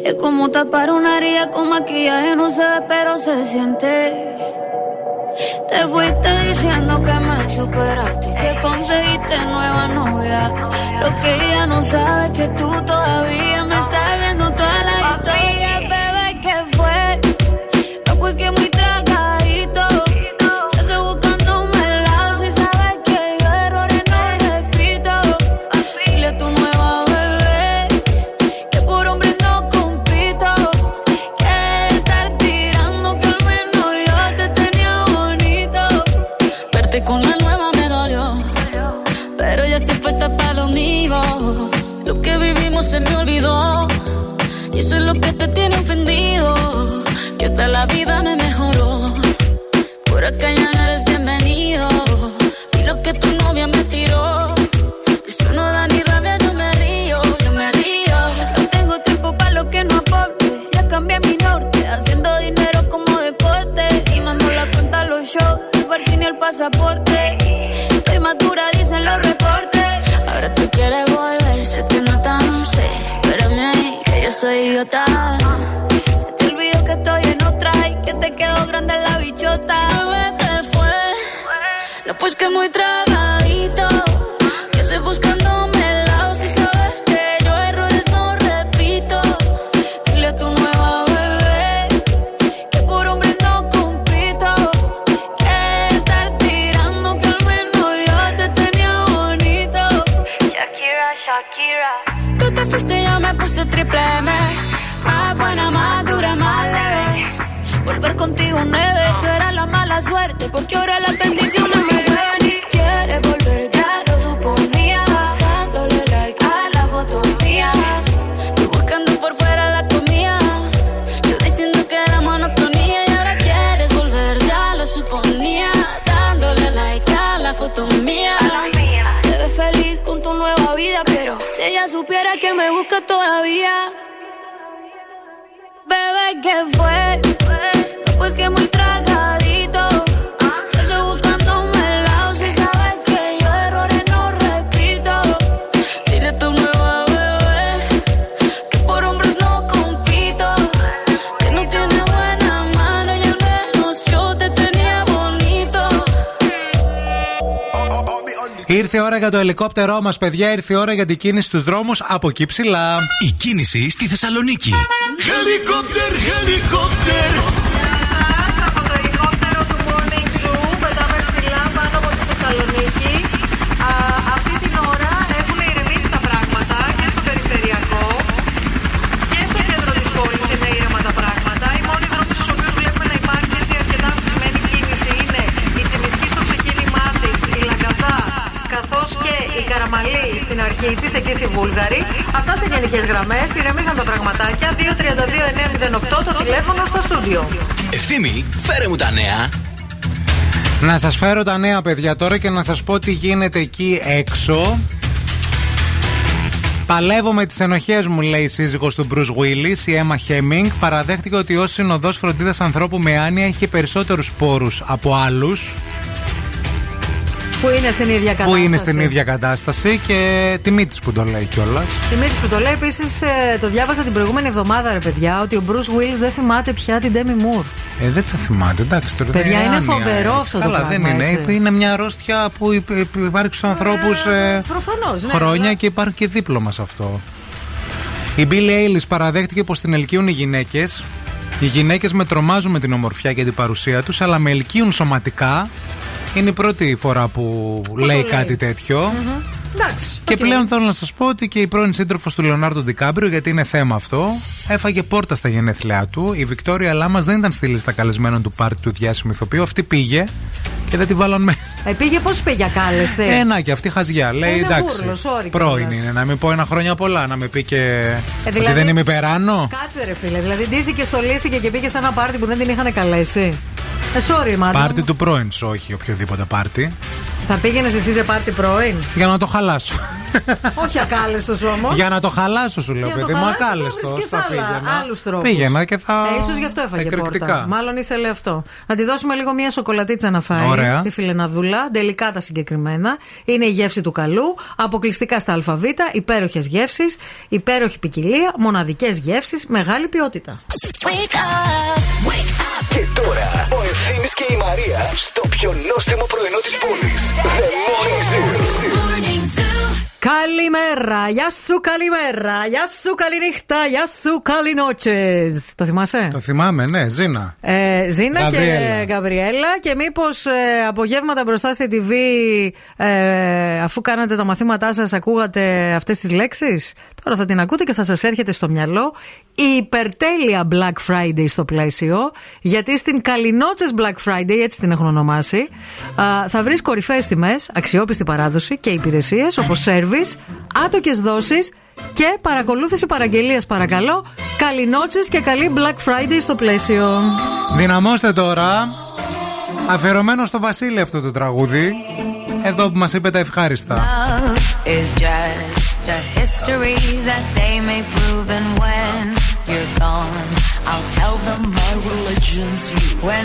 Es como tapar una herida con maquillaje, no se ve, pero se siente. Te fuiste diciendo que me superaste y que conseguiste nueva novia. Lo que ella no sabe es que tú todavía hasta la vida. Το ελικόπτερό μας, παιδιά. Ήρθε η ώρα για την κίνηση στους δρόμους από εκεί ψηλά. Η κίνηση στη Θεσσαλονίκη. Χελικόπτερ, χελικόπτερ. Στην αρχή της, εκεί στη Βούλγαρη. Αυτά σε γενικές γραμμές. Ηρεμήσαν τα πραγματάκια. 232-908 το τηλέφωνο στο στούντιο. Ευθύμη, φέρε μου τα νέα. Να σας φέρω τα νέα παιδιά τώρα και να σας πω τι γίνεται εκεί έξω. Παλεύω με τις ενοχές μου, λέει η σύζυγος του Bruce Willis, η Emma Hemming. Παραδέχτηκε ότι ως συνοδός φροντίδας ανθρώπου με άνοια έχει περισσότερους πόρους από άλλους Που είναι στην ίδια κατάσταση. που είναι στην ίδια κατάσταση και τιμή της που το λέει κιόλας. Τιμή της που το λέει επίσης, το διάβασα την προηγούμενη εβδομάδα, ρε παιδιά, ότι ο Bruce Willis δεν θυμάται πια την Demi Moore. Ε, δεν τα θυμάται, εντάξει τώρα. Παιδιά, δεν είναι άνοια, φοβερό ε. αυτό το Καλά, πράγμα, δεν είναι. έτσι. Είναι μια αρρώστια που υπ- υπ- υπάρχει στους ανθρώπους Προφανώς, ναι. χρόνια και υπάρχει και δίπλωμα σε αυτό. Η Billie Eilish παραδέχτηκε πως την ελκύουν οι γυναίκες. Οι γυναίκες με τρομάζουν με την ομορφιά και την παρουσία τους, αλλά με ελκύουν σωματικά. Είναι η πρώτη φορά που, λέει, λέει. κάτι τέτοιο. Εντάξει. Και οκ. πλέον θέλω να σας πω ότι και η πρώην σύντροφος του Λεωνάρντο Ντικάπριο, γιατί είναι θέμα αυτό, έφαγε πόρτα στα γενέθλιά του. Η Βικτόρια Λάμας δεν ήταν στη λίστα καλεσμένων του πάρτι του διάσημου ηθοποιού. Αυτή πήγε και δεν τη βάλαν μέσα. Ε, πήγε πώς πήγε ακάλεστη; Ένα και αυτή χαζιά. Λέει Είναι εντάξει. βούρλος, sorry Πρώην κιόλας. είναι. Να μην πω ένα χρόνια πολλά. Να με πει και. Ότι δηλαδή- δεν είμαι υπεράνω. Κάτσε ρε φίλε, δηλαδή ντύθηκε, στολίστηκε και πήγε σε ένα πάρτι που δεν την είχαν καλέσει. Ε, sorry, μάνα. Πάρτι του πρώην σου, όχι οποιοδήποτε πάρτι. Θα πήγαινες εσύ σε πάρτι πρώην; Για να το χαλάσω. Όχι ακάλεστος όμως. Για να το χαλάσω, σου λέω, Για να το παιδί μου. χαλάσεις, θα Ακάλεστο. βρίσκεις Θα άλλα- πήγαινα. άλλους τρόπους. Πήγαινα και θα. Ε, ίσως γι' αυτό έφαγε εκρηκτικά. πόρτα. Μάλλον ήθελε αυτό. Να τη δώσουμε λίγο μια σοκολατίτσα να φάει. Ωραία. Τη φιλεναδούλα, τελικά τα συγκεκριμένα. Είναι η γεύση του καλού. Αποκλειστικά στα ΑΒ. Υπέροχες γεύσεις. Υπέροχη ποικιλία. Μοναδικές γεύσεις. Μεγάλη ποιότητα. Και τώρα ο Ευθύμη και η Μαρία στο πιο νόστιμο πρωινό της πόλης. The Morning Zoo. Καλημέρα, γεια σου, καλημέρα, γεια σου, καληνύχτα, γεια σου, καληνότσες. Το θυμάσαι; Το θυμάμαι, ναι, Ζήνα. Ε, Ζήνα και Γαβριέλα. Γαβριέλα και μήπως ε, απογεύματα μπροστά στη TV ε, αφού κάνατε τα μαθήματά σας ακούγατε αυτές τις λέξεις; Τώρα θα την ακούτε και θα σας έρχεται στο μυαλό η υπερτέλεια Black Friday στο πλαίσιο γιατί στην Καλινότσες Black Friday έτσι την έχουν ονομάσει α, θα βρεις κορυφαίες τιμές, αξιόπιστη παράδοση και υπηρεσίες όπως service, άτοκες δόσεις και παρακολούθηση παραγγελίας παρακαλώ Καλινότσες και καλή Black Friday στο πλαίσιο Δυναμώστε τώρα. Αφιερωμένο στο Βασίλη αυτό το τραγούδι. Εδώ που μας είπε τα ευχάριστα. Love is just a history that they may prove, and when you're gone, I'll tell them my religion's you. When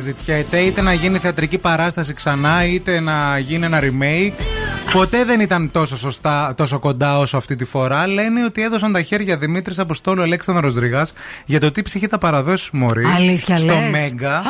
συζητιέται είτε να γίνει θεατρική παράσταση ξανά είτε να γίνει ένα remake. Ποτέ δεν ήταν τόσο, σωστά, τόσο κοντά όσο αυτή τη φορά. Λένε ότι έδωσαν τα χέρια Δημήτρης Αποστόλου Αλέξανδρος Ρηγά για το τι ψυχή θα παραδώσει Μωρή Αλήθεια στο λες; Μέγκα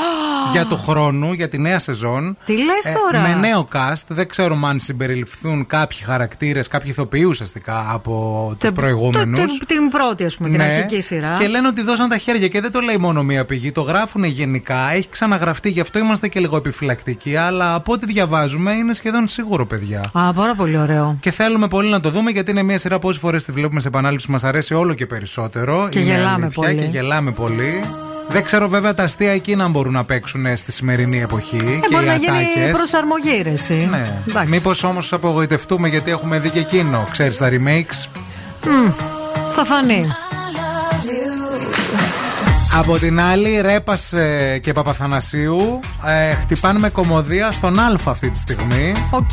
για του χρόνου, για τη νέα σεζόν. Τι λες Ε, τώρα; με νέο cast. Δεν ξέρουμε αν συμπεριληφθούν κάποιοι χαρακτήρες, κάποιοι ηθοποιοί ουσιαστικά από τους προηγούμενους. Το- το- την πρώτη, ας πούμε, την Ναι. αρχική σειρά. Και λένε ότι δώσαν τα χέρια και δεν το λέει μόνο μία πηγή. Το γράφουν γενικά. Έχει ξαναγραφτεί, γι' αυτό είμαστε και λίγο επιφυλακτικοί. Αλλά από ό,τι διαβάζουμε είναι σχεδόν σίγουρο, παιδιά. Α, πάρα πολύ ωραίο. Και θέλουμε πολύ να το δούμε γιατί είναι μια σειρά που όσες φορές τη βλέπουμε σε επανάληψη μας αρέσει όλο και περισσότερο. Και Είναι γελάμε αλήθεια πολύ. Και γελάμε πολύ. Δεν ξέρω βέβαια τα αστεία εκεί να μπορούν να παίξουν στη σημερινή εποχή. Ε, και μπορεί οι να γίνει ατάκες. προσαρμογή, ρε, εσύ. Ναι. Εντάξει. Μήπως όμως απογοητευτούμε γιατί έχουμε δει και εκείνο. Ξέρεις τα remakes. Μμ, θα φανεί. Από την άλλη, Ρέπας και Παπαθανασίου ε, χτυπάνε με κωμωδία στον Α αυτή τη στιγμή. Οκ.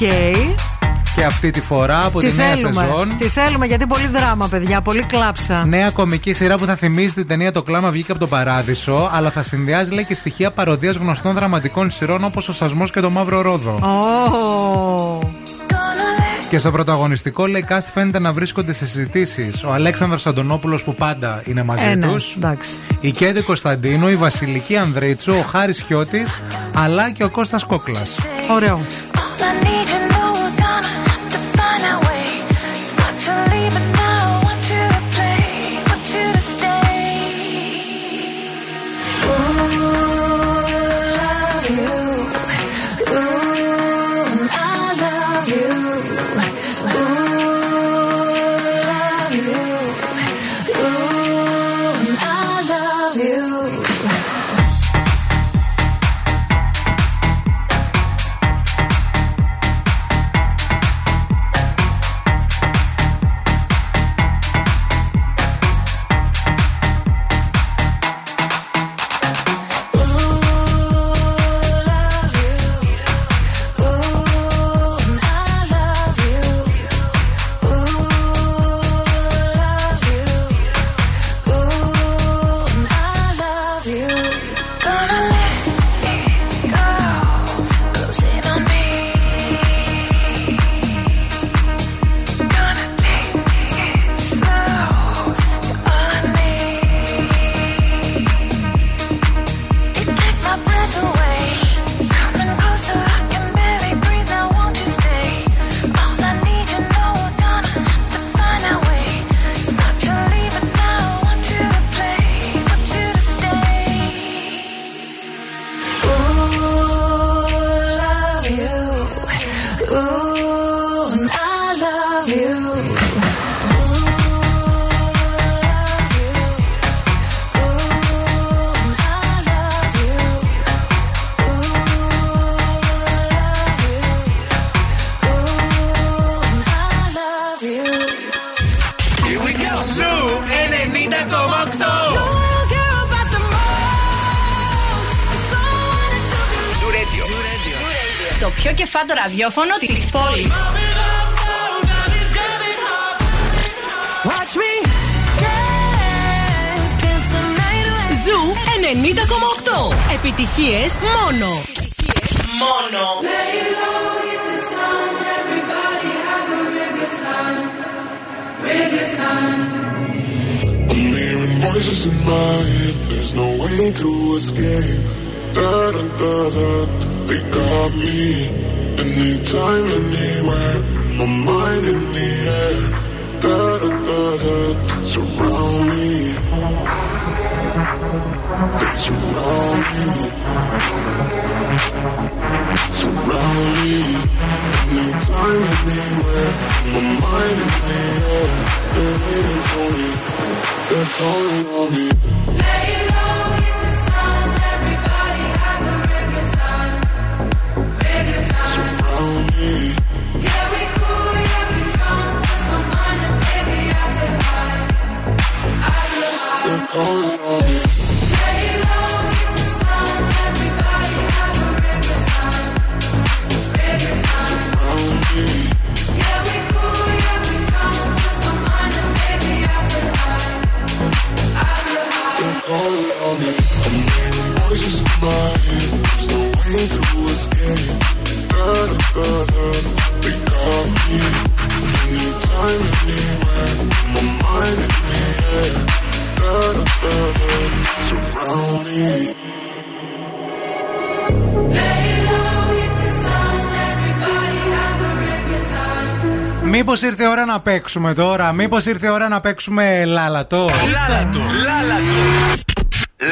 Και αυτή τη φορά από Τι τη νέα θέλουμε. σεζόν. Τι θέλουμε, γιατί πολύ δράμα, παιδιά. Πολύ κλάψα. Νέα κωμική σειρά που θα θυμίζει την ταινία Το κλάμα βγήκε από τον παράδεισο, αλλά θα συνδυάζει λέει και στοιχεία παροδίας γνωστών δραματικών σειρών όπως Ο Σασμός και το Μαύρο Ρόδο. Ω. Και στο πρωταγωνιστικό λέει cast φαίνεται να βρίσκονται σε συζητήσεις ο Αλέξανδρος Αντωνόπουλος που πάντα είναι μαζί Ε, ναι, τους εντάξει. η Κέντη Κωνσταντίνου, η Βασιλική Ανδρίτσου, ο Χάρης Χιώτης αλλά και ο Κώστας Κόκλας. Ωραίο. Φατράδιό φωτο της πόλης. Ζω 90 ακόμα 8. Επιτυχίες. Μόνο. Anytime, anywhere. My mind in the air. Da da da da. Surround me. They surround me. Surround me. Anytime, anywhere. My mind in the air. They're waiting for me. They're calling on me. Oh. the. Μήπως ήρθε η ώρα να παίξουμε τώρα, Μήπως ήρθε η ώρα να παίξουμε λάλατο; Λάλατο, λάλατο.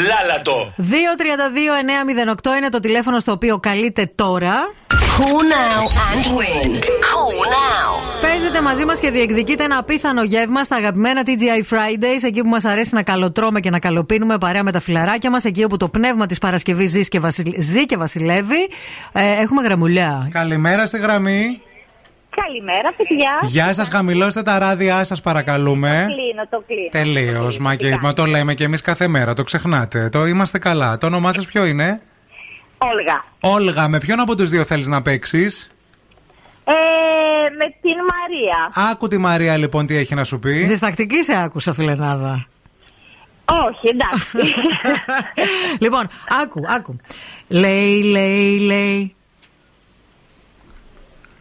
Λάλατο. 232-908 είναι το τηλέφωνο στο οποίο καλείτε τώρα. Call now and win; Call now; Παίζετε μαζί μας και διεκδικείτε ένα απίθανο γεύμα στα αγαπημένα TGI Fridays, εκεί που μας αρέσει να καλοτρώμε και να καλοπίνουμε παρέα με τα φιλαράκια μας, εκεί όπου το πνεύμα της Παρασκευής ζει, και βασιλ- ζει και βασιλεύει. Ε, έχουμε γραμμουλιά. Καλημέρα στη γραμμή. Καλημέρα, παιδιά. Γεια σας, χαμηλώστε τα ράδια σας, παρακαλούμε. Κλείνω, το κλείνω. Τελείως. Μα, και, μα το λέμε και εμείς κάθε μέρα, το ξεχνάτε. Το είμαστε καλά. Το όνομά σας ποιο είναι, Όλγα. Όλγα, με ποιον από τους δύο θέλεις να παίξεις; Ε, με την Μαρία. Άκου τη Μαρία λοιπόν τι έχει να σου πει. Διστακτική σε άκουσα, φιλενάδα. Όχι, εντάξει. λοιπόν, άκου, άκου. Λέει, λέει, λέει.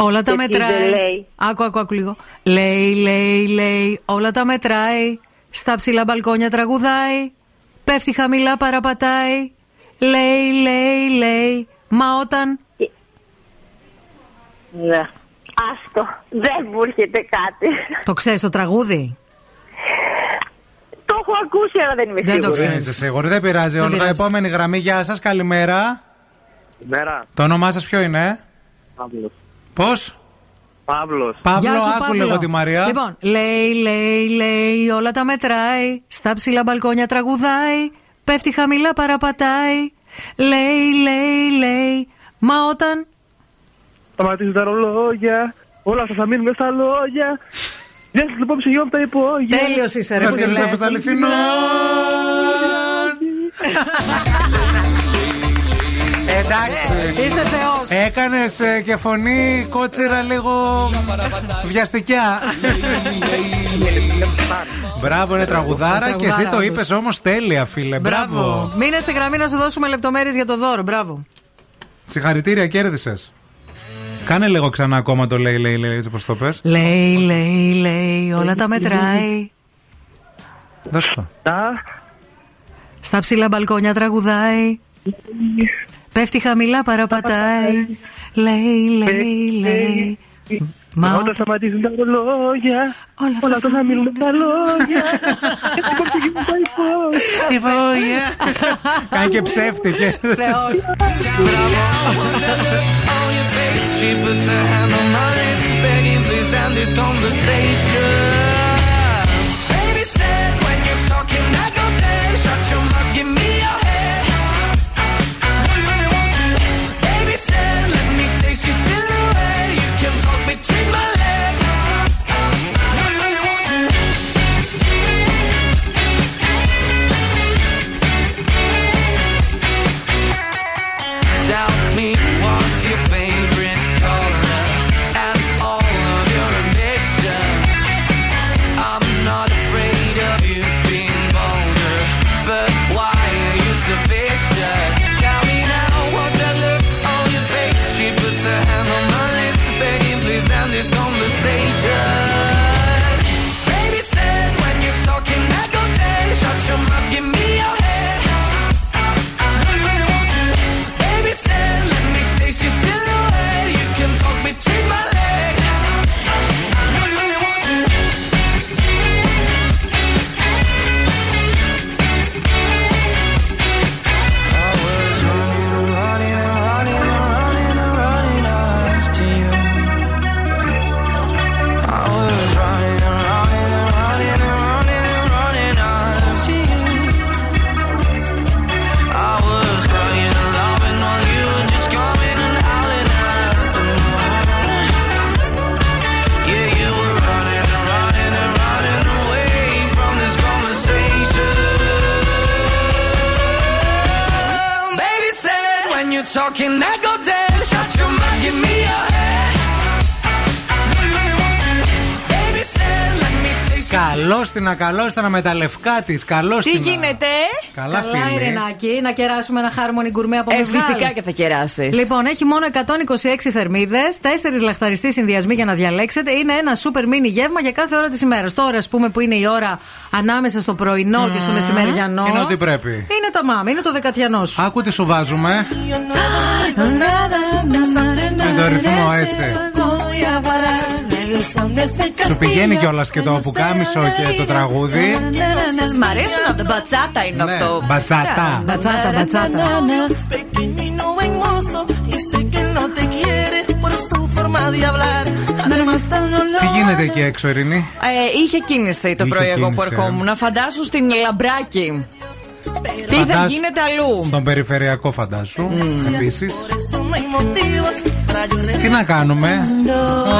Όλα τα Και τι μετράει. δεν λέει. Άκου, άκου, άκου λίγο. Λέει, λέει, λέει. Όλα τα μετράει. Στα ψηλά μπαλκόνια τραγουδάει. Πέφτει χαμηλά, παραπατάει. Λέει, λέει, λέει. Μα όταν. ναι. Άστο. Δεν μου έρχεται κάτι. Το ξέρεις το τραγούδι; Το έχω ακούσει, αλλά δεν είμαι Δεν το σίγουρη. Δεν είστε σίγουροι, δεν πειράζει. Δεν Όλγα, πειράζει. επόμενη γραμμή, γεια σας, καλημέρα. Καλημέρα. Το όνομά σας ποιο είναι, Παύλος. Πώς; Παύλος. Παύλο, Γεια σου, άκου Παύλο. λίγο τη Μαρία. Λοιπόν, λέει, λέει, λέει, όλα τα μετράει. Στα ψηλά μπαλκόνια τραγουδάει. Πέφτει χαμηλά, παραπατάει. Λέει, λέει, λέει. Μα όταν. Σταματήσουν τα ρολόγια. Όλα αυτά θα μείνουν μες στα λόγια. Δεν σας λοιπόν ψυγείο από τα υπόγεια. Τέλειος είσαι, ρε Μας και φίλε. τους στα αληθινό. Εντάξει. Είσαι θεός. Έκανες και φωνή κότσιρα λίγο βιαστικιά. Μπράβο, είναι τραγουδάρα και εσύ το Τραγουδάρα είπες όμως τέλεια, φίλε. Μπράβο. Μείνε στη γραμμή να σου δώσουμε λεπτομέρειες για το δώρο. Μπράβο. Συγχαρητήρια, κέρδισες. Κάνε λίγο ξανά ακόμα το λέει, λέει, λέει, έτσι όπως το πες. Λέει, λέει, λέει, όλα τα μετράει. Δώσ' το. Στα ψηλά μπαλκόνια τραγουδάει. Πέφτει χαμηλά, παραπατάει. Λέει, λέει, λέει. Μα Όταν σταματήσουν τα ρολόγια. Όλα αυτά θα μείνουν τα λόγια. Έτσι λοιπόν ψυγείο από τα υπόγεια. Υπόγεια. Κάνει και ψεύτηκε. Θεός. She puts her hand on my lips, begging please end this conversation. Baby said when you're talking, I Καλώ την ακαλώστανα με τα λευκά τη. Καλώ Τι την. γίνεται, Καλά, Καλά, φίλοι. Ειρηνάκη, να κεράσουμε ένα χάρμονι γκουρμέ από Ε, Μεσβάλ. φυσικά και θα κεράσει. Λοιπόν, έχει μόνο 126 θερμίδε, 4 λαχταριστοί συνδυασμοί για να διαλέξετε. Είναι ένα σούπερ μίνι γεύμα για κάθε ώρα τη ημέρα. Τώρα, α πούμε, που είναι η ώρα ανάμεσα στο πρωινό και στο μεσημεριανό. Είναι ό,τι πρέπει. Είναι το μάμ, είναι το δεκατιανό σου. Άκου τι σου βάζουμε. Με το ρυθμό έτσι. Σου πηγαίνει κιόλας και το πουκάμισο και το τραγούδι. Μ' αρέσουν από τα μπατσάτα είναι Ναι, αυτό. μπατσάτα. Μπατσάτα, μπατσάτα. Pequeño buen mozo y sé que él no te quiere por su forma de hablar. Además tan Τι γίνεται εκεί έξω, Ειρήνη; Ε, είχε κίνηση το Είχε πρωί εγώ που κίνηση, ε. ερχόμουν. Φαντάσου στην Λαμπράκη. Τι θα Φαντάσου- γίνεται αλλού; Στον περιφερειακό φαντάσου. Επίσης. no hay motivos para yo Τι να κάνουμε; Ω,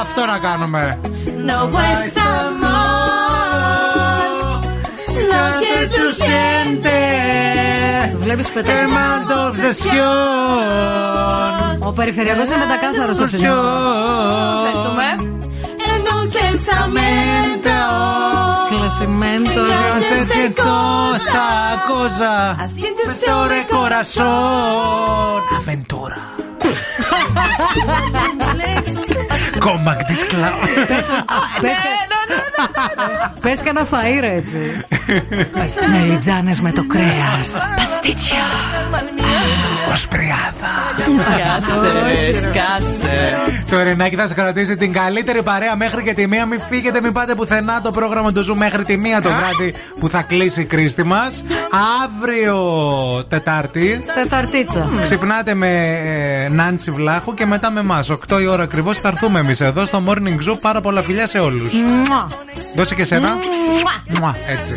Αυτό να κάνουμε. No pues amor, lo que tú sientes. Βλέπεις πετάει. Ο περιφερειακός είναι μετακάθαρος αυτή τη En un pensamiento. Κλασιμέντο. Cosa, cosa. Sientes Sobre corazón. Aventura. Κόμπακ τη κλαμπ. Πε και ένα φαΐρε έτσι. Μελιτζάνε με το κρέα. Παστίτσια. Οσπριάδα. Σκάσε, σκάσε. Το Ρενάκι θα σα κρατήσει την καλύτερη παρέα μέχρι και τη μία. Μην φύγετε, μην πάτε πουθενά. Το πρόγραμμα του Ζου μέχρι τη μία το βράδυ που θα κλείσει η κρίστη μας. Αύριο Τετάρτη. Τεταρτίτσα. Ξυπνάτε με ε, Νάντσι Βλάχου και μετά με εμάς. 8 η ώρα ακριβώς θα έρθουμε εμείς εδώ στο Morning Zoo. Πάρα πολλά φιλιά σε όλους. Μουα. Δώσε και σένα. Μουα, Έτσι.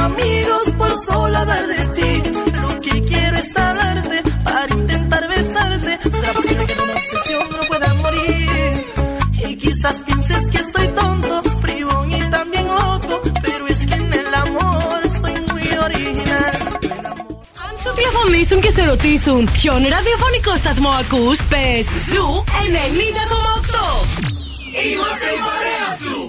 amigos por solo hablar de ti. Lo que quiero es hablarte para intentar besarte. ¿Será posible que de una obsesión no pueda morir? Y quizás pienses que soy tonto, bribón y también loco. Pero es que en el amor soy muy original. Αν σου τηλεφωνήσουν και σε ρωτήσουν ποιον ραδιοφωνικό σταθμό ακούς, πες Ζου 90,8. Είμαστε η παρέα.